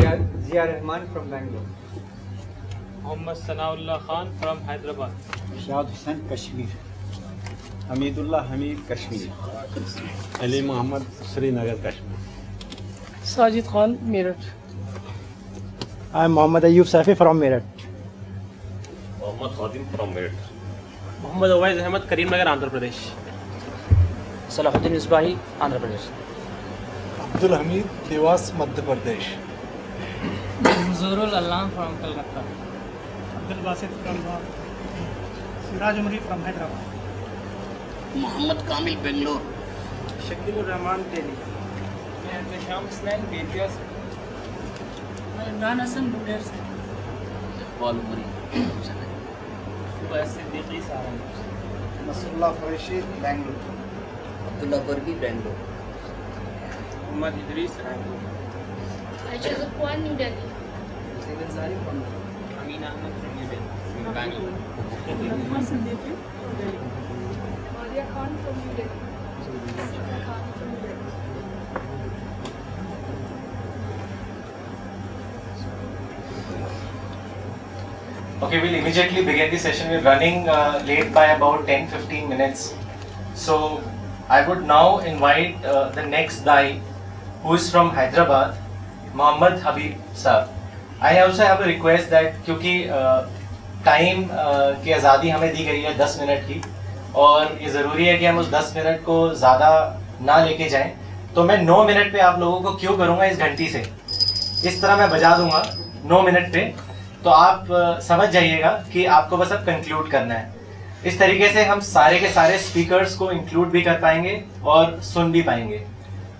Zia Rahman from Bangalore Mohammad Sanaullah Khan from Hyderabad Shad Hussain Kashmir Kashmir Hamid Hamidullah Ali Mohammad Srinagar Kashmir Sajid Khan I Mohammad Ayub Ayoofi from Meerut Mohammad Khadim from Mohammad Awais Ahmed Karimnagar Andhra Pradesh Salahuddin Asbahi Pradesh Abdul Hamid Madhya Pradesh Manzoor Alam from Calcutta Abdul Basit Karambar Siraj Umri from Hyderabad Mohammad Kamil Bangalore Shakeel Rahman تین شام حسن سے نان حسن سے Iqbal Hussain Nasrullah Rasheed Bangalore Abdulqargi Bangalore Mohammad Idrees Bangalore well immediately brief session we running late by about ten fifteen minutes so I would now invite the next by who is from Hyderabad Mohammad Habib Sahib I also have a request that کیونکہ time کی آزادی ہمیں دی گئی ہے دس minute کی اور یہ ضروری ہے کہ ہم اس دس منٹ کو زیادہ نہ لے کے جائیں تو میں نو منٹ پہ آپ لوگوں کو کیوں کروں گا اس گھنٹی سے اس طرح میں بجا دوں گا نو منٹ پہ تو آپ سمجھ جائیے گا کہ آپ کو بس اب کنکلوڈ کرنا ہے اس طریقے سے ہم سارے کے سارے اسپیکرس کو انکلوڈ بھی کر پائیں گے اور سن بھی پائیں گے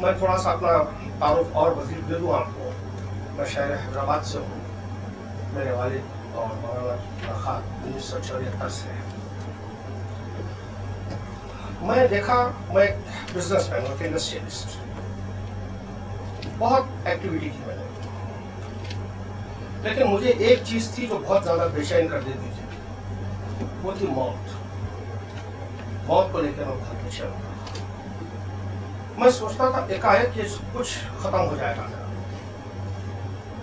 میں تھوڑا سا اپنا تعارف اور وزیر دے دوں آپ کو میں شہر حیدرآباد سے ہوں میرے والد اور میں دیکھا میں ایک بزنس مین ہوں انڈسٹریلسٹ بہت ایکٹیویٹی تھی میں نے لیکن مجھے ایک چیز تھی جو بہت زیادہ بے چین کر دیتی تھی وہ تھی موت موت کو لے کے میں بہت بے چین ہوں میں سوچتا تھا ایک کچھ ختم ہو جائے گا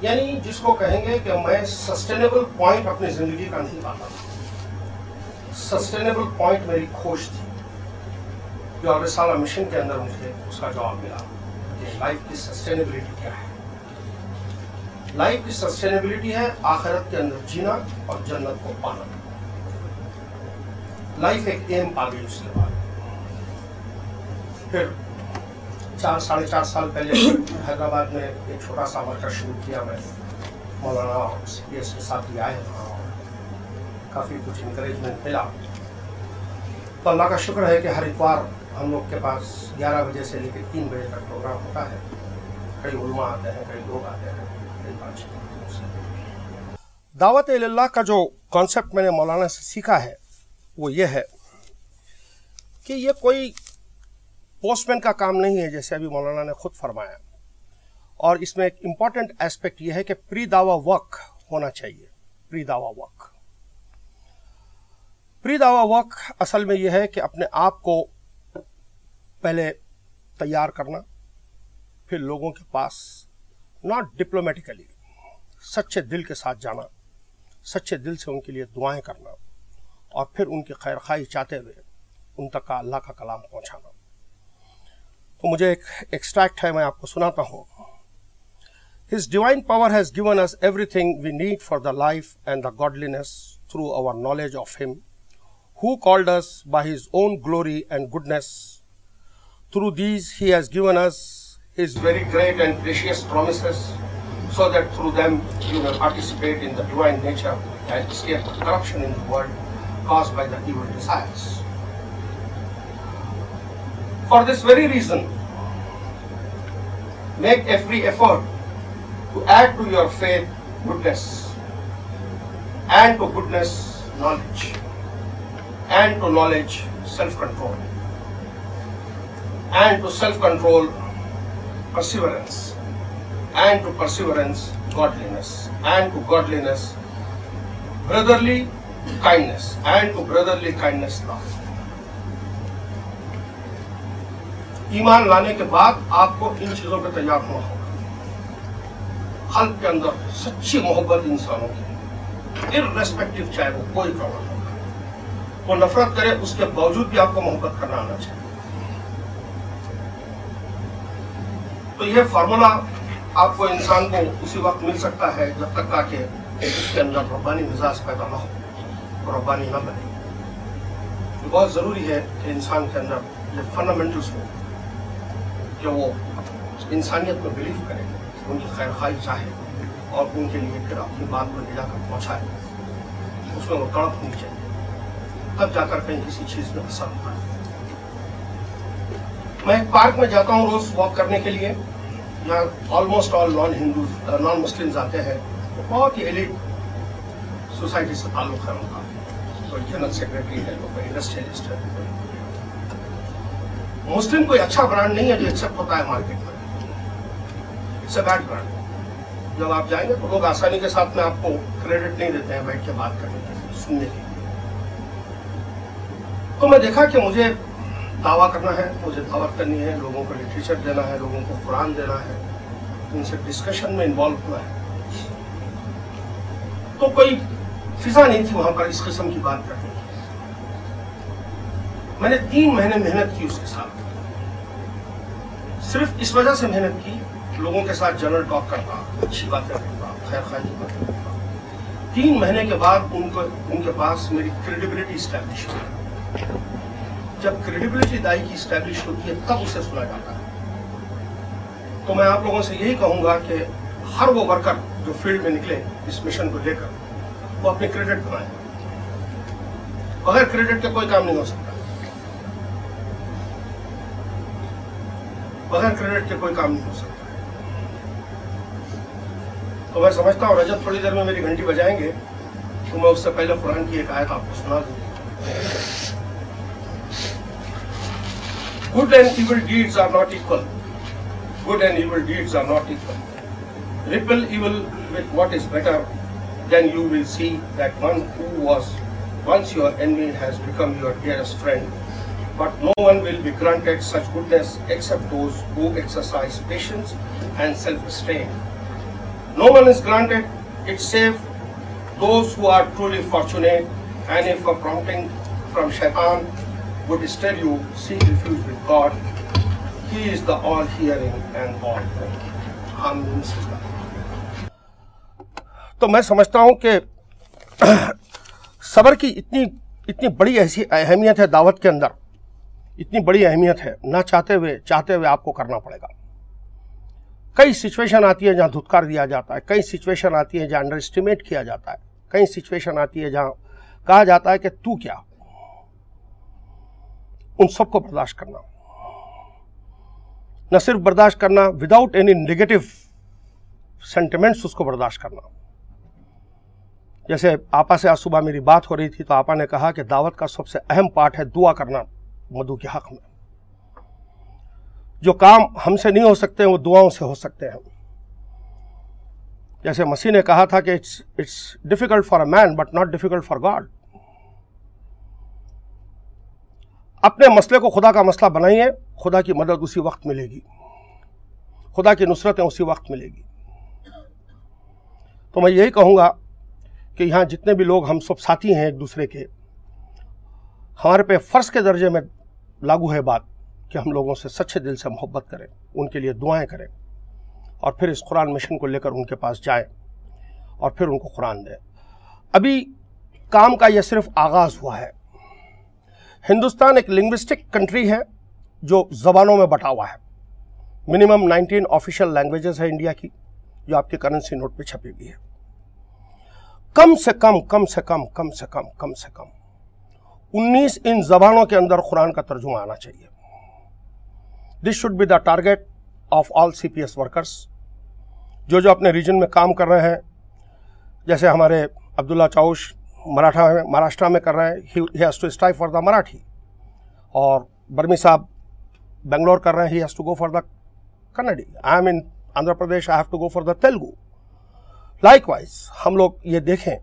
یعنی جس کو کہیں گے کہ میں سسٹینیبل پوائنٹ اپنی زندگی کا نہیں پاتا سسٹینیبل پوائنٹ میری کھوج تھی اور سالہ مشن کے اندر مجھے اس کا جواب ملا کہ لائف کی سسٹینیبلٹی کیا ہے لائف کی سسٹینیبلٹی ہے آخرت کے اندر جینا اور جنت کو پانا لائف ایک ایم گئی اس کے بعد پھر چار ساڑھے چار سال پہلے حیدرآباد میں ایک چھوٹا سا ورکر شروع کیا میں مولانا سی ایس کے ساتھ بھی آئے کافی کچھ انکریجمنٹ ملا تو اللہ کا شکر ہے کہ ہر اتوار ہم لوگ کے پاس گیارہ بجے سے لے کے تین بجے تک پروگرام ہوتا ہے کئی علماء آتے ہیں کئی لوگ آتے ہیں دعوت اللہ کا جو کانسیپٹ میں نے مولانا سے سیکھا ہے وہ یہ ہے کہ یہ کوئی پوسٹ مین کا کام نہیں ہے جیسے ابھی مولانا نے خود فرمایا اور اس میں ایک امپورٹنٹ ایسپیکٹ یہ ہے کہ پری دعوی وق ہونا چاہیے پری دعوی وق پری دعوی وق اصل میں یہ ہے کہ اپنے آپ کو پہلے تیار کرنا پھر لوگوں کے پاس ناٹ ڈپلومیٹیکلی سچے دل کے ساتھ جانا سچے دل سے ان کے لیے دعائیں کرنا اور پھر ان کی خیر خواہی چاہتے ہوئے ان تک کا اللہ کا کلام پہنچانا مجھے ایک ایکسٹریکٹ ہے میں آپ کو سناتا ہوں his divine power has given everything we need for the life and the godliness through knowledge of him who called by his own glory and goodness through these he has given his very great and precious promises hairy greats for this very reason make every effort to your faith goodness and to goodness knowledge and to knowledge self control brotherless and to brotherly kindness love ایمان لانے کے بعد آپ کو ان چیزوں پہ تیار ہونا ہوگا خلق کے اندر سچی محبت انسانوں کی ان ریسپیکٹو چاہے وہ کوئی پرابلم ہو وہ نفرت کرے اس کے باوجود بھی آپ کو محبت کرنا آنا چاہیے تو یہ فارمولا آپ کو انسان کو اسی وقت مل سکتا ہے جب تک کہ اس کے اندر ربانی مزاج پیدا نہ ہو ربانی بنے یہ بہت ضروری ہے کہ انسان کے اندر یہ فنڈامنٹلس ہو کہ وہ انسانیت کو بلیف کرے ان کی خیر خواہی چاہے اور ان کے لیے پھر اپنی بات کو لے جا کر پہنچائے اس میں وہ کڑپ چاہیے تب جا کر کہیں کسی چیز میں اثر ہوتا ہے میں ایک پارک میں جاتا ہوں روز واک کرنے کے لیے یہاں almost all non Hindus non Muslims آتے ہیں تو بہت ہی ایلیٹ سوسائٹی سے تعلق ہے ان کا کوئی جنرل سیکرٹری ہے کوئی انڈسٹریلسٹ ہے کوئی مسلم کوئی اچھا برانڈ نہیں ہے جو اچھا ہوتا ہے مارکیٹ میں اٹس اے بیڈ برانڈ جب آپ جائیں گے تو لوگ آسانی کے ساتھ میں آپ کو کریڈٹ نہیں دیتے ہیں بیٹھ کے بات کرنے کے لیے تو میں دیکھا کہ مجھے دعویٰ کرنا ہے مجھے دعوت کرنی ہے لوگوں کو لٹریچر دینا ہے لوگوں کو قرآن دینا ہے ان سے ڈسکشن میں انوالو ہوا ہے تو کوئی فضا نہیں تھی وہاں پر اس قسم کی بات کرنی میں نے تین مہینے محنت کی اس کے ساتھ صرف اس وجہ سے محنت کی لوگوں کے ساتھ جنرل ٹاک کرنا اچھی باتیں رکھتا خیر خیر کی باتیں تین مہینے کے بعد ان کے پاس میری کریڈیبلٹی اسٹیبلش ہوئی جب دائی کی اسٹیبلش ہوتی ہے تب اسے سنا جاتا ہے تو میں آپ لوگوں سے یہی کہوں گا کہ ہر وہ ورکر جو فیلڈ میں نکلے اس مشن کو لے کر وہ اپنے کریڈٹ بنائے بغیر کریڈٹ کے کوئی کام نہیں ہو سکتا بغیر کریڈٹ کے کوئی کام نہیں ہو سکتا تو میں سمجھتا ہوں رجب تھوڑی دیر میں میری گھنٹی بجائیں گے تو میں اس سے پہلے قرآن کی ایک آیت آپ کو سنا دوں گی good and are not equal repel with what is better then you will that one once once enemy has become your dearest friend but no one will be granted such goodness except those who exercise patience and self-restraint. No one is granted it save those who are truly fortunate and if a prompting from Shaitan would steer you, seek refuge with God. He is the all-hearing and all-knowing. Amen. تو میں سمجھتا ہوں کہ صبر کی اتنی اتنی بڑی ایسی اہمیت ہے دعوت کے اندر اتنی بڑی اہمیت ہے نہ چاہتے ہوئے چاہتے ہوئے آپ کو کرنا پڑے گا کئی سچویشن آتی ہے جہاں دھتکار دیا جاتا ہے کئی سچویشن آتی ہے جہاں انڈر اسٹیمیٹ کیا جاتا ہے کئی سچویشن آتی ہے جہاں کہا جاتا ہے کہ تو کیا ان سب کو برداشت کرنا نہ صرف برداشت کرنا وداؤٹ اینی نگیٹو سینٹیمنٹس اس کو برداشت کرنا جیسے آپا سے آج صبح میری بات ہو رہی تھی تو آپا نے کہا کہ دعوت کا سب سے اہم پارٹ ہے دعا کرنا مدو کے حق میں جو کام ہم سے نہیں ہو سکتے ہیں وہ دعاؤں سے ہو سکتے ہیں جیسے مسیح نے کہا تھا کہ it's it's difficult for a man but not difficult for God اپنے مسئلے کو خدا کا مسئلہ بنائیے خدا کی مدد اسی وقت ملے گی خدا کی نصرتیں اسی وقت ملے گی تو میں یہی کہوں گا کہ یہاں جتنے بھی لوگ ہم سب ساتھی ہیں ایک دوسرے کے ہمارے پہ فرض کے درجے میں لاگو بات کہ ہم لوگوں سے سچے دل سے محبت کریں ان کے لیے دعائیں کریں اور پھر اس قرآن مشن کو لے کر ان کے پاس جائیں اور پھر ان کو قرآن دیں ابھی کام کا یہ صرف آغاز ہوا ہے ہندوستان ایک لنگوسٹک کنٹری ہے جو زبانوں میں بٹا ہوا ہے منیمم نائنٹین آفیشیل لینگویجز ہے انڈیا کی جو آپ کی کرنسی نوٹ پہ چھپی ہوئی ہے کم سے کم کم سے کم کم سے کم کم سے کم انیس ان زبانوں کے اندر قرآن کا ترجمہ آنا چاہیے this should be the target of all C P S workers جو جو اپنے ریجن میں کام کر رہے ہیں جیسے ہمارے عبداللہ چاوش مراٹھا میں مہاراشٹرا میں کر رہے ہیں has to stay for the Marathi اور برمی صاحب بنگلور کر رہے ہیں has to go for the Kannada I am in Andhra Pradesh I have to go for the Telugu likewise ہم لوگ یہ دیکھیں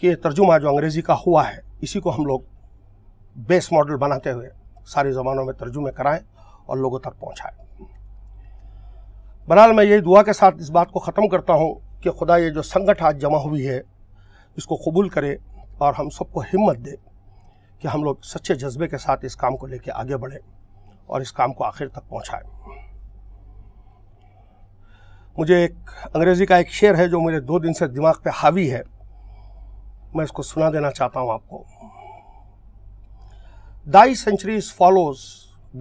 کہ ترجمہ جو انگریزی کا ہوا ہے اسی کو ہم لوگ بیس ماڈل بناتے ہوئے ساری زبانوں میں ترجمے کرائیں اور لوگوں تک پہنچائیں برحال میں یہی دعا کے ساتھ اس بات کو ختم کرتا ہوں کہ خدا یہ جو سنگٹ آج جمع ہوئی ہے اس کو قبول کرے اور ہم سب کو ہمت دے کہ ہم لوگ سچے جذبے کے ساتھ اس کام کو لے کے آگے بڑھیں اور اس کام کو آخر تک پہنچائیں مجھے ایک انگریزی کا ایک شعر ہے جو مجھے دو دن سے دماغ پہ حاوی ہے اس کو سنا دینا چاہتا ہوں آپ کو die centuries follows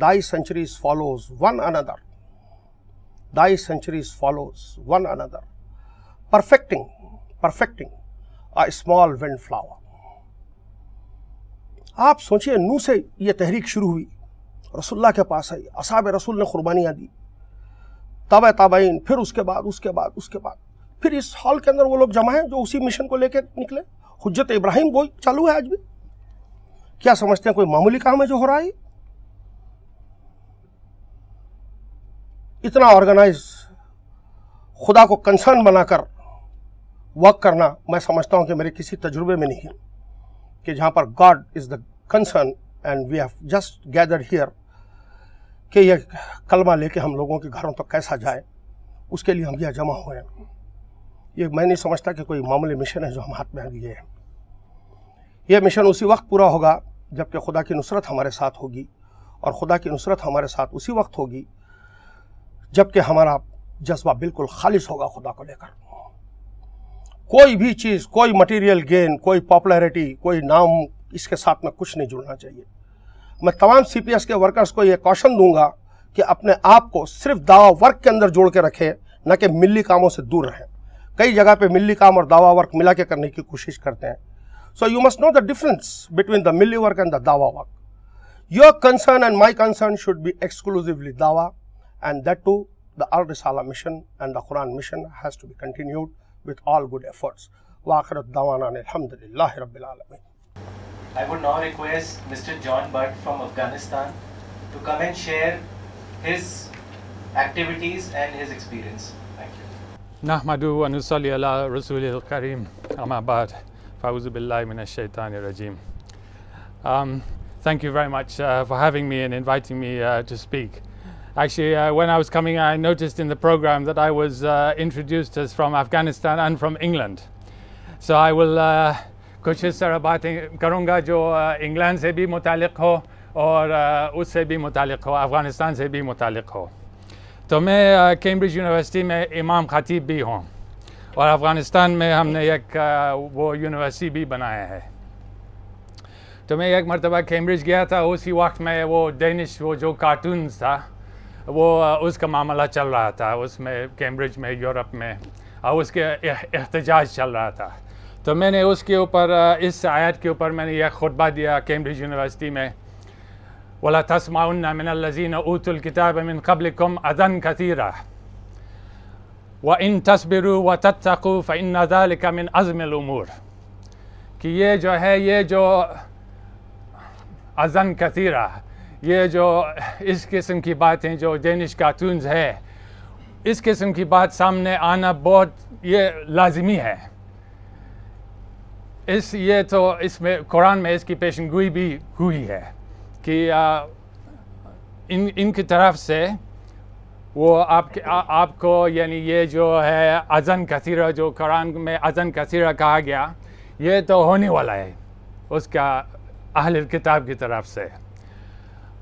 die centuries follows one centuries follows one اندر perfecting perfecting small wind flower آپ سوچئے نو سے یہ تحریک شروع ہوئی رسول اللہ کے پاس آئی اصحاب رسول نے قربانیاں دی تب تابعین پھر اس کے بعد اس کے بعد اس کے بعد پھر اس ہال کے اندر وہ لوگ جمع ہیں جو اسی مشن کو لے کے نکلے حجت ابراہیم بول چالو ہے آج بھی کیا سمجھتے ہیں کوئی معمولی کام ہے جو ہو رہا ہے اتنا آرگنائز خدا کو کنسرن بنا کر ورک کرنا میں سمجھتا ہوں کہ میرے کسی تجربے میں نہیں کہ جہاں پر God is the concern and we have just gather here کہ یہ کلمہ لے کے ہم لوگوں کے گھروں تک کیسا جائے اس کے لیے ہم یہ جمع ہوئے ہیں یہ میں نہیں سمجھتا کہ کوئی معمولی مشن ہے جو ہم ہاتھ میں آگئے ہیں یہ مشن اسی وقت پورا ہوگا جبکہ خدا کی نصرت ہمارے ساتھ ہوگی اور خدا کی نصرت ہمارے ساتھ اسی وقت ہوگی جبکہ ہمارا جذبہ بالکل خالص ہوگا خدا کو لے کر کوئی بھی چیز کوئی مٹیریل گین کوئی پاپولیرٹی کوئی نام اس کے ساتھ میں کچھ نہیں جڑنا چاہیے میں تمام سی پی ایس کے ورکرز کو یہ کوشن دوں گا کہ اپنے آپ کو صرف دعوی ورک کے اندر جوڑ کے رکھیں نہ کہ ملی کاموں سے دور رہیں کئی جگہ پہ ملی کام اور دعویٰ ورک ملا کے کرنے کی کوشش کرتے ہیں so you must know the difference between the ملی ورک اینڈ دا دعویٰ work your concern and my concern should be exclusively دعویٰ and that to the Alrisala mission and the Quran mission has to be continued with all good efforts واخرت دعوانا الحمد للہ رب العالمین I would now request Mr. John Butt from Afghanistan to come and share his activities and his experience. نحمدو و نصلي على رسول الکریم بعد فاوز بالله من شیطان رضیم thank you very much for having made inviting me to speak when I was coming I notice in the programme that I was introduced from Afghanistan and from England so I will کچھ اس طرح باتیں کروں گا جو uh, England سے بھی متعلق ہو اور uh, اس سے بھی متعلق ہو افغانستان سے بھی متعلق ہو تو میں کیمبرج یونیورسٹی میں امام خطیب بھی ہوں اور افغانستان میں ہم نے ایک وہ یونیورسٹی بھی بنایا ہے تو میں ایک مرتبہ کیمبرج گیا تھا اسی وقت میں وہ ڈینش وہ جو کارٹونز تھا وہ اس کا معاملہ چل رہا تھا اس میں کیمبرج میں یورپ میں اور اس کے احتجاج چل رہا تھا تو میں نے اس کے اوپر اس آیت کے اوپر میں نے یہ خطبہ دیا کیمبرج یونیورسٹی میں ولا تسمعن من الذين ات الكتاب من قبلكم کم اذن کثیرہ تصبروا وتتقوا تصبرو ذلك من عزم نظال کہ یہ جو ہے یہ جو اذن کثیرہ یہ جو اس قسم کی باتیں جو دینش کارٹونز ہے اس قسم کی بات سامنے آنا بہت یہ لازمی ہے اس یہ تو اس میں قرآن میں اس کی پیشن گوئی بھی ہوئی ہے کہ ان ان کی طرف سے وہ آپ آپ کو یعنی یہ جو ہے اذن کثیرہ جو قرآن میں اذن کثیرہ کہا گیا یہ تو ہونے والا ہے اس کا اہل کتاب کی طرف سے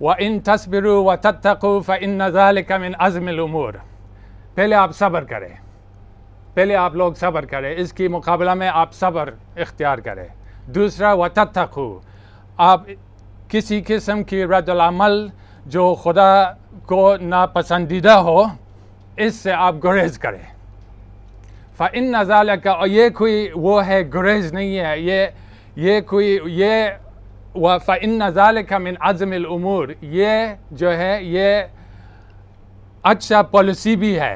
وہ ان تصبر و تتقوف ان نظال کم ان عزم العمور پہلے آپ صبر کریں پہلے آپ لوگ صبر کریں اس کی مقابلہ میں آپ صبر اختیار کریں دوسرا و تتقو آپ کسی قسم کی رد العمل جو خدا کو ناپسندیدہ ہو اس سے آپ گریز کریں فن نظال کا یہ کوئی وہ ہے گریز نہیں ہے یہ یہ کوئی یہ وہ فاً نظال کا من عظم العمور یہ جو ہے یہ اچھا پالیسی بھی ہے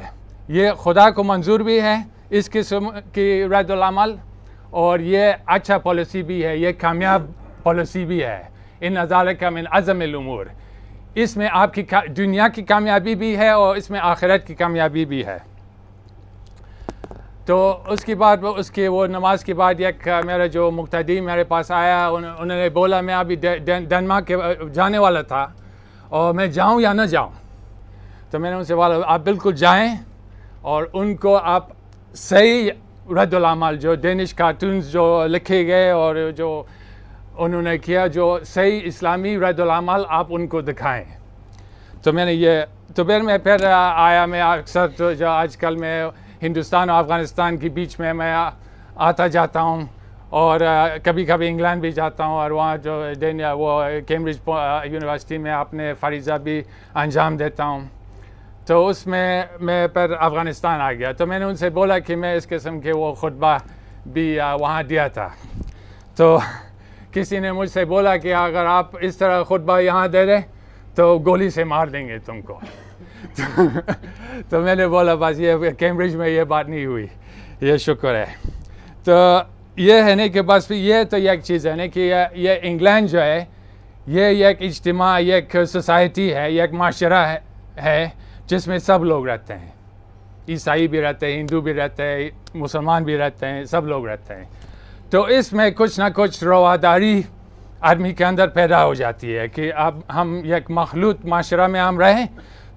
یہ خدا کو منظور بھی ہے اس قسم کی رد العمل اور یہ اچھا پالیسی بھی ہے یہ کامیاب پالیسی بھی ہے ان نظارے کا من عزم الامور اس میں آپ کی دنیا کی کامیابی بھی ہے اور اس میں آخرت کی کامیابی بھی ہے تو اس کے بعد اس کی وہ نماز کے بعد ایک میرا جو مقتدی میرے پاس آیا انہوں نے بولا میں ابھی ڈنمارک کے جانے والا تھا اور میں جاؤں یا نہ جاؤں تو میں نے ان سے بولا آپ بالکل جائیں اور ان کو آپ صحیح رد العمل جو دینش کارٹونز جو لکھے گئے اور جو انہوں نے کیا جو صحیح اسلامی رد العمل آپ ان کو دکھائیں تو میں نے یہ تو پھر میں پھر آیا میں اکثر تو جو آج کل میں ہندوستان اور افغانستان کی بیچ میں میں آتا جاتا ہوں اور کبھی کبھی انگلینڈ بھی جاتا ہوں اور وہاں جو دینیا وہ کیمبرج یونیورسٹی میں اپنے فریضہ بھی انجام دیتا ہوں تو اس میں میں پھر افغانستان آ گیا تو میں نے ان سے بولا کہ میں اس قسم کے وہ خطبہ بھی وہاں دیا تھا تو کسی نے مجھ سے بولا کہ اگر آپ اس طرح خطبہ یہاں دے دیں تو گولی سے مار دیں گے تم کو تو میں نے بولا بس یہ کیمبرج میں یہ بات نہیں ہوئی یہ شکر ہے تو یہ ہے نہیں کہ بس یہ تو ایک چیز ہے نہیں کہ یہ انگلینڈ جو ہے یہ ایک اجتماع ایک سوسائٹی ہے ایک معاشرہ ہے جس میں سب لوگ رہتے ہیں عیسائی بھی رہتے ہیں ہندو بھی رہتے ہیں مسلمان بھی رہتے ہیں سب لوگ رہتے ہیں تو اس میں کچھ نہ کچھ رواداری آدمی کے اندر پیدا ہو جاتی ہے کہ اب ہم ایک مخلوط معاشرہ میں ہم رہیں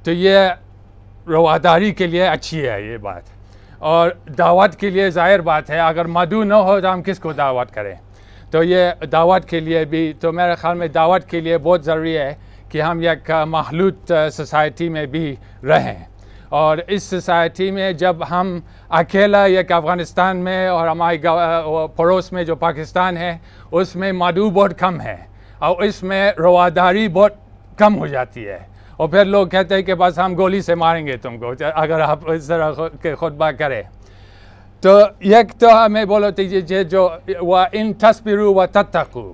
تو یہ رواداری کے لیے اچھی ہے یہ بات اور دعوت کے لیے ظاہر بات ہے اگر مدعو نہ ہو تو ہم کس کو دعوت کریں تو یہ دعوت کے لیے بھی تو میرے خیال میں دعوت کے لیے بہت ضروری ہے کہ ہم ایک مخلوط سوسائٹی میں بھی رہیں اور اس سوسائٹی میں جب ہم اکیلا ایک افغانستان میں اور ہمارے پڑوس میں جو پاکستان ہے اس میں مادو بہت کم ہے اور اس میں رواداری بہت کم ہو جاتی ہے اور پھر لوگ کہتے ہیں کہ بس ہم گولی سے ماریں گے تم کو اگر آپ اس طرح کے خطبہ کریں تو یک تو ہمیں بولو تھی جو و تصبرو و تتقو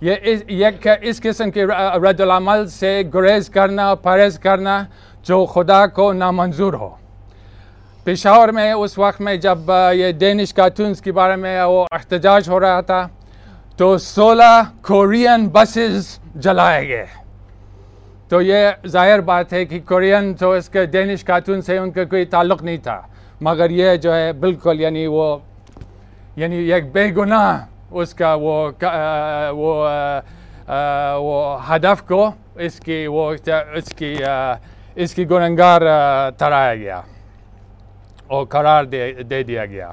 یہ اس قسم کی رد العمل سے گریز کرنا پرہیز کرنا جو خدا کو نامنظور ہو پشاور میں اس وقت میں جب یہ ڈینش کارٹونز کے بارے میں وہ احتجاج ہو رہا تھا تو سولہ کورین بسز جلائے گئے تو یہ ظاہر بات ہے کہ کورین تو اس کے ڈینش کارٹون سے ان کا کوئی تعلق نہیں تھا مگر یہ جو ہے بالکل یعنی وہ یعنی ایک بے گناہ اس کا وہ وہ ہدف کو اس کی وہ اس کی اس کی گنہگار ٹھہرایا گیا اور قرار دے دے دیا گیا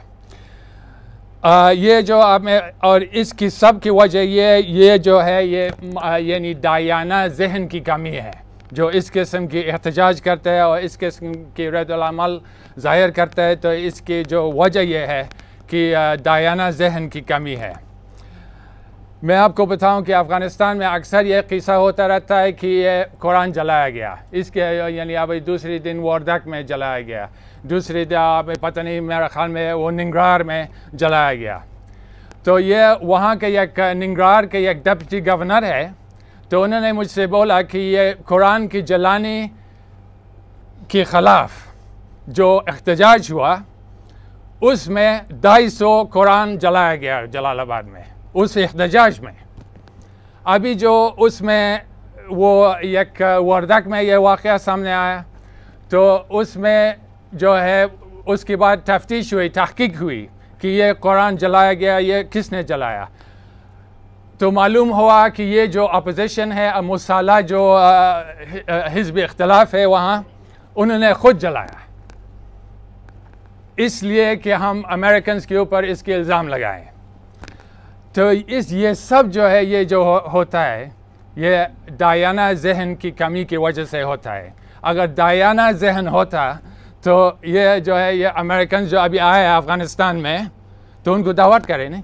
یہ جو میں اور اس کی سب کی وجہ یہ یہ جو ہے یہ یعنی دایانہ ذہن کی کمی ہے جو اس قسم کی احتجاج کرتا ہے اور اس قسم کی رد العمل ظاہر کرتا ہے تو اس کی جو وجہ یہ ہے کہ دایانہ ذہن کی کمی ہے میں آپ کو بتاؤں کہ افغانستان میں اکثر یہ قصہ ہوتا رہتا ہے کہ یہ قرآن جلایا گیا اس کے یعنی ابھی دوسرے دن واردک میں جلایا گیا دوسرے دن آپ پتہ نہیں میرا خیال میں وہ ننگرار میں جلایا گیا تو یہ وہاں کے ایک ننگرار کے ایک ڈپٹی گورنر ہے تو انہوں نے مجھ سے بولا کہ یہ قرآن کی جلانی کے خلاف جو احتجاج ہوا اس میں ڈھائی سو قرآن جلایا گیا جلال آباد میں اس احتجاج میں ابھی جو اس میں وہ وردک میں یہ واقعہ سامنے آیا تو اس میں جو ہے اس کے بعد تفتیش ہوئی تحقیق ہوئی کہ یہ قرآن جلایا گیا یہ کس نے جلایا تو معلوم ہوا کہ یہ جو اپوزیشن ہے مسالہ جو حزب اختلاف ہے وہاں انہوں نے خود جلایا اس لیے کہ ہم امریکنز کے اوپر اس کے الزام لگائیں تو اس یہ سب جو ہے یہ جو ہوتا ہے یہ دایانہ ذہن کی کمی کی وجہ سے ہوتا ہے اگر دایانہ ذہن ہوتا تو یہ جو ہے یہ امریکن جو ابھی آئے افغانستان میں تو ان کو دعوت کرے نہیں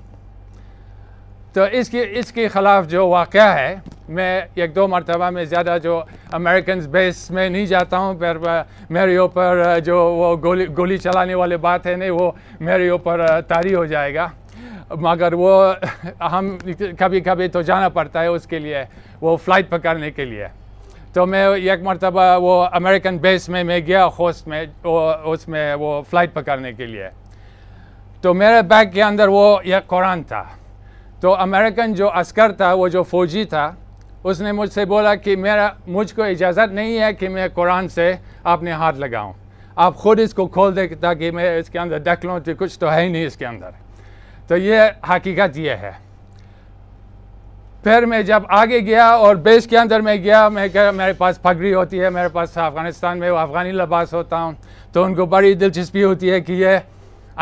تو اس کی اس کے خلاف جو واقعہ ہے میں ایک دو مرتبہ میں زیادہ جو امریکنز بیس میں نہیں جاتا ہوں پر میرے اوپر جو وہ گولی گولی چلانے والے بات ہے نہیں وہ میرے اوپر طاری ہو جائے گا مگر وہ ہم کبھی کبھی تو جانا پڑتا ہے اس کے لیے وہ فلائٹ پکڑنے کے لیے تو میں ایک مرتبہ وہ امریکن بیس میں میں گیا ہوسٹ میں اس میں وہ فلائٹ پکڑنے کے لیے تو میرے بیگ کے اندر وہ ایک قرآن تھا تو امریکن جو عسکر تھا وہ جو فوجی تھا اس نے مجھ سے بولا کہ میرا مجھ کو اجازت نہیں ہے کہ میں قرآن سے اپنے ہاتھ لگاؤں آپ خود اس کو کھول دیں تاکہ میں اس کے اندر دیکھ لوں کہ کچھ تو ہے ہی نہیں اس کے اندر تو یہ حقیقت یہ ہے پھر میں جب آگے گیا اور بیش کے اندر میں گیا میں کہا میرے پاس پگڑی ہوتی ہے میرے پاس افغانستان میں وہ افغانی لباس ہوتا ہوں تو ان کو بڑی دلچسپی ہوتی ہے کہ یہ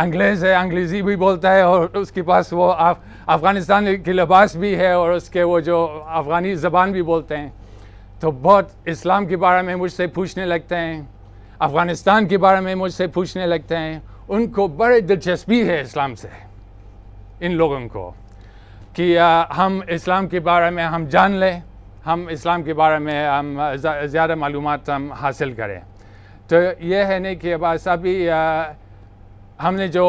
انگریز ہے انگریزی بھی بولتا ہے اور اس کے پاس وہ افغانستان کی لباس بھی ہے اور اس کے وہ جو افغانی زبان بھی بولتے ہیں تو بہت اسلام کے بارے میں مجھ سے پوچھنے لگتے ہیں افغانستان کے بارے میں مجھ سے پوچھنے لگتے ہیں ان کو بڑے دلچسپی ہے اسلام سے ان لوگوں کو کہ ہم اسلام کے بارے میں ہم جان لیں ہم اسلام کے بارے میں ہم زیادہ معلومات ہم حاصل کریں تو یہ ہے نہیں کہ بس ابھی ہم نے جو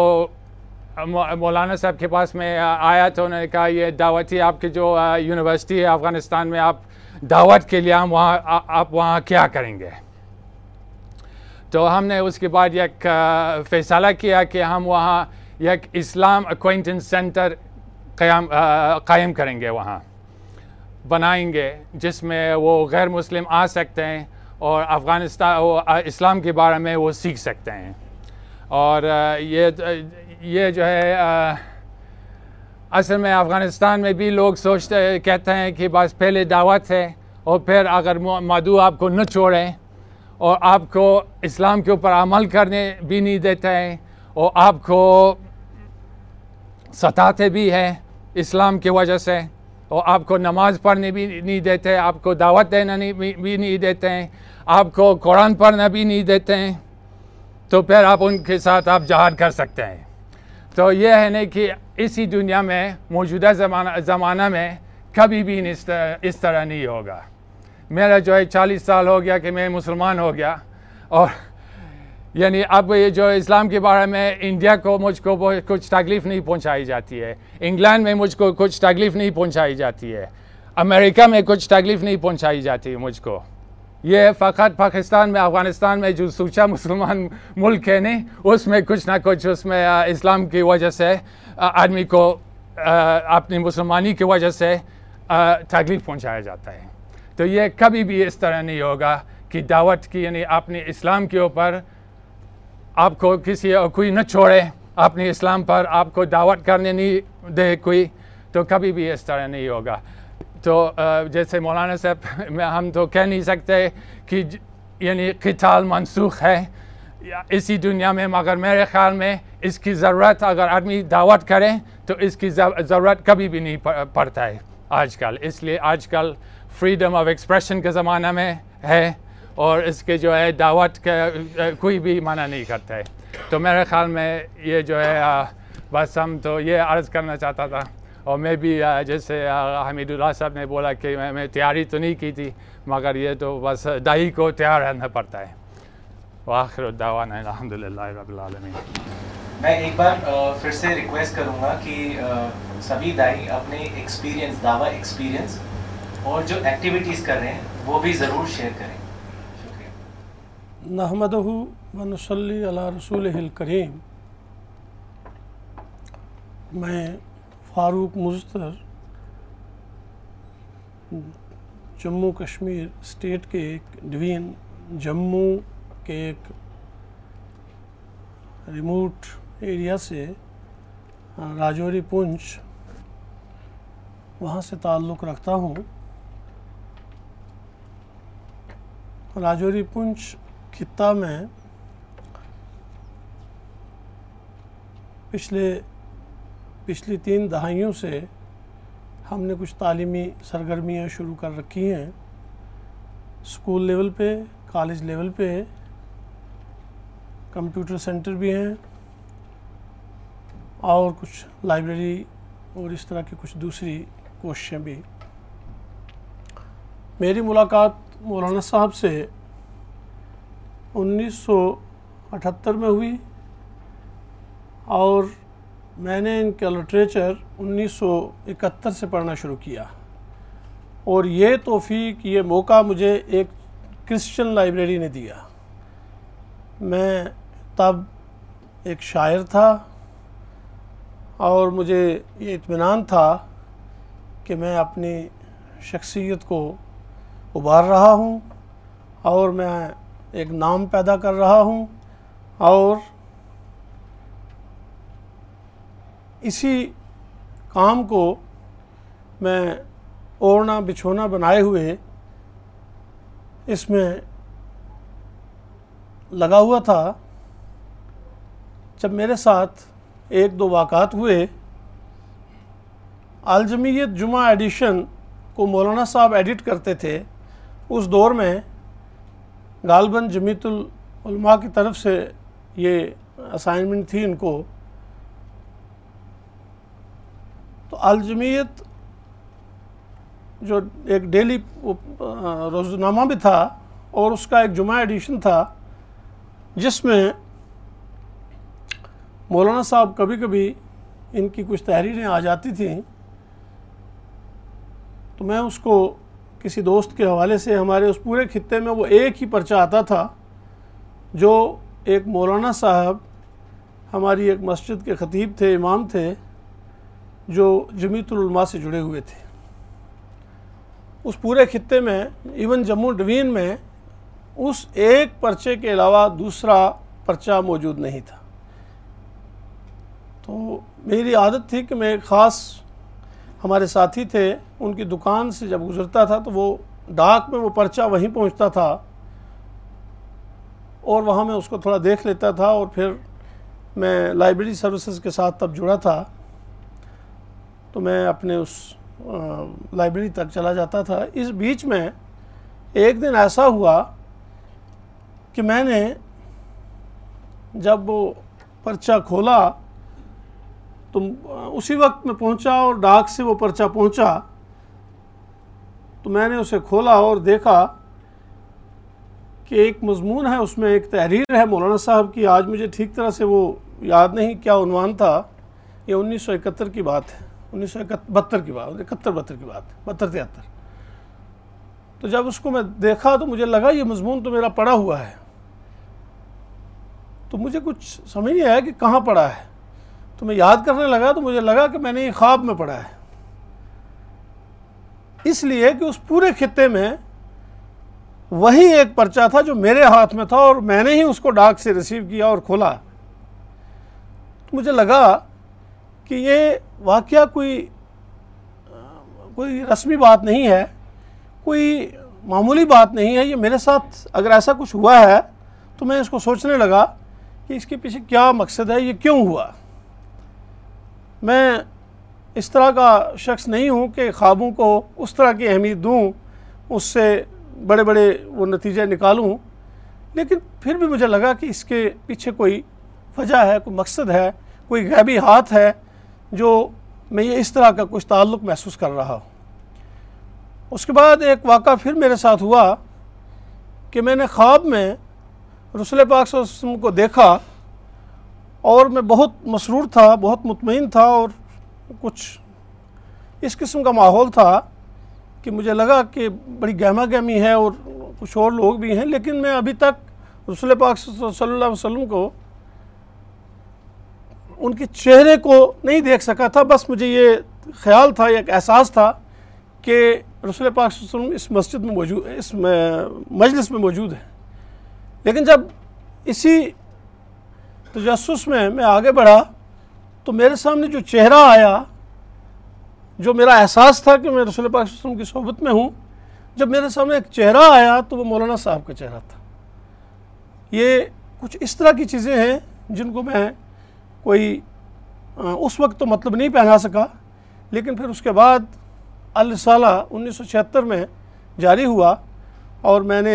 مولانا صاحب کے پاس میں آیا تو انہوں نے کہا یہ دعوت ہی آپ کی جو یونیورسٹی ہے افغانستان میں آپ دعوت کے لیے ہم وہاں آپ وہاں کیا کریں گے تو ہم نے اس کے بعد ایک فیصلہ کیا کہ ہم وہاں یا اسلام اکوائنٹنس سینٹر قیام قائم کریں گے وہاں بنائیں گے جس میں وہ غیر مسلم آ سکتے ہیں اور افغانستان اسلام کے بارے میں وہ سیکھ سکتے ہیں اور یہ یہ جو ہے اصل میں افغانستان میں بھی لوگ سوچتے کہتے ہیں کہ بس پہلے دعوت ہے اور پھر اگر مادو آپ کو نہ چھوڑیں اور آپ کو اسلام کے اوپر عمل کرنے بھی نہیں دیتے ہیں اور آپ کو ستاتے بھی ہیں اسلام کی وجہ سے اور آپ کو نماز پڑھنے بھی نہیں دیتے آپ کو دعوت دینا بھی نہیں دیتے ہیں آپ کو قرآن پڑھنا بھی نہیں دیتے ہیں تو پھر آپ ان کے ساتھ آپ جہاد کر سکتے ہیں تو یہ ہے نہیں کہ اسی دنیا میں موجودہ زمانہ زمانہ میں کبھی بھی اس طرح نہیں ہوگا میرا جو ہے چالیس سال ہو گیا کہ میں مسلمان ہو گیا اور یعنی اب یہ جو اسلام کے بارے میں انڈیا کو مجھ کو کچھ تکلیف نہیں پہنچائی جاتی ہے انگلینڈ میں مجھ کو کچھ تکلیف نہیں پہنچائی جاتی ہے امریکہ میں کچھ تکلیف نہیں پہنچائی جاتی مجھ کو یہ فقط پاکستان میں افغانستان میں جو سوچا مسلمان ملک ہے نہیں اس میں کچھ نہ کچھ اس میں اسلام کی وجہ سے آدمی کو اپنی مسلمانی کی وجہ سے تکلیف پہنچایا جاتا ہے تو یہ کبھی بھی اس طرح نہیں ہوگا کہ دعوت کی یعنی اپنے اسلام کے اوپر آپ کو کسی اور کوئی نہ چھوڑے اپنے اسلام پر آپ کو دعوت کرنے نہیں دے کوئی تو کبھی بھی اس طرح نہیں ہوگا تو جیسے مولانا صاحب میں ہم تو کہہ نہیں سکتے کہ یعنی قتال منسوخ ہے اسی دنیا میں مگر میرے خیال میں اس کی ضرورت اگر آدمی دعوت کرے تو اس کی ضرورت کبھی بھی نہیں پڑتا ہے آج کل اس لیے آج کل فریڈم آف ایکسپریشن کے زمانہ میں ہے اور اس کے جو ہے دعوت کا کوئی بھی منع نہیں کرتا ہے تو میرے خیال میں یہ جو ہے بس ہم تو یہ عرض کرنا چاہتا تھا اور میں بھی جیسے حمید اللہ صاحب نے بولا کہ میں تیاری تو نہیں کی تھی مگر یہ تو بس دہی کو تیار رہنا پڑتا ہے بآخر الدعوان الحمد للہ رب العالمین میں ایک بار پھر سے ریکویسٹ کروں گا کہ سبھی دائی اپنے ایکسپیرینس دعویٰ ایکسپیرینس اور جو ایکٹیویٹیز کر رہے ہیں وہ بھی ضرور شیئر کریں نحمد ون وسلی علیہ رسول کریم میں فاروق مزتر جموں کشمیر اسٹیٹ کے ایک ڈوین جموں کے ایک ریموٹ ایریا سے راجوری پنچ وہاں سے تعلق رکھتا ہوں راجوری پنچ خطہ میں پچھلے پچھلی تین دہائیوں سے ہم نے کچھ تعلیمی سرگرمیاں شروع کر رکھی ہیں اسکول لیول پہ کالج لیول پہ کمپیوٹر سینٹر بھی ہیں اور کچھ لائبریری اور اس طرح کی کچھ دوسری کوششیں بھی میری ملاقات مولانا صاحب سے انیس سو اٹھتر میں ہوئی اور میں نے ان کا لٹریچر انیس سو اکہتر سے پڑھنا شروع کیا اور یہ توفیق یہ موقع مجھے ایک کرسچن لائبریری نے دیا میں تب ایک شاعر تھا اور مجھے یہ اطمینان تھا کہ میں اپنی شخصیت کو ابھار رہا ہوں اور میں ایک نام پیدا کر رہا ہوں اور اسی کام کو میں اوڑھنا بچھونا بنائے ہوئے اس میں لگا ہوا تھا جب میرے ساتھ ایک دو واقعات ہوئے عالجمیت جمعہ ایڈیشن کو مولانا صاحب ایڈٹ کرتے تھے اس دور میں غالباً جمیت العلماء کی طرف سے یہ اسائنمنٹ تھی ان کو تو الجمیت جو ایک ڈیلی روزنامہ بھی تھا اور اس کا ایک جمعہ ایڈیشن تھا جس میں مولانا صاحب کبھی کبھی ان کی کچھ تحریریں آ جاتی تھیں تو میں اس کو کسی دوست کے حوالے سے ہمارے اس پورے خطے میں وہ ایک ہی پرچہ آتا تھا جو ایک مولانا صاحب ہماری ایک مسجد کے خطیب تھے امام تھے جو جمیت العلماء سے جڑے ہوئے تھے اس پورے خطے میں ایون جموں ڈوین میں اس ایک پرچے کے علاوہ دوسرا پرچہ موجود نہیں تھا تو میری عادت تھی کہ میں ایک خاص ہمارے ساتھی تھے ان کی دکان سے جب گزرتا تھا تو وہ ڈاک میں وہ پرچہ وہیں پہنچتا تھا اور وہاں میں اس کو تھوڑا دیکھ لیتا تھا اور پھر میں لائبریری سروسز کے ساتھ تب جڑا تھا تو میں اپنے اس لائبریری تک چلا جاتا تھا اس بیچ میں ایک دن ایسا ہوا کہ میں نے جب وہ پرچہ کھولا تو اسی وقت میں پہنچا اور ڈاک سے وہ پرچہ پہنچا تو میں نے اسے کھولا اور دیکھا کہ ایک مضمون ہے اس میں ایک تحریر ہے مولانا صاحب کی آج مجھے ٹھیک طرح سے وہ یاد نہیں کیا عنوان تھا یہ انیس سو اکہتر کی بات ہے انیس سو بہتر کی بات اکہتر بہتر کی بات ہے بہتر تہتر تو جب اس کو میں دیکھا تو مجھے لگا یہ مضمون تو میرا پڑا ہوا ہے تو مجھے کچھ سمجھ نہیں آیا کہ کہاں پڑا ہے تو میں یاد کرنے لگا تو مجھے لگا کہ میں نے یہ خواب میں پڑھا ہے اس لیے کہ اس پورے خطے میں وہی ایک پرچہ تھا جو میرے ہاتھ میں تھا اور میں نے ہی اس کو ڈاک سے ریسیو کیا اور کھولا تو مجھے لگا کہ یہ واقعہ کوئی کوئی رسمی بات نہیں ہے کوئی معمولی بات نہیں ہے یہ میرے ساتھ اگر ایسا کچھ ہوا ہے تو میں اس کو سوچنے لگا کہ اس کے پیچھے کیا مقصد ہے یہ کیوں ہوا میں اس طرح کا شخص نہیں ہوں کہ خوابوں کو اس طرح کی اہمیت دوں اس سے بڑے بڑے وہ نتیجے نکالوں لیکن پھر بھی مجھے لگا کہ اس کے پیچھے کوئی وجہ ہے کوئی مقصد ہے کوئی غیبی ہاتھ ہے جو میں یہ اس طرح کا کچھ تعلق محسوس کر رہا ہوں اس کے بعد ایک واقعہ پھر میرے ساتھ ہوا کہ میں نے خواب میں رسول پاک صلی اللہ علیہ وسلم کو دیکھا اور میں بہت مسرور تھا بہت مطمئن تھا اور کچھ اس قسم کا ماحول تھا کہ مجھے لگا کہ بڑی گہما گہمی ہے اور کچھ اور لوگ بھی ہیں لیکن میں ابھی تک رسول پاک صلی اللہ علیہ وسلم کو ان کے چہرے کو نہیں دیکھ سکا تھا بس مجھے یہ خیال تھا ایک احساس تھا کہ رسول پاک صلی اللہ علیہ وسلم اس مسجد میں موجود اس مجلس میں موجود ہے لیکن جب اسی تجسس میں میں آگے بڑھا تو میرے سامنے جو چہرہ آیا جو میرا احساس تھا کہ میں رسول پاک صلی اللہ علیہ وسلم کی صحبت میں ہوں جب میرے سامنے ایک چہرہ آیا تو وہ مولانا صاحب کا چہرہ تھا یہ کچھ اس طرح کی چیزیں ہیں جن کو میں کوئی اس وقت تو مطلب نہیں پہنا سکا لیکن پھر اس کے بعد الرسالہ انیس سو چھہتر میں جاری ہوا اور میں نے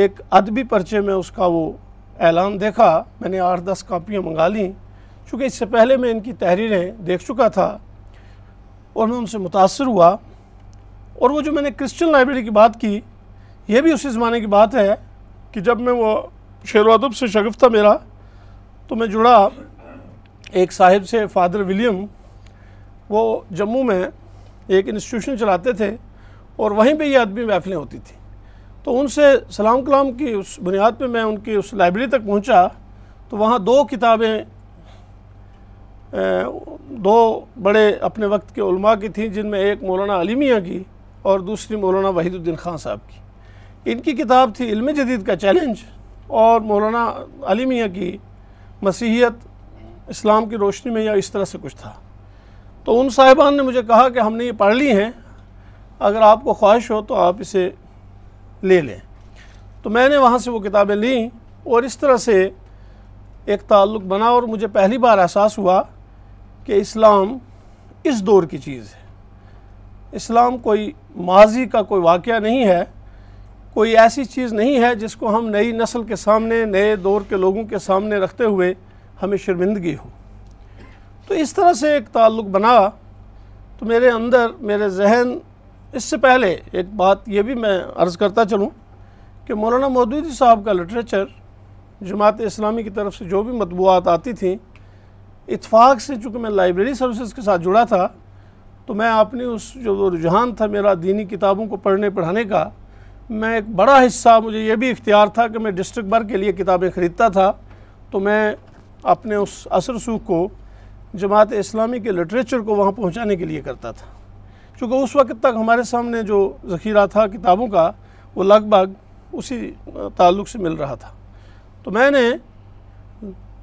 ایک ادبی پرچے میں اس کا وہ اعلان دیکھا میں نے آٹھ دس کاپیاں منگا لیں چونکہ اس سے پہلے میں ان کی تحریریں دیکھ چکا تھا اور میں ان سے متاثر ہوا اور وہ جو میں نے کرسچن لائبریری کی بات کی یہ بھی اسی زمانے کی بات ہے کہ جب میں وہ شیر و ادب سے شگف تھا میرا تو میں جڑا ایک صاحب سے فادر ولیم وہ جموں میں ایک انسٹیٹیوشن چلاتے تھے اور وہیں پہ یہ ادبی محفلیں ہوتی تھیں تو ان سے سلام کلام کی اس بنیاد پہ میں ان کی اس لائبریری تک پہنچا تو وہاں دو کتابیں دو بڑے اپنے وقت کے علماء کی تھیں جن میں ایک مولانا علی میاں کی اور دوسری مولانا وحید الدین خان صاحب کی ان کی کتاب تھی علم جدید کا چیلنج اور مولانا علی میاں کی مسیحیت اسلام کی روشنی میں یا اس طرح سے کچھ تھا تو ان صاحبان نے مجھے کہا کہ ہم نے یہ پڑھ لی ہیں اگر آپ کو خواہش ہو تو آپ اسے لے لیں تو میں نے وہاں سے وہ کتابیں لیں اور اس طرح سے ایک تعلق بنا اور مجھے پہلی بار احساس ہوا کہ اسلام اس دور کی چیز ہے اسلام کوئی ماضی کا کوئی واقعہ نہیں ہے کوئی ایسی چیز نہیں ہے جس کو ہم نئی نسل کے سامنے نئے دور کے لوگوں کے سامنے رکھتے ہوئے ہمیں شرمندگی ہو تو اس طرح سے ایک تعلق بنا تو میرے اندر میرے ذہن اس سے پہلے ایک بات یہ بھی میں عرض کرتا چلوں کہ مولانا مودودی صاحب کا لٹریچر جماعت اسلامی کی طرف سے جو بھی مطبوعات آتی تھیں اتفاق سے چونکہ میں لائبریری سروسز کے ساتھ جڑا تھا تو میں اپنی اس جو رجحان تھا میرا دینی کتابوں کو پڑھنے پڑھانے کا میں ایک بڑا حصہ مجھے یہ بھی اختیار تھا کہ میں ڈسٹرک بھر کے لیے کتابیں خریدتا تھا تو میں اپنے اس اثر سوکھ کو جماعت اسلامی کے لٹریچر کو وہاں پہنچانے کے لیے کرتا تھا چونکہ اس وقت تک ہمارے سامنے جو ذخیرہ تھا کتابوں کا وہ لگ بھگ اسی تعلق سے مل رہا تھا تو میں نے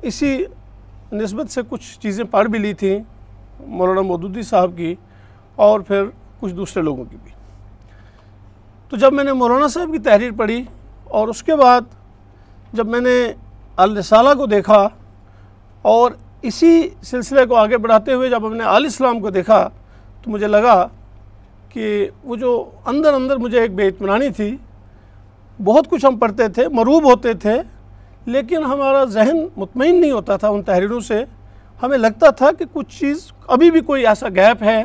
اسی نسبت سے کچھ چیزیں پڑھ بھی لی تھیں مولانا مودودی صاحب کی اور پھر کچھ دوسرے لوگوں کی بھی تو جب میں نے مولانا صاحب کی تحریر پڑھی اور اس کے بعد جب میں نے الرسالہ کو دیکھا اور اسی سلسلے کو آگے بڑھاتے ہوئے جب ہم نے علیہ السلام کو دیکھا تو مجھے لگا کہ وہ جو اندر اندر مجھے ایک بے اطمینانی تھی بہت کچھ ہم پڑھتے تھے مروب ہوتے تھے لیکن ہمارا ذہن مطمئن نہیں ہوتا تھا ان تحریروں سے ہمیں لگتا تھا کہ کچھ چیز ابھی بھی کوئی ایسا گیپ ہے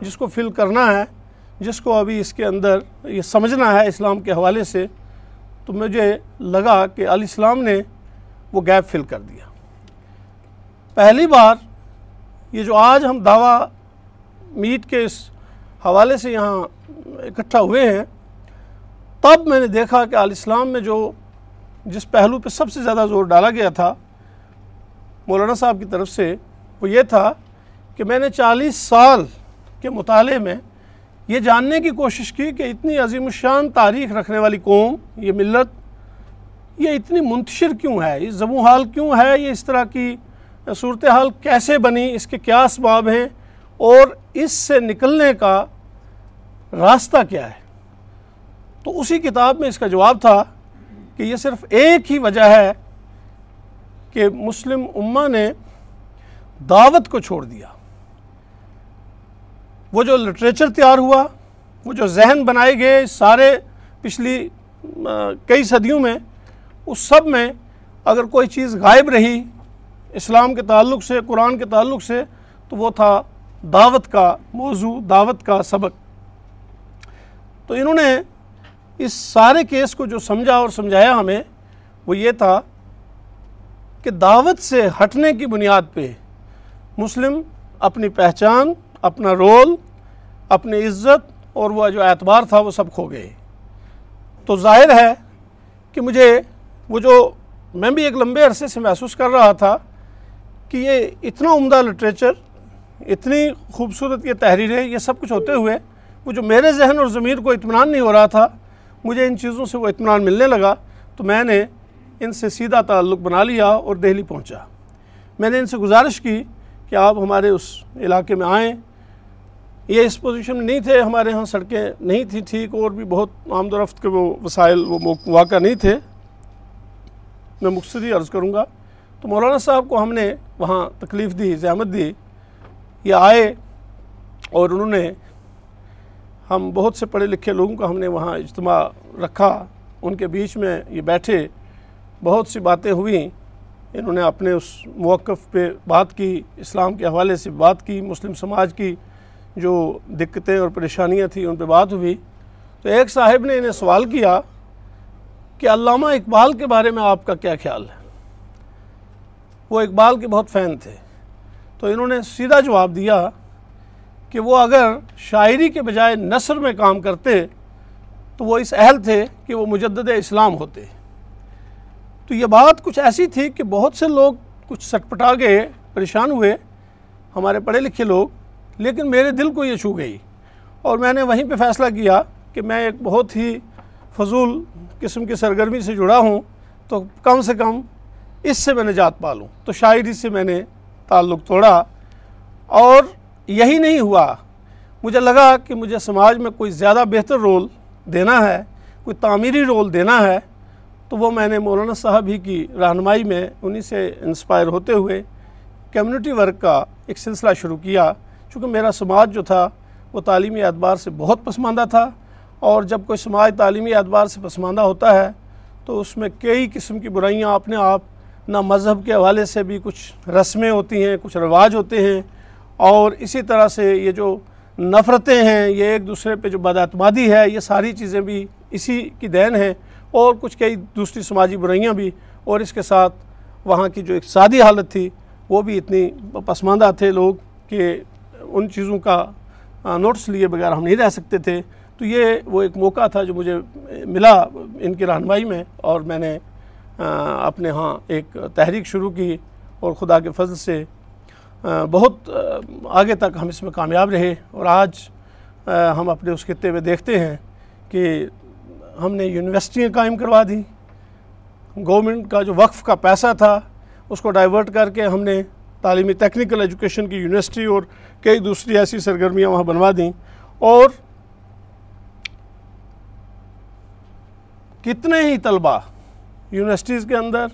جس کو فل کرنا ہے جس کو ابھی اس کے اندر یہ سمجھنا ہے اسلام کے حوالے سے تو مجھے لگا کہ علیہ السلام نے وہ گیپ فل کر دیا پہلی بار یہ جو آج ہم دعویٰ میٹ کے اس حوالے سے یہاں اکٹھا ہوئے ہیں تب میں نے دیکھا کہ آل السلام میں جو جس پہلو پہ سب سے زیادہ زور ڈالا گیا تھا مولانا صاحب کی طرف سے وہ یہ تھا کہ میں نے چالیس سال کے مطالعے میں یہ جاننے کی کوشش کی کہ اتنی عظیم الشان تاریخ رکھنے والی قوم یہ ملت یہ اتنی منتشر کیوں ہے یہ زبوں حال کیوں ہے یہ اس طرح کی صورتحال کیسے بنی اس کے کیا اسباب ہیں اور اس سے نکلنے کا راستہ کیا ہے تو اسی کتاب میں اس کا جواب تھا کہ یہ صرف ایک ہی وجہ ہے کہ مسلم امہ نے دعوت کو چھوڑ دیا وہ جو لٹریچر تیار ہوا وہ جو ذہن بنائے گئے سارے پچھلی کئی صدیوں میں اس سب میں اگر کوئی چیز غائب رہی اسلام کے تعلق سے قرآن کے تعلق سے تو وہ تھا دعوت کا موضوع دعوت کا سبق تو انہوں نے اس سارے کیس کو جو سمجھا اور سمجھایا ہمیں وہ یہ تھا کہ دعوت سے ہٹنے کی بنیاد پہ مسلم اپنی پہچان اپنا رول اپنی عزت اور وہ جو اعتبار تھا وہ سب کھو گئے تو ظاہر ہے کہ مجھے وہ جو میں بھی ایک لمبے عرصے سے محسوس کر رہا تھا کہ یہ اتنا عمدہ لٹریچر اتنی خوبصورت یہ تحریریں یہ سب کچھ ہوتے ہوئے وہ جو میرے ذہن اور ضمیر کو اطمینان نہیں ہو رہا تھا مجھے ان چیزوں سے وہ اطمینان ملنے لگا تو میں نے ان سے سیدھا تعلق بنا لیا اور دہلی پہنچا میں نے ان سے گزارش کی کہ آپ ہمارے اس علاقے میں آئیں یہ اس پوزیشن میں نہیں تھے ہمارے ہاں سڑکیں نہیں تھیں ٹھیک اور بھی بہت آمد و رفت کے وہ وسائل وہ واقع نہیں تھے میں مقصدی عرض کروں گا تو مولانا صاحب کو ہم نے وہاں تکلیف دی زحمت دی یہ آئے اور انہوں نے ہم بہت سے پڑھے لکھے لوگوں کا ہم نے وہاں اجتماع رکھا ان کے بیچ میں یہ بیٹھے بہت سی باتیں ہوئیں انہوں نے اپنے اس موقف پہ بات کی اسلام کے حوالے سے بات کی مسلم سماج کی جو دقتیں اور پریشانیاں تھیں ان پہ بات ہوئی تو ایک صاحب نے انہیں سوال کیا کہ علامہ اقبال کے بارے میں آپ کا کیا خیال ہے وہ اقبال کے بہت فین تھے تو انہوں نے سیدھا جواب دیا کہ وہ اگر شاعری کے بجائے نثر میں کام کرتے تو وہ اس اہل تھے کہ وہ مجدد اسلام ہوتے تو یہ بات کچھ ایسی تھی کہ بہت سے لوگ کچھ سٹپٹا گئے پریشان ہوئے ہمارے پڑھے لکھے لوگ لیکن میرے دل کو یہ چھو گئی اور میں نے وہیں پہ فیصلہ کیا کہ میں ایک بہت ہی فضول قسم کی سرگرمی سے جڑا ہوں تو کم سے کم اس سے میں نجات پا لوں تو شاعری سے میں نے تعلق توڑا اور یہی نہیں ہوا مجھے لگا کہ مجھے سماج میں کوئی زیادہ بہتر رول دینا ہے کوئی تعمیری رول دینا ہے تو وہ میں نے مولانا صاحب ہی کی رہنمائی میں انہی سے انسپائر ہوتے ہوئے کمیونٹی ورک کا ایک سلسلہ شروع کیا چونکہ میرا سماج جو تھا وہ تعلیمی اعتبار سے بہت پسماندہ تھا اور جب کوئی سماج تعلیمی اعتبار سے پسماندہ ہوتا ہے تو اس میں کئی قسم کی برائیاں اپنے آپ نہ مذہب کے حوالے سے بھی کچھ رسمیں ہوتی ہیں کچھ رواج ہوتے ہیں اور اسی طرح سے یہ جو نفرتیں ہیں یہ ایک دوسرے پہ جو بداعتمادی ہے یہ ساری چیزیں بھی اسی کی دین ہیں اور کچھ کئی دوسری سماجی برائیاں بھی اور اس کے ساتھ وہاں کی جو ایک سادی حالت تھی وہ بھی اتنی پسماندہ تھے لوگ کہ ان چیزوں کا نوٹس لیے بغیر ہم نہیں رہ سکتے تھے تو یہ وہ ایک موقع تھا جو مجھے ملا ان کی رہنمائی میں اور میں نے اپنے ہاں ایک تحریک شروع کی اور خدا کے فضل سے بہت آگے تک ہم اس میں کامیاب رہے اور آج ہم اپنے اس خطے میں دیکھتے ہیں کہ ہم نے یونیورسٹیاں قائم کروا دی گورنمنٹ کا جو وقف کا پیسہ تھا اس کو ڈائیورٹ کر کے ہم نے تعلیمی ٹیکنیکل ایجوکیشن کی یونیورسٹی اور کئی دوسری ایسی سرگرمیاں وہاں بنوا دیں اور کتنے ہی طلبہ یونیورسٹیز کے اندر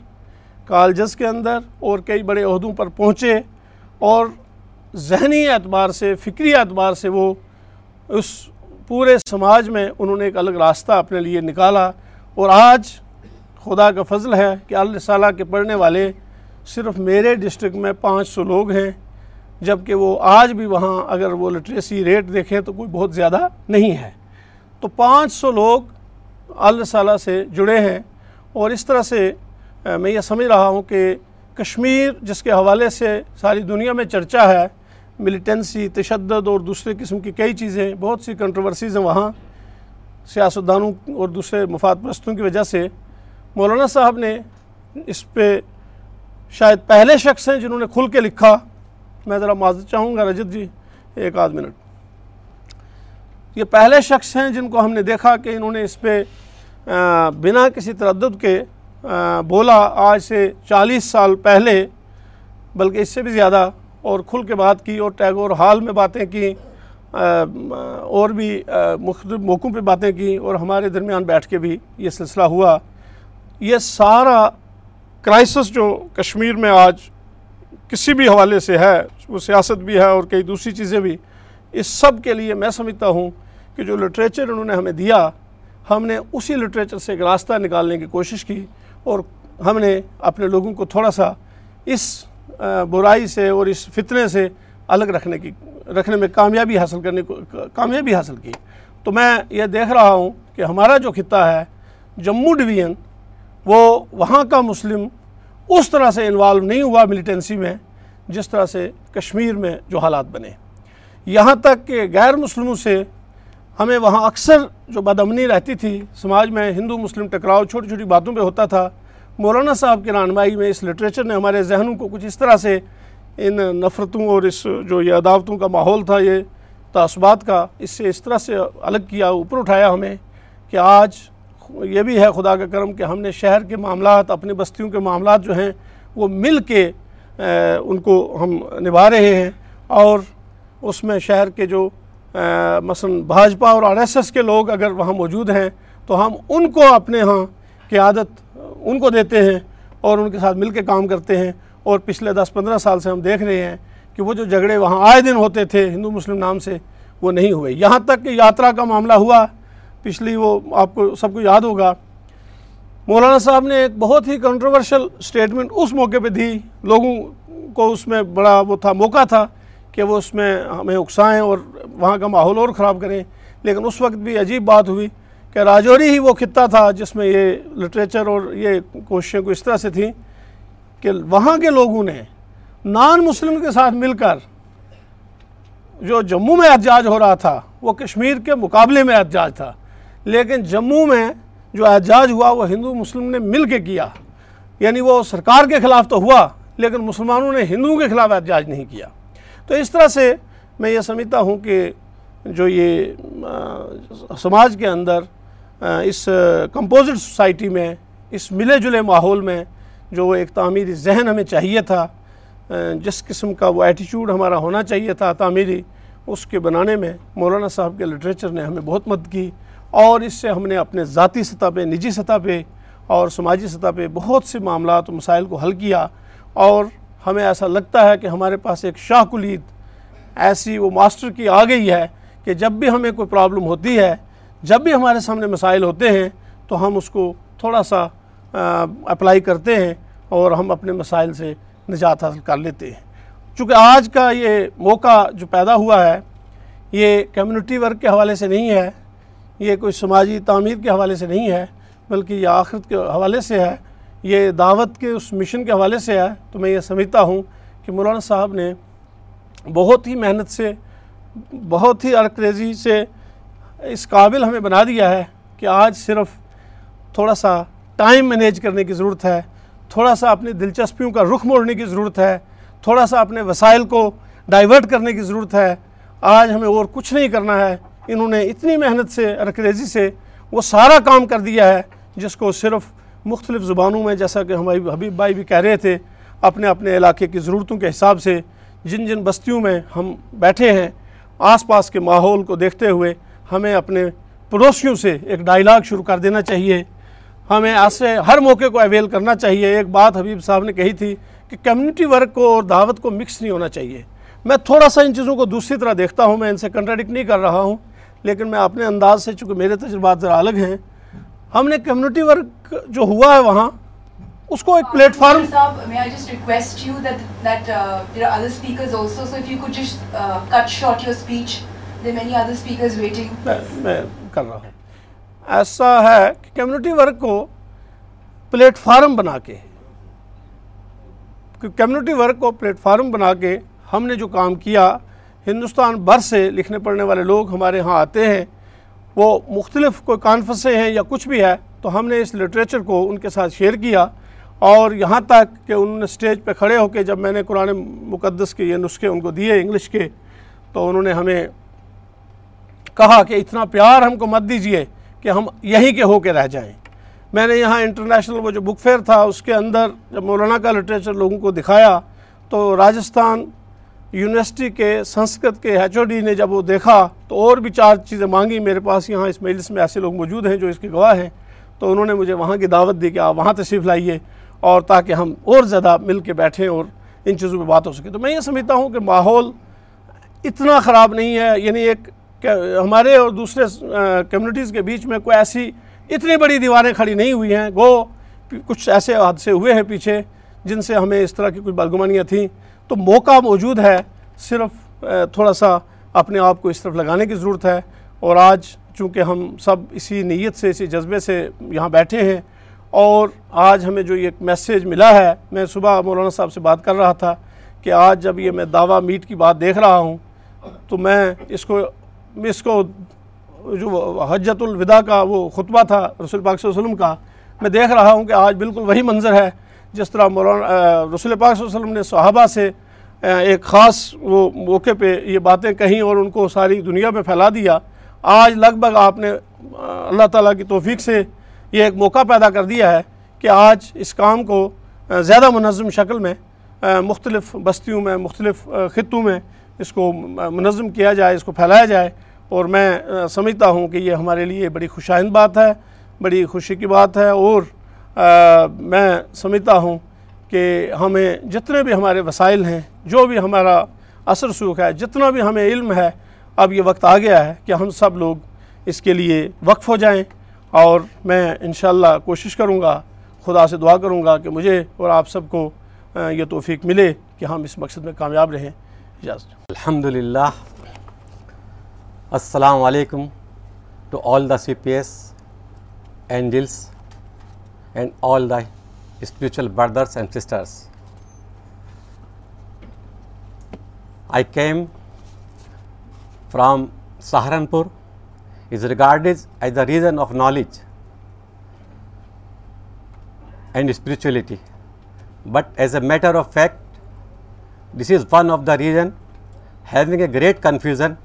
کالجز کے اندر اور کئی بڑے عہدوں پر پہنچے اور ذہنی اعتبار سے فکری اعتبار سے وہ اس پورے سماج میں انہوں نے ایک الگ راستہ اپنے لیے نکالا اور آج خدا کا فضل ہے کہ اللہ صالح کے پڑھنے والے صرف میرے ڈسٹرک میں پانچ سو لوگ ہیں جبکہ وہ آج بھی وہاں اگر وہ لٹریسی ریٹ دیکھیں تو کوئی بہت زیادہ نہیں ہے تو پانچ سو لوگ اللہ صالح سے جڑے ہیں اور اس طرح سے میں یہ سمجھ رہا ہوں کہ کشمیر جس کے حوالے سے ساری دنیا میں چرچا ہے ملیٹنسی تشدد اور دوسرے قسم کی کئی چیزیں بہت سی کنٹروورسیز ہیں وہاں سیاستدانوں اور دوسرے مفاد پرستوں کی وجہ سے مولانا صاحب نے اس پہ شاید پہلے شخص ہیں جنہوں نے کھل کے لکھا میں ذرا معذرت چاہوں گا رجت جی ایک آدھ منٹ یہ پہلے شخص ہیں جن کو ہم نے دیکھا کہ انہوں نے اس پہ بنا کسی تردد کے بولا آج سے چالیس سال پہلے بلکہ اس سے بھی زیادہ اور کھل کے بات کی اور ٹیگور حال میں باتیں کی اور بھی مختلف موقعوں پہ باتیں کی اور ہمارے درمیان بیٹھ کے بھی یہ سلسلہ ہوا یہ سارا کرائسس جو کشمیر میں آج کسی بھی حوالے سے ہے وہ سیاست بھی ہے اور کئی دوسری چیزیں بھی اس سب کے لیے میں سمجھتا ہوں کہ جو لٹریچر انہوں نے ہمیں دیا ہم نے اسی لٹریچر سے ایک راستہ نکالنے کی کوشش کی اور ہم نے اپنے لوگوں کو تھوڑا سا اس برائی سے اور اس فتنے سے الگ رکھنے کی رکھنے میں کامیابی حاصل کرنے کو کامیابی حاصل کی تو میں یہ دیکھ رہا ہوں کہ ہمارا جو خطہ ہے جموں ڈویژن وہ وہاں کا مسلم اس طرح سے انوالو نہیں ہوا ملیٹنسی میں جس طرح سے کشمیر میں جو حالات بنے یہاں تک کہ غیر مسلموں سے ہمیں وہاں اکثر جو بدامنی رہتی تھی سماج میں ہندو مسلم ٹکراؤ چھوٹی چھوٹی باتوں پہ ہوتا تھا مولانا صاحب کی رہنمائی میں اس لٹریچر نے ہمارے ذہنوں کو کچھ اس طرح سے ان نفرتوں اور اس جو یہ عداوتوں کا ماحول تھا یہ تعصبات کا اس سے اس طرح سے الگ کیا اوپر اٹھایا ہمیں کہ آج یہ بھی ہے خدا کا کرم کہ ہم نے شہر کے معاملات اپنی بستیوں کے معاملات جو ہیں وہ مل کے ان کو ہم نبھا رہے ہیں اور اس میں شہر کے جو مثلا بھاجپا اور آر ایس ایس کے لوگ اگر وہاں موجود ہیں تو ہم ان کو اپنے ہاں قیادت ان کو دیتے ہیں اور ان کے ساتھ مل کے کام کرتے ہیں اور پچھلے دس پندرہ سال سے ہم دیکھ رہے ہیں کہ وہ جو جھگڑے وہاں آئے دن ہوتے تھے ہندو مسلم نام سے وہ نہیں ہوئے یہاں تک کہ یاترا کا معاملہ ہوا پچھلی وہ آپ کو سب کو یاد ہوگا مولانا صاحب نے ایک بہت ہی کنٹروورشل سٹیٹمنٹ اس موقع پہ دی لوگوں کو اس میں بڑا وہ تھا موقع تھا کہ وہ اس میں ہمیں اکسائیں اور وہاں کا ماحول اور خراب کریں لیکن اس وقت بھی عجیب بات ہوئی کہ راجوری ہی وہ خطہ تھا جس میں یہ لٹریچر اور یہ کوششیں کو اس طرح سے تھیں کہ وہاں کے لوگوں نے نان مسلم کے ساتھ مل کر جو جموں میں احتجاج ہو رہا تھا وہ کشمیر کے مقابلے میں احتجاج تھا لیکن جموں میں جو اعتجاج ہوا وہ ہندو مسلم نے مل کے کیا یعنی وہ سرکار کے خلاف تو ہوا لیکن مسلمانوں نے ہندو کے خلاف احتجاج نہیں کیا تو اس طرح سے میں یہ سمجھتا ہوں کہ جو یہ سماج کے اندر اس کمپوزٹ سوسائٹی میں اس ملے جلے ماحول میں جو وہ ایک تعمیری ذہن ہمیں چاہیے تھا جس قسم کا وہ ایٹیچیوڈ ہمارا ہونا چاہیے تھا تعمیری اس کے بنانے میں مولانا صاحب کے لٹریچر نے ہمیں بہت مدد کی اور اس سے ہم نے اپنے ذاتی سطح پہ نجی سطح پہ اور سماجی سطح پہ بہت سے معاملات و مسائل کو حل کیا اور ہمیں ایسا لگتا ہے کہ ہمارے پاس ایک شاہ کلید ایسی وہ ماسٹر کی آ گئی ہے کہ جب بھی ہمیں کوئی پرابلم ہوتی ہے جب بھی ہمارے سامنے مسائل ہوتے ہیں تو ہم اس کو تھوڑا سا اپلائی کرتے ہیں اور ہم اپنے مسائل سے نجات حاصل کر لیتے ہیں چونکہ آج کا یہ موقع جو پیدا ہوا ہے یہ کمیونٹی ورک کے حوالے سے نہیں ہے یہ کوئی سماجی تعمیر کے حوالے سے نہیں ہے بلکہ یہ آخرت کے حوالے سے ہے یہ دعوت کے اس مشن کے حوالے سے آیا تو میں یہ سمجھتا ہوں کہ مولانا صاحب نے بہت ہی محنت سے بہت ہی ارکریزی سے اس قابل ہمیں بنا دیا ہے کہ آج صرف تھوڑا سا ٹائم مینیج کرنے کی ضرورت ہے تھوڑا سا اپنی دلچسپیوں کا رخ موڑنے کی ضرورت ہے تھوڑا سا اپنے وسائل کو ڈائیورٹ کرنے کی ضرورت ہے آج ہمیں اور کچھ نہیں کرنا ہے انہوں نے اتنی محنت سے ارکریزی سے وہ سارا کام کر دیا ہے جس کو صرف مختلف زبانوں میں جیسا کہ ہمارے حبیب بھائی بھی کہہ رہے تھے اپنے اپنے علاقے کی ضرورتوں کے حساب سے جن جن بستیوں میں ہم بیٹھے ہیں آس پاس کے ماحول کو دیکھتے ہوئے ہمیں اپنے پڑوسیوں سے ایک ڈائیلاگ شروع کر دینا چاہیے ہمیں ایسے ہر موقع کو اویل کرنا چاہیے ایک بات حبیب صاحب نے کہی تھی کہ کمیونٹی ورک کو اور دعوت کو مکس نہیں ہونا چاہیے میں تھوڑا سا ان چیزوں کو دوسری طرح دیکھتا ہوں میں ان سے کنٹراڈکٹ نہیں کر رہا ہوں لیکن میں اپنے انداز سے چونکہ میرے تجربات ذرا الگ ہیں ہم نے کمیونٹی ورک جو ہوا ہے وہاں اس کو ایک پلیٹ فارم میں کر رہا ہوں ایسا ہے کہ کمیونٹی ورک کو پلیٹ فارم بنا کے کمیونٹی ورک کو پلیٹ فارم بنا کے ہم نے جو کام کیا ہندوستان بھر سے لکھنے پڑھنے والے لوگ ہمارے ہاں آتے ہیں وہ مختلف کوئی کانفرسیں ہیں یا کچھ بھی ہے تو ہم نے اس لٹریچر کو ان کے ساتھ شیئر کیا اور یہاں تک کہ انہوں نے سٹیج پہ کھڑے ہو کے جب میں نے قرآن مقدس کے یہ نسخے ان کو دیے انگلش کے تو انہوں نے ہمیں کہا کہ اتنا پیار ہم کو مت دیجئے کہ ہم یہیں کے ہو کے رہ جائیں میں نے یہاں انٹرنیشنل وہ جو بک فیئر تھا اس کے اندر جب مولانا کا لٹریچر لوگوں کو دکھایا تو راجستھان یونیورسٹی کے سنسکرت کے ایچ او ڈی نے جب وہ دیکھا تو اور بھی چار چیزیں مانگی میرے پاس یہاں اس میلس میں ایسے لوگ موجود ہیں جو اس کے گواہ ہیں تو انہوں نے مجھے وہاں کی دعوت دی کہ آپ وہاں تشریف لائیے اور تاکہ ہم اور زیادہ مل کے بیٹھیں اور ان چیزوں پہ بات ہو سکے تو میں یہ سمجھتا ہوں کہ ماحول اتنا خراب نہیں ہے یعنی ایک ہمارے اور دوسرے کمیونٹیز کے بیچ میں کوئی ایسی اتنی بڑی دیواریں کھڑی نہیں ہوئی ہیں گو کچھ ایسے حادثے ہوئے ہیں پیچھے جن سے ہمیں اس طرح کی کچھ بدگمانیاں تھیں تو موقع موجود ہے صرف تھوڑا سا اپنے آپ کو اس طرف لگانے کی ضرورت ہے اور آج چونکہ ہم سب اسی نیت سے اسی جذبے سے یہاں بیٹھے ہیں اور آج ہمیں جو یہ میسیج ملا ہے میں صبح مولانا صاحب سے بات کر رہا تھا کہ آج جب یہ میں دعویٰ میٹ کی بات دیکھ رہا ہوں تو میں اس کو اس کو جو حجت الوداع کا وہ خطبہ تھا رسول پاک صلی اللہ علیہ وسلم کا میں دیکھ رہا ہوں کہ آج بالکل وہی منظر ہے جس طرح مولانا رسول پاک صلی اللہ علیہ وسلم نے صحابہ سے ایک خاص وہ موقع پہ یہ باتیں کہیں اور ان کو ساری دنیا پہ پھیلا دیا آج لگ بھگ آپ نے اللہ تعالیٰ کی توفیق سے یہ ایک موقع پیدا کر دیا ہے کہ آج اس کام کو زیادہ منظم شکل میں مختلف بستیوں میں مختلف خطوں میں اس کو منظم کیا جائے اس کو پھیلایا جائے اور میں سمجھتا ہوں کہ یہ ہمارے لیے بڑی خوشائند بات ہے بڑی خوشی کی بات ہے اور میں سمجھتا ہوں کہ ہمیں جتنے بھی ہمارے وسائل ہیں جو بھی ہمارا اثر سوکھ ہے جتنا بھی ہمیں علم ہے اب یہ وقت آ گیا ہے کہ ہم سب لوگ اس کے لیے وقف ہو جائیں اور میں انشاءاللہ کوشش کروں گا خدا سے دعا کروں گا کہ مجھے اور آپ سب کو یہ توفیق ملے کہ ہم اس مقصد میں کامیاب رہیں اجازت الحمدللہ السلام علیکم to all the C P S angels and all the spiritual brothers and sisters. I came from Saharanpur, is regarded as the region of knowledge and spirituality, but as a matter of fact, this is one of the region having a great confusion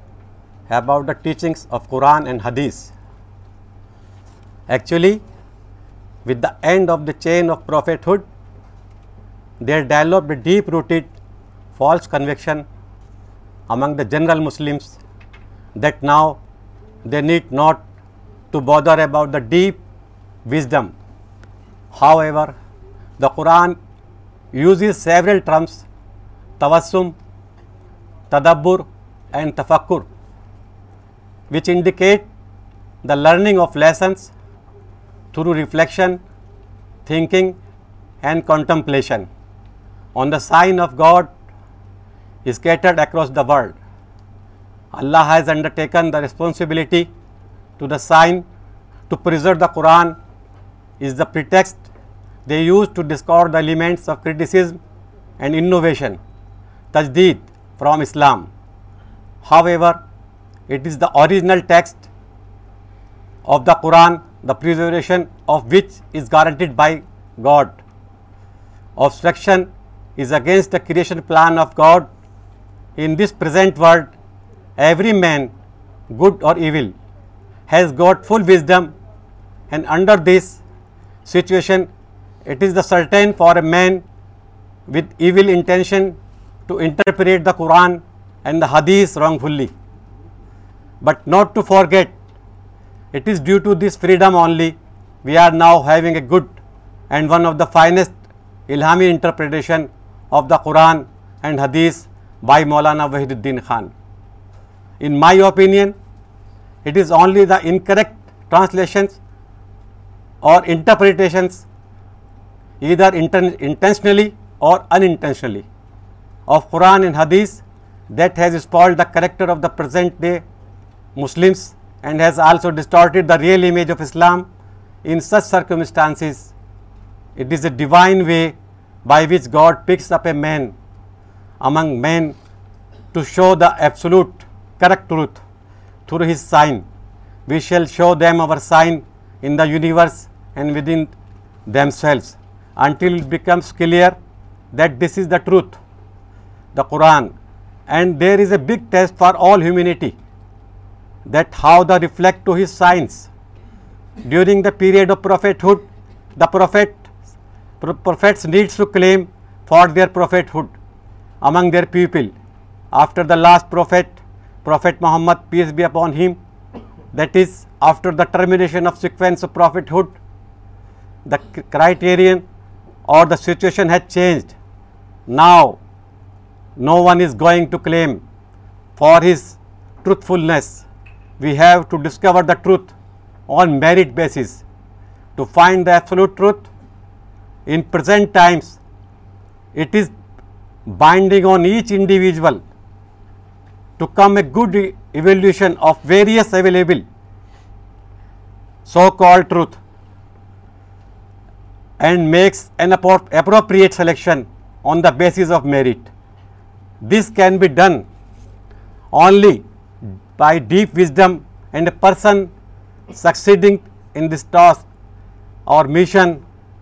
about the teachings of Quran and Hadith. Actually, with داڈ of the chain of prophethood there develop the deep rooted false conviction among the general Muslims that now they need not to bother about the deep wisdom however the Quran uses several terms توسم تدبر and تفکر which indicate the learning of lessons through reflection, thinking and contemplation on the sign of God scattered across the world. Allah has undertaken the responsibility to the sign to preserve the Quran is the pretext they use to discard the elements of criticism and innovation, tajdeed from Islam. However, it is the original text of the Quran the preservation of which is guaranteed by God. Obstruction is against the creation plan of God. In this present world, every man, good or evil, has got full wisdom, and under this situation, it is the certain for a man with evil intention to interpret the Quran and the Hadith wrongfully, but not to forget it is due to this freedom only we are now having a good and one of the finest Ilhami interpretation of the Quran and Hadith by Maulana Wahiduddin Khan. In my opinion, it is only the incorrect translations or interpretations, either intentionally or unintentionally, of Quran and Hadith that has spoiled the character of the present day Muslims and has also distorted the real image of Islam. In such circumstances, it is a divine way by which God picks up a man among men to show the absolute correct truth through his sign. We shall show them our sign in the universe and within themselves until it becomes clear that this is the truth, the Quran, and there is a big test for all humanity that how they reflect to his signs. During the period of prophethood, the prophets needs to claim for their prophethood among their people. After the last prophet, Prophet Muhammad, peace be upon him, that is after the termination of sequence of prophethood, the criterion or the situation had changed. Now no one is going to claim for his truthfulness we have to discover the truth on merit basis. To find the absolute truth in present times, it is binding on each individual to come a good evaluation of various available so called truth and makes an appropriate selection on the basis of merit. This can be done only by deep wisdom, and a person succeeding in this task or mission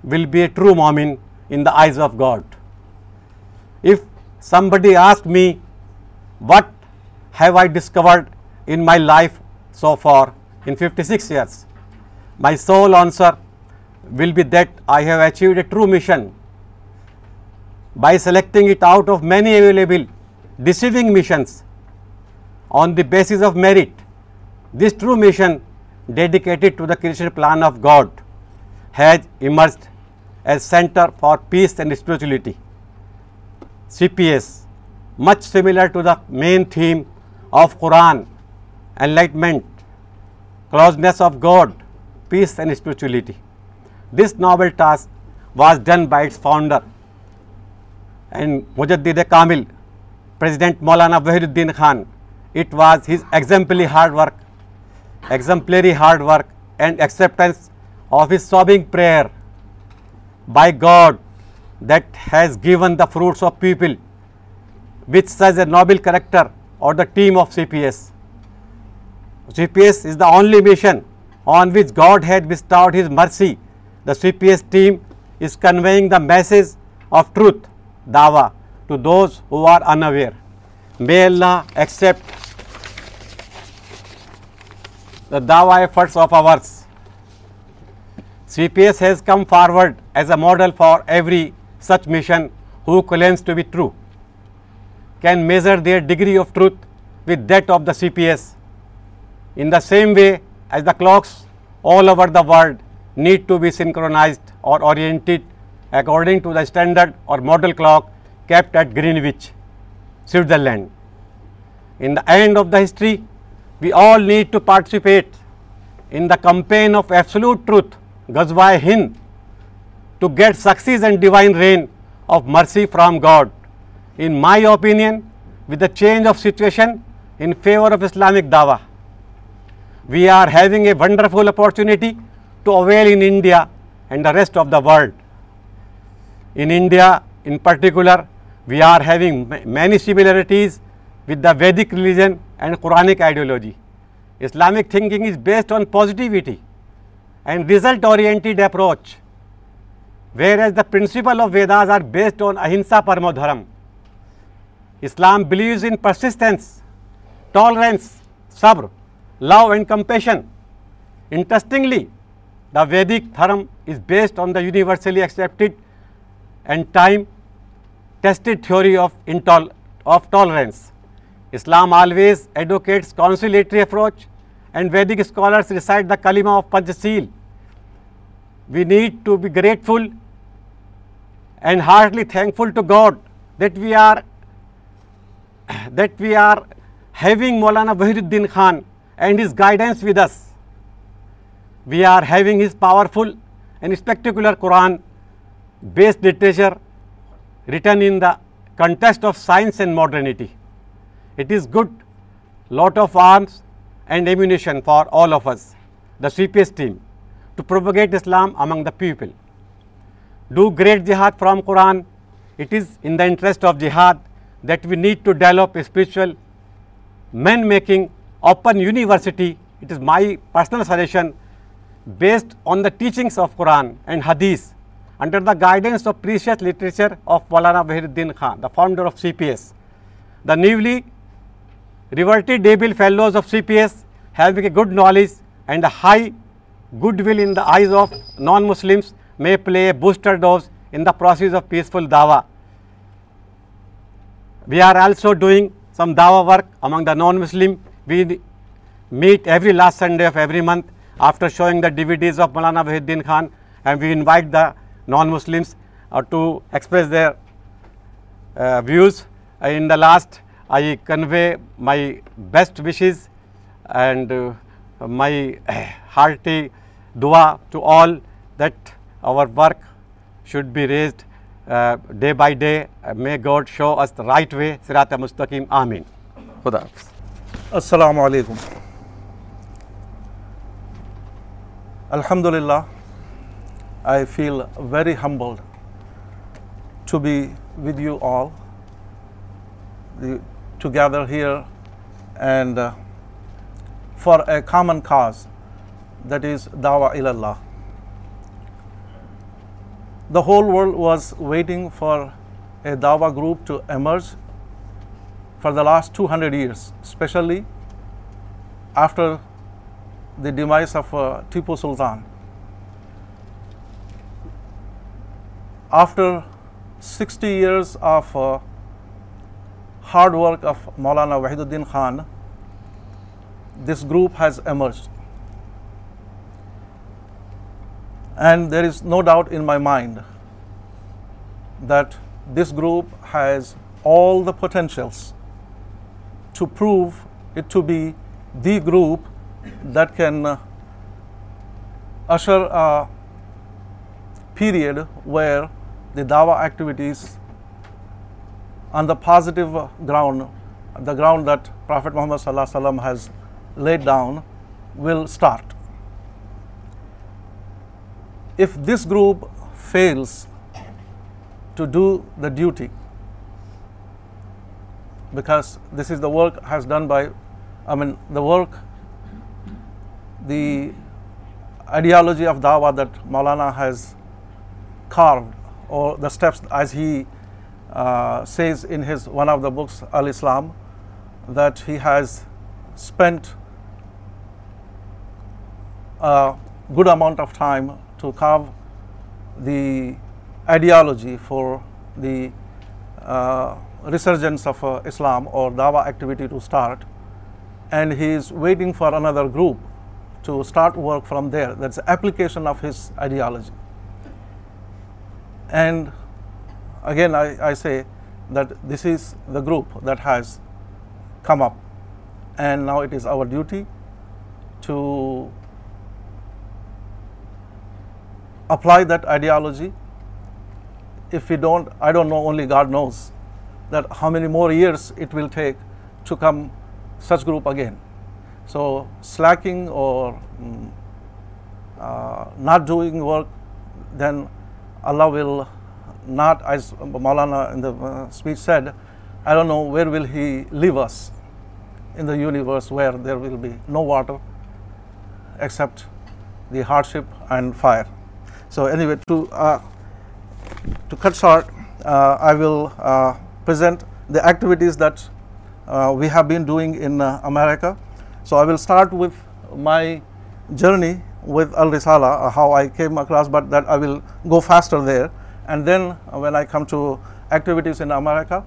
will be a true Mu'min in the eyes of God. If somebody asked me, what have I discovered in my life so far in 56 years, my sole answer will be that I have achieved a true mission by selecting it out of many available deceiving missions on the basis of merit. This true mission dedicated to the creation plan of God has emerged as Center for Peace and Spirituality, CPS, much similar to the main theme of Quran, enlightenment, closeness of God, peace and spirituality. This novel task was done by its founder and Mujaddid-e Kamil, President Maulana Wahiruddin Khan, it was his exemplary hard work and acceptance of his sobbing prayer by God that has given the fruits of people with such a noble character or the team of CPS. CPS is the only mission on which God had bestowed his mercy. The CPS team is conveying the message of truth, dawah, to those who are unaware. May Allah accept the Dawa efforts of ours. CPS has come forward as a model for every such mission who claims to be true, can measure their degree of truth with that of the CPS. In the same way as the clocks all over the world need to be synchronized or oriented according to the standard or model clock kept at Greenwich, Switzerland. In the end of the history, we all need to participate in the campaign of absolute truth, Ghazwa-e Hind, to get success and divine rain of mercy from God. In my opinion, with the change of situation in favor of Islamic Dawah, we are having a wonderful opportunity to avail in India and the rest of the world. In India, in particular, we are having many similarities with the Vedic religion and Quranic ideology Islamic thinking is based on positivity and result oriented approach whereas the principle of Vedas are based on ahimsa param dharm Islam believes in persistence tolerance sabr love and compassion interestingly the Vedic dharm is based on the universally accepted and time tested theory of tolerance Islam always advocates conciliatory approach, and Vedic scholars recite the kalima of Panchasheel. We need to be grateful and heartily thankful to God that we are having Maulana Wahiduddin Khan and his guidance with us. We are having his powerful and spectacular Quran based literature written in the context of science and modernity. It is good, lot of arms and ammunition for all of us, the CPS team, to propagate Islam among the people. Do great jihad from Quran. It is in the interest of jihad that we need to develop a spiritual man-making open university. It is my personal suggestion, based on the teachings of Quran and Hadith, under the guidance of precious literature of Maulana Wahiruddin Khan, the founder of CPS. The newly Reverted Deville Fellows of CPS, having a good knowledge and a high goodwill in the eyes of non-Muslims, may play a booster dose in the process of peaceful dawah. We are also doing some dawah work among the non-Muslim. We meet every last Sunday of every month after showing the DVDs of Maulana Wahiduddin Khan, and we invite the non-Muslims uh, to express their uh, views. In the last I convey my best wishes and my heart دعا to all that our work should be raised day by day make God show us the right way سرات مستقیم عامن خدا حافظ السلام علیکم الحمد للہ I feel very humble to be with you all together here and for a common خاص دٹ از داوا ال اللہ the whole world was waiting for a Dawa group to emerge for the last two hundred years especially after the demise of Tipu Sultan after sixty years of hard work of Maulana Wahiduddin Khan, this group has emerged. And there is no doubt in my mind that this group has all the potentials to prove it to be the group that can uh, usher a period where the Dawah activities on the past ground the ground that prophet Muhammad صلی اللہ وسلم has laid down will start if this group fails to do the duty because this is the work has done by I mean the work the ideology of the وا that Maulana has carved out the steps as he Uh, says in his one of the books, Al-Islam, that he has spent a good amount of time to carve the ideology for the uh, resurgence of uh, Islam or Dawah activity to start, and he is waiting for another group to start work from there. That's application of his ideology. And Again, I say that this is the group that has come up, and now it is our duty to apply that ideology. If we don't, I don't know, only God knows that how many more years it will take to come such group again. So slacking or mm, uh, not doing work, then Allah will not, as Maulana in the uh, speech said, I don't know where will he leave us in the universe where there will be no water except the hardship and fire. So anyway, to uh, cut short, uh, I will present the activities that we have been doing in America. So I will start with my journey with Al Risala, how I came across, but that I will go faster there. And then uh, when I come to activities in America,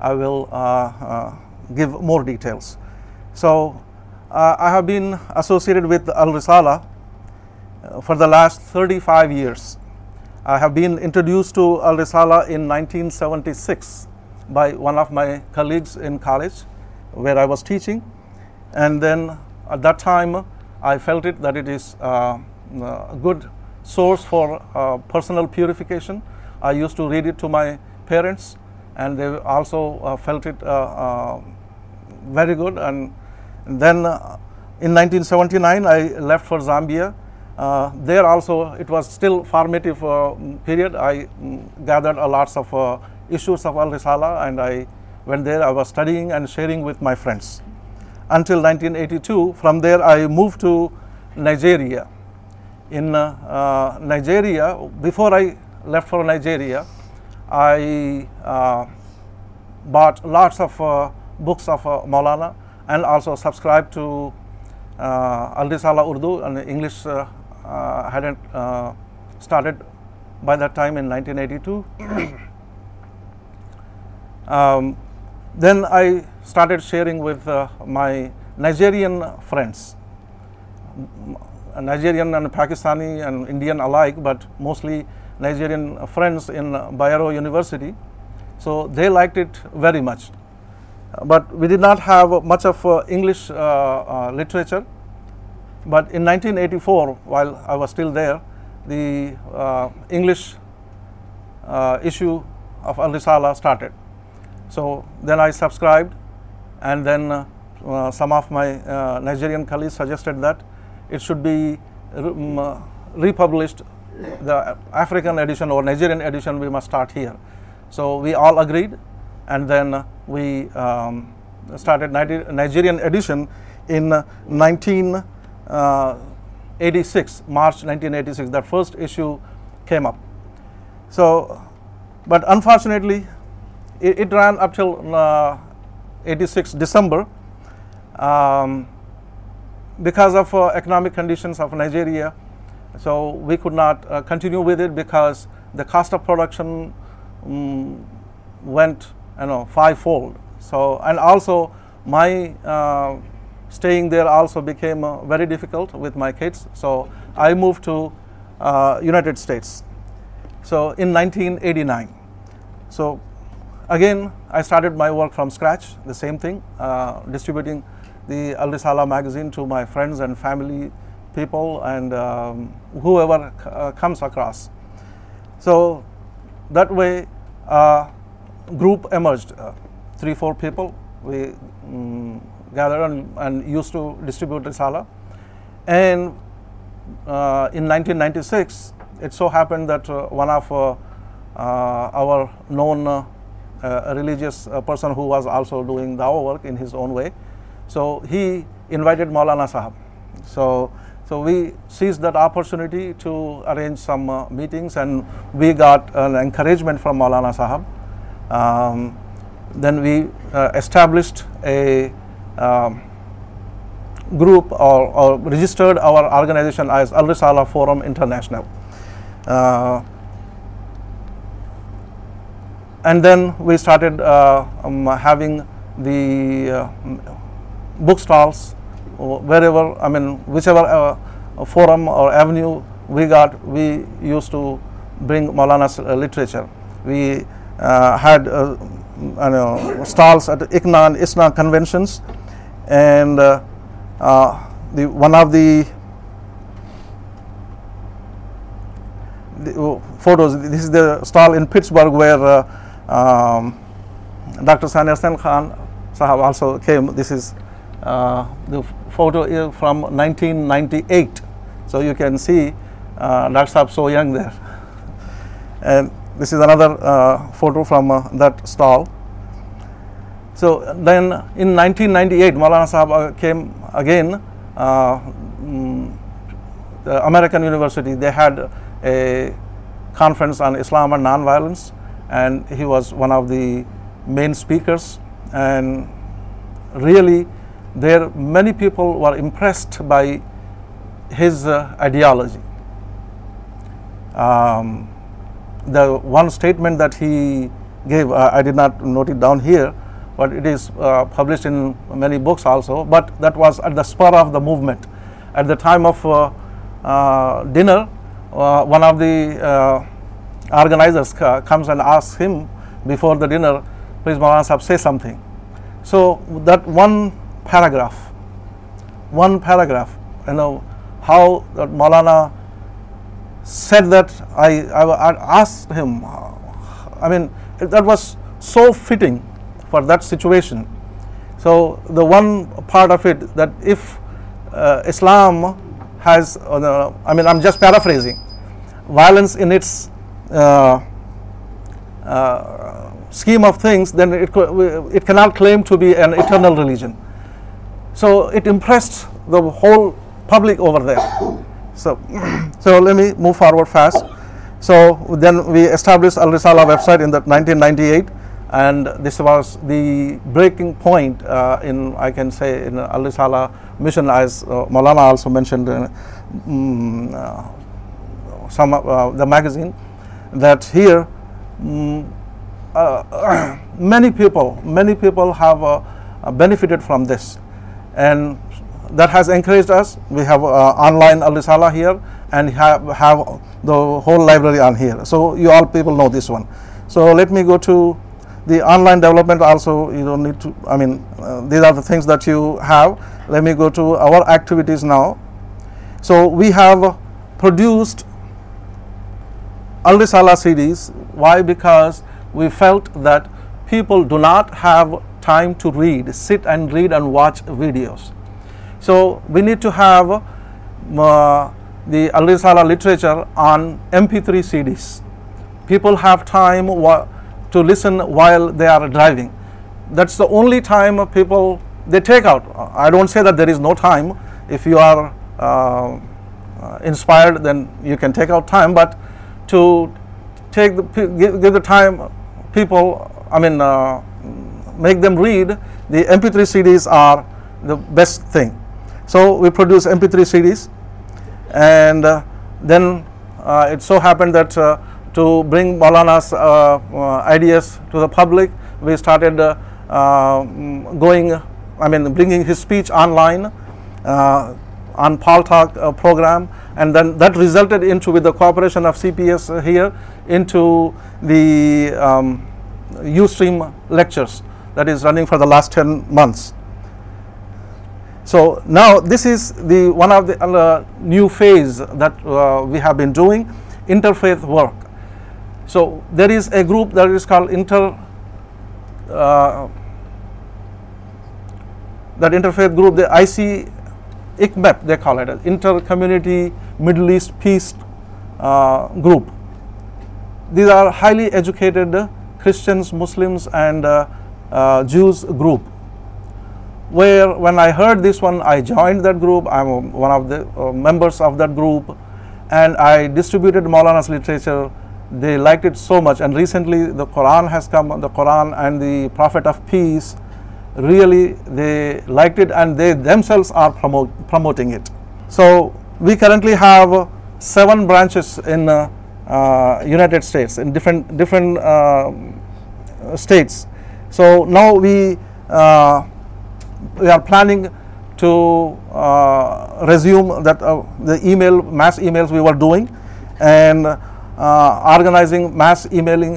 I will uh, uh, give more details. So I have been associated with Al-Risala for the last 35 years. I have been introduced to Al-Risala in 1976 by one of my colleagues in college where I was teaching, and then at that time I felt it that it is a good source for personal purification I used to read it to my parents, and they also uh, felt it uh, uh, very good. And then in 1979, I left for Zambia. There also, it was still formative period. I mm, gathered a lots of issues of Al-Risala, and I went there. I was studying and sharing with my friends until 1982. From there, I moved to Nigeria. In Nigeria, before I left for Nigeria, I uh, bought lots of uh, books of uh, Maulana, and also subscribed to Al Risala Urdu, and English hadn't started by that time in 1982. Um, then I started sharing with my Nigerian friends, Nigerian and Pakistani and Indian alike, but mostly Nigerian friends in Bayero University, so they liked it very much. But we did not have much of uh, English uh, uh, literature. But in 1984, while I was still there, the English issue of Al-Risala started. So then I subscribed, and then some of my Nigerian colleagues suggested that it should be um, republished African edition اور Nigerian edition we may start her so we all agreed and then ویارٹ Nigerian edition in nineteen eighty six March nineteen eighty six the first issue came up so but unfortunately it ran Uppal eighty six December because of economic conditions of Nigeria So we could not uh, continue with it because the cost of production mm, went, fivefold. So, and also my uh, staying there also became uh, very difficult with my kids. So I moved to United States. So in 1989. So again, I started my work from scratch, the same thing, distributing the Al Risala magazine to my friends and family people and um, whoever uh, comes across. So that way group emerged, 3-4 uh, people we mm, gathered and used to distribute Risala. And uh, in 1996 it so happened that one of our known religious person who was also doing dawah work in his own way, so he invited Maulana Sahab. So so we seized that opportunity to arrange some uh, meetings, and we got an encouragement from Maulana Sahab. Um, then we uh, established a um, group or registered our organization as Al Risala Forum International. Uh, and then we started um, having the book stalls where ever I mean which ever forum or avenue we got we used to bring Maulana literature we had stalls ICNA ISNA conventions and one of the photos this the stall in Pittsburgh where doctor Sania Hussain Khan Sahib also case is photo from 1998. So you can see uh, Dr. Saab so young there. And this is another uh, photo from uh, that stall. So then in 1998, Maulana Saab came again. Mm, the American University, they had a conference on Islam and nonviolence, and he was one of the main speakers, and really there many people were impressed by his uh, ideology. Um, the one statement that he gave, uh, I did not note it down here, but it is uh, published in many books also, but that was at the spur of the movement. At the time of dinner, one of the organizers comes and asks him before the dinner, please Maulana Sahib, say something. So that one paragraph, one paragraph, you know, how that Maulana said that I asked him, I mean, that was so fitting for that situation. So the one part of it that if uh, Islam has, uh, I mean, I'm just paraphrasing, violence in its uh, scheme of things, then it cannot claim to be an eternal religion. So it impress the hall public over the more forward phase so then we establish الالہ website in nineteen ninety eight and this was the breaking point in I can say Alrisala mission as Maulana also mentioned the magazine that here many people many people have benefited from this and that has encouraged us. We have uh, online Al-Risala here, and have the whole library on here. So you all people know this one. So let me go to the online development also. You don't need to, I mean, uh, these are the things that you have. Let me go to our activities now. So we have produced Al-Risala series. Why? Because we felt that people do not have time to read, sit and read and watch videos. So we need to have uh, the Al Risala literature on MP3 CDs. People have time to listen while they are driving. That's the only time people, they take out. I don't say that there is no time. If you are uh, inspired, then you can take out time, but to give the time people, uh, make them read the MP3 CDs are the best thing. So we produce MP3 CDs, and uh, then uh, it so happened that uh, to bring Maulana's ideas to the public, we started um, bringing his speech online on Paltalk program, and then that resulted into, with the cooperation of CPS here, into the um, Ustream lectures. Doing for the last ten months so this is the one of the phase they have being so there is a group دال دروپی committee group these are highly educated Christians Muslim and Uh, Jews group, where when I heard this one, I joined that group. I'm one of the uh, members of that group, and I distributed Maulana's literature. They liked it so much, and recently the Quran has come, the Quran and the Prophet of Peace, really they liked it, and they themselves are promoting it. So we currently have 7 branches in uh, United States, in different um, states. So now uh, we are planning to uh, resume that uh, the email mass emails we were doing, and organizing mass emailing,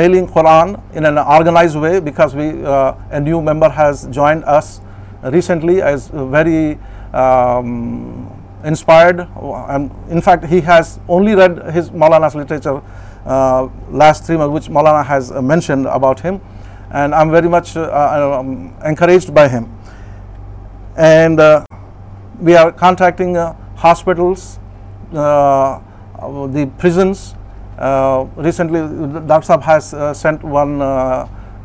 mailing Quran in an organized way, because we a new member has joined us recently as very um, inspired, and in fact he has only read his Maulana's literature last 3 months, which Maulana has mentioned about him and I'm very much uh, uh, um, encouraged by him. And uh, we are contacting hospitals, the prisons. Recently, Dr. Saab has sent one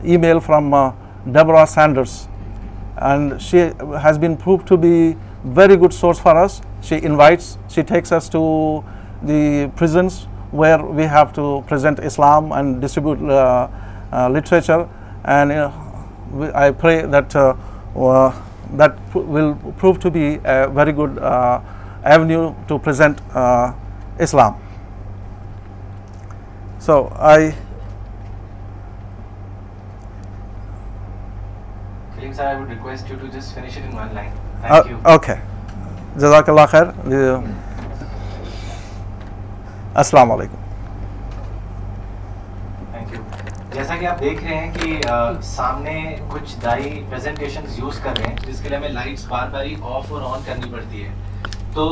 email from Deborah Sanders, and she has been proved to be very good source for us. She takes us to the prisons where we have to present Islam and distribute literature and I pray that that will prove to be a very good avenue to present Islam so I okay جزاک اللہ خیر السلام علیکم جیسا کہ آپ دیکھ رہے ہیں کہ سامنے کچھ دائی پریزنٹیشنز یوز کر رہے ہیں جس کے لیے ہمیں لائٹس بار بار ہی آف اور آن کرنی پڑتی ہے تو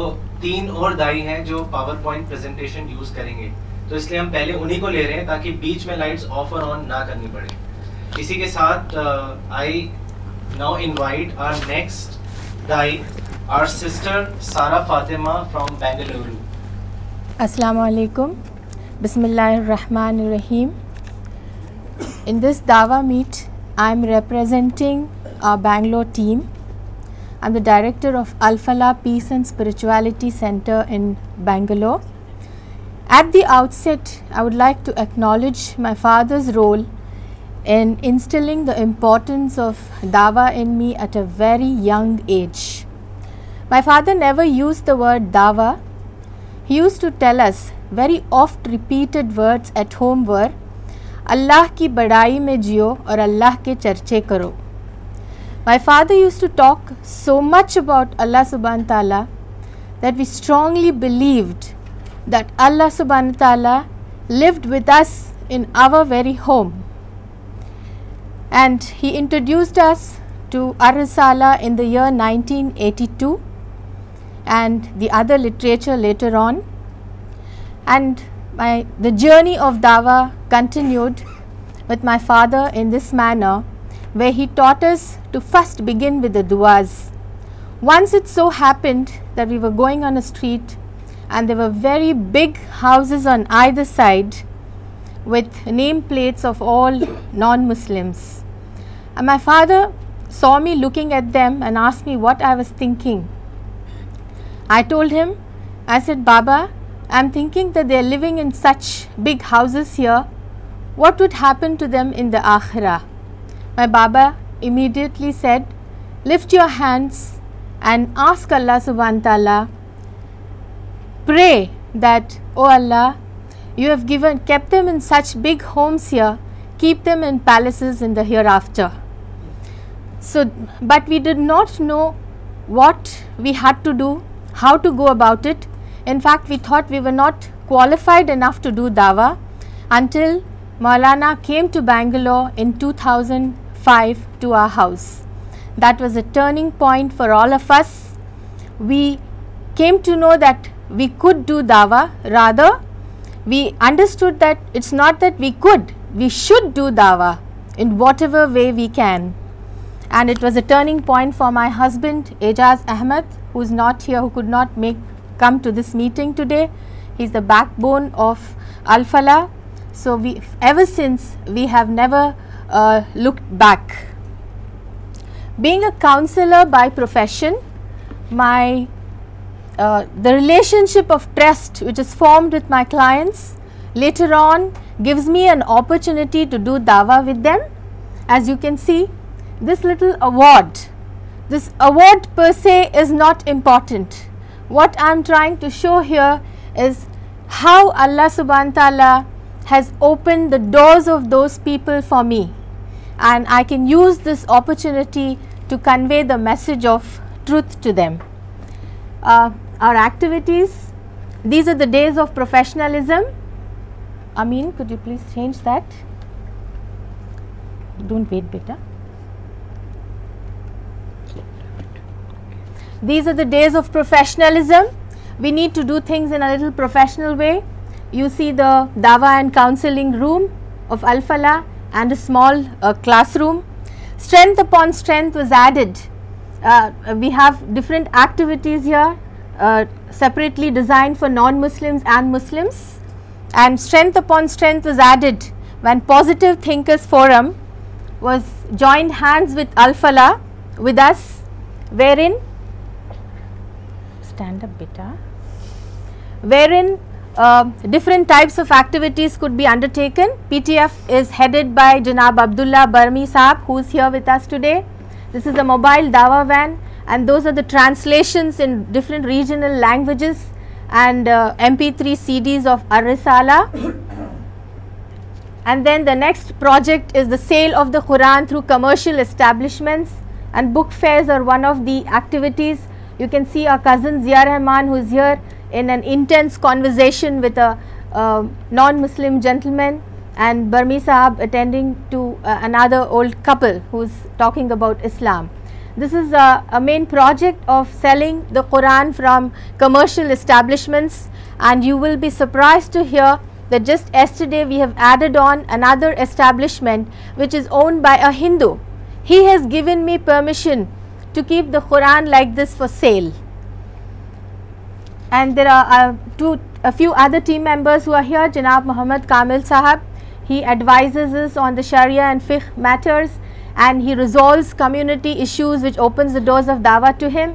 تین اور دائی ہیں جو پاور پوائنٹ پریزنٹیشن یوز کریں گے تو اس لیے ہم پہلے انہی کو لے رہے ہیں تاکہ بیچ میں لائٹس آف اور آن نہ کرنی پڑے اسی کے ساتھ I know invite our next day our sister Sara Fatima from Bengaluru السلام علیکم بسم اللہ الرحمن الرحیم In this Dawa meet, I am representing our Bangalore team. I am the director of Al Falah Peace and Spirituality Center in Bangalore. At the outset, I would like to acknowledge my father's role in instilling the importance of Dawa in me at a very young age. My father never used the word Dawa. He used to tell us very oft repeated words at home were اللہ کی بڑائی میں جیو اور اللہ کے چرچے کرو my father used to talk so much about Allah سبحان تعالیٰ that we strongly believed that Allah سبحان تعالیٰ lived with us in our very home and he introduced us to Alrisala in the year nineteen eighty two and the other literature later on and The journey of Dawah continued with my father in this manner, where he taught us to first begin with the du'as. Once it so happened that we were going on a street and there were very big houses on either side with nameplates of all non-Muslims. And my father saw me looking at them and asked me what I was thinking. I told him, I said, Baba, I am thinking they're living in such big house here what would happen to them in the آخرا my Baba immediately said lift your hands and ask Allah سبانتا pray to Allah you have go keep them in such big homes here keep them in palaces in the hereafter so but we did not know what we had to do how to go about it In fact, we thought we were not qualified enough to do Dawah until Maulana came to Bangalore in 2005 to our house. That was a turning point for all of us. We came to know that we could do Dawah, rather we understood that it is not that we could, we should do Dawah in whatever way we can. And it was a turning point for my husband Ejaz Ahmed, who is not here, who could not make come to this meeting today. He is the backbone of Al-Falah. So, we ever since we have never uh, looked back. Being a counselor by profession, my uh, the relationship of trust which is formed with my clients later on gives me an opportunity to do dawah with them. As you can see, this little award, this award per se is not important. What I am trying to show here is how Allah سبان تعالیٰ has open the doors of those people for me and I can use this opportunity to convey the message of truth to them our activities these are the days of professionalism I mean please change that don't wait beta These are the days of professionalism. We need to do things in a little professional way. You see the Dawah and counseling room of Al Falah and a small uh, classroom. Strength upon strength was added. Uh, we have different activities here uh, separately designed for non-Muslims and Muslims, and strength upon strength was added when Positive Thinkers Forum was joined hands with Al Falah with us, wherein wherein different P T F is headed by جناب Abdullah برمی صاحب داوا wing those are the translational languages and M P three series of Alrisala then the next project sale of the Quran through commercial establishments and book fair eighties You can see our cousin Zia Rahman, who is here in an intense conversation with a non-Muslim gentleman, and Barmi Sahab attending to uh, another old couple who is talking about Islam. This is uh, a main project of selling the Quran from commercial establishments, and you will be surprised to hear that just yesterday we have added on another establishment which is owned by a Hindu. He has given me permission to keep the Quran like this for sale and there are other team members جناب Mohammed Kamil Sahib he advises on the Shreya matters and he resolves community of Dawa to him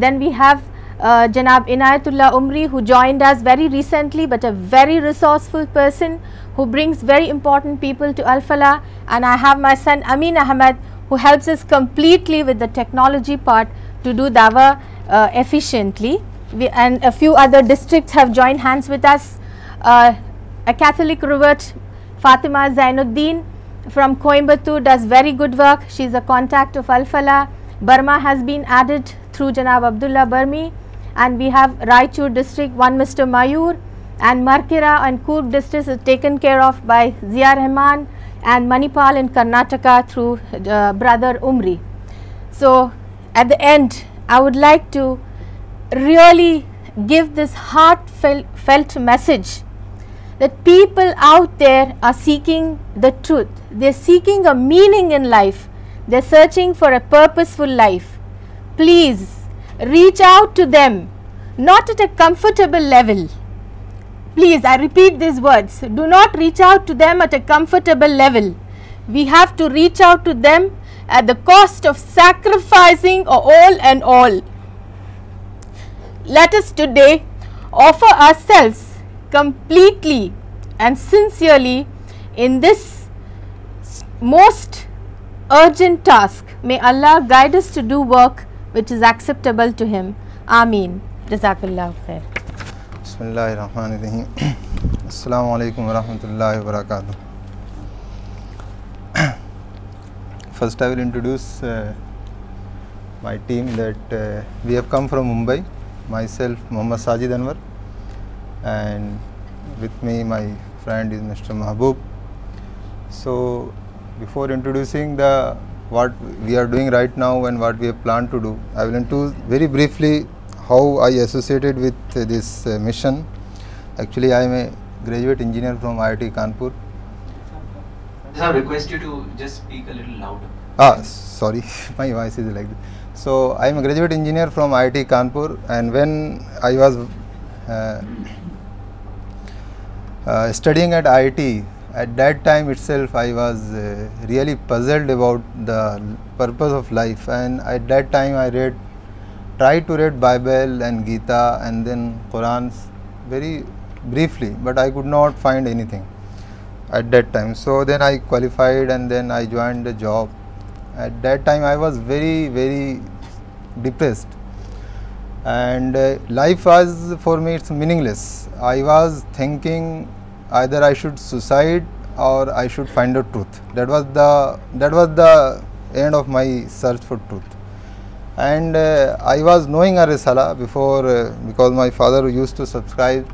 then we have جناب Inayatullah Umri who joined us very recently but a very resourceful person who brings very important people to Alfalah and I have my son Ameen Ahmed who helps us completely with the technology part to do the O efficiently and few other districts have join hands with us a Catholic Robert Fatima Zainuddin from Coimbatore does very good work she is a contact Alfalah Burma has been aided through جناب Abdullah Burmi and we have Raichur district one mister Mayur and Mercara and districts is taken care of by Zia Rahman and Manipal in Karnataka through uh, brother Umri. So at the end, I would like to really give this heartfelt message that people out there are seeking the truth. They are seeking a meaning in life. They are searching for a purposeful life. Please reach out to them, not at a comfortable level, please I repeat these words do not reach out to them at a comfortable level we have to reach out to them at the cost of sacrificing اینڈسٹرپلیٹلی and sincerely in this most urgent task may Allah guides to do work which is acceptable آمین رزاک اللہ خیر بسم اللہ الرحمن الرحیم السلام علیکم ورحمۃ اللہ وبرکاتہ first I will introduce my team that we have come from Mumbai myself Mohammed Sajid Anwar and with me my friend is mister Mehboob so before introducing the what we are doing right now and what we have plan to do I will to very briefly How I associated with this uh, mission. Actually, I am a graduate engineer from IIT Kanpur. I request you to just speak a little louder. Ah, sorry, my voice is like this. So, I am a graduate engineer from IIT Kanpur, and when I was uh, uh, studying at IIT, at that time itself I was really puzzled about the purpose of life, and at that time I read try to read Bible and Gita and then Quran very briefly, but I could not find anything at that time. So then I qualified and then I joined the job. At that time I was very, very depressed, and uh, life was for me it's meaningless. I was thinking either I should suicide or I should find the truth. That was the end of my search for truth. And uh, I was knowing a Risala before uh, because my father used to subscribe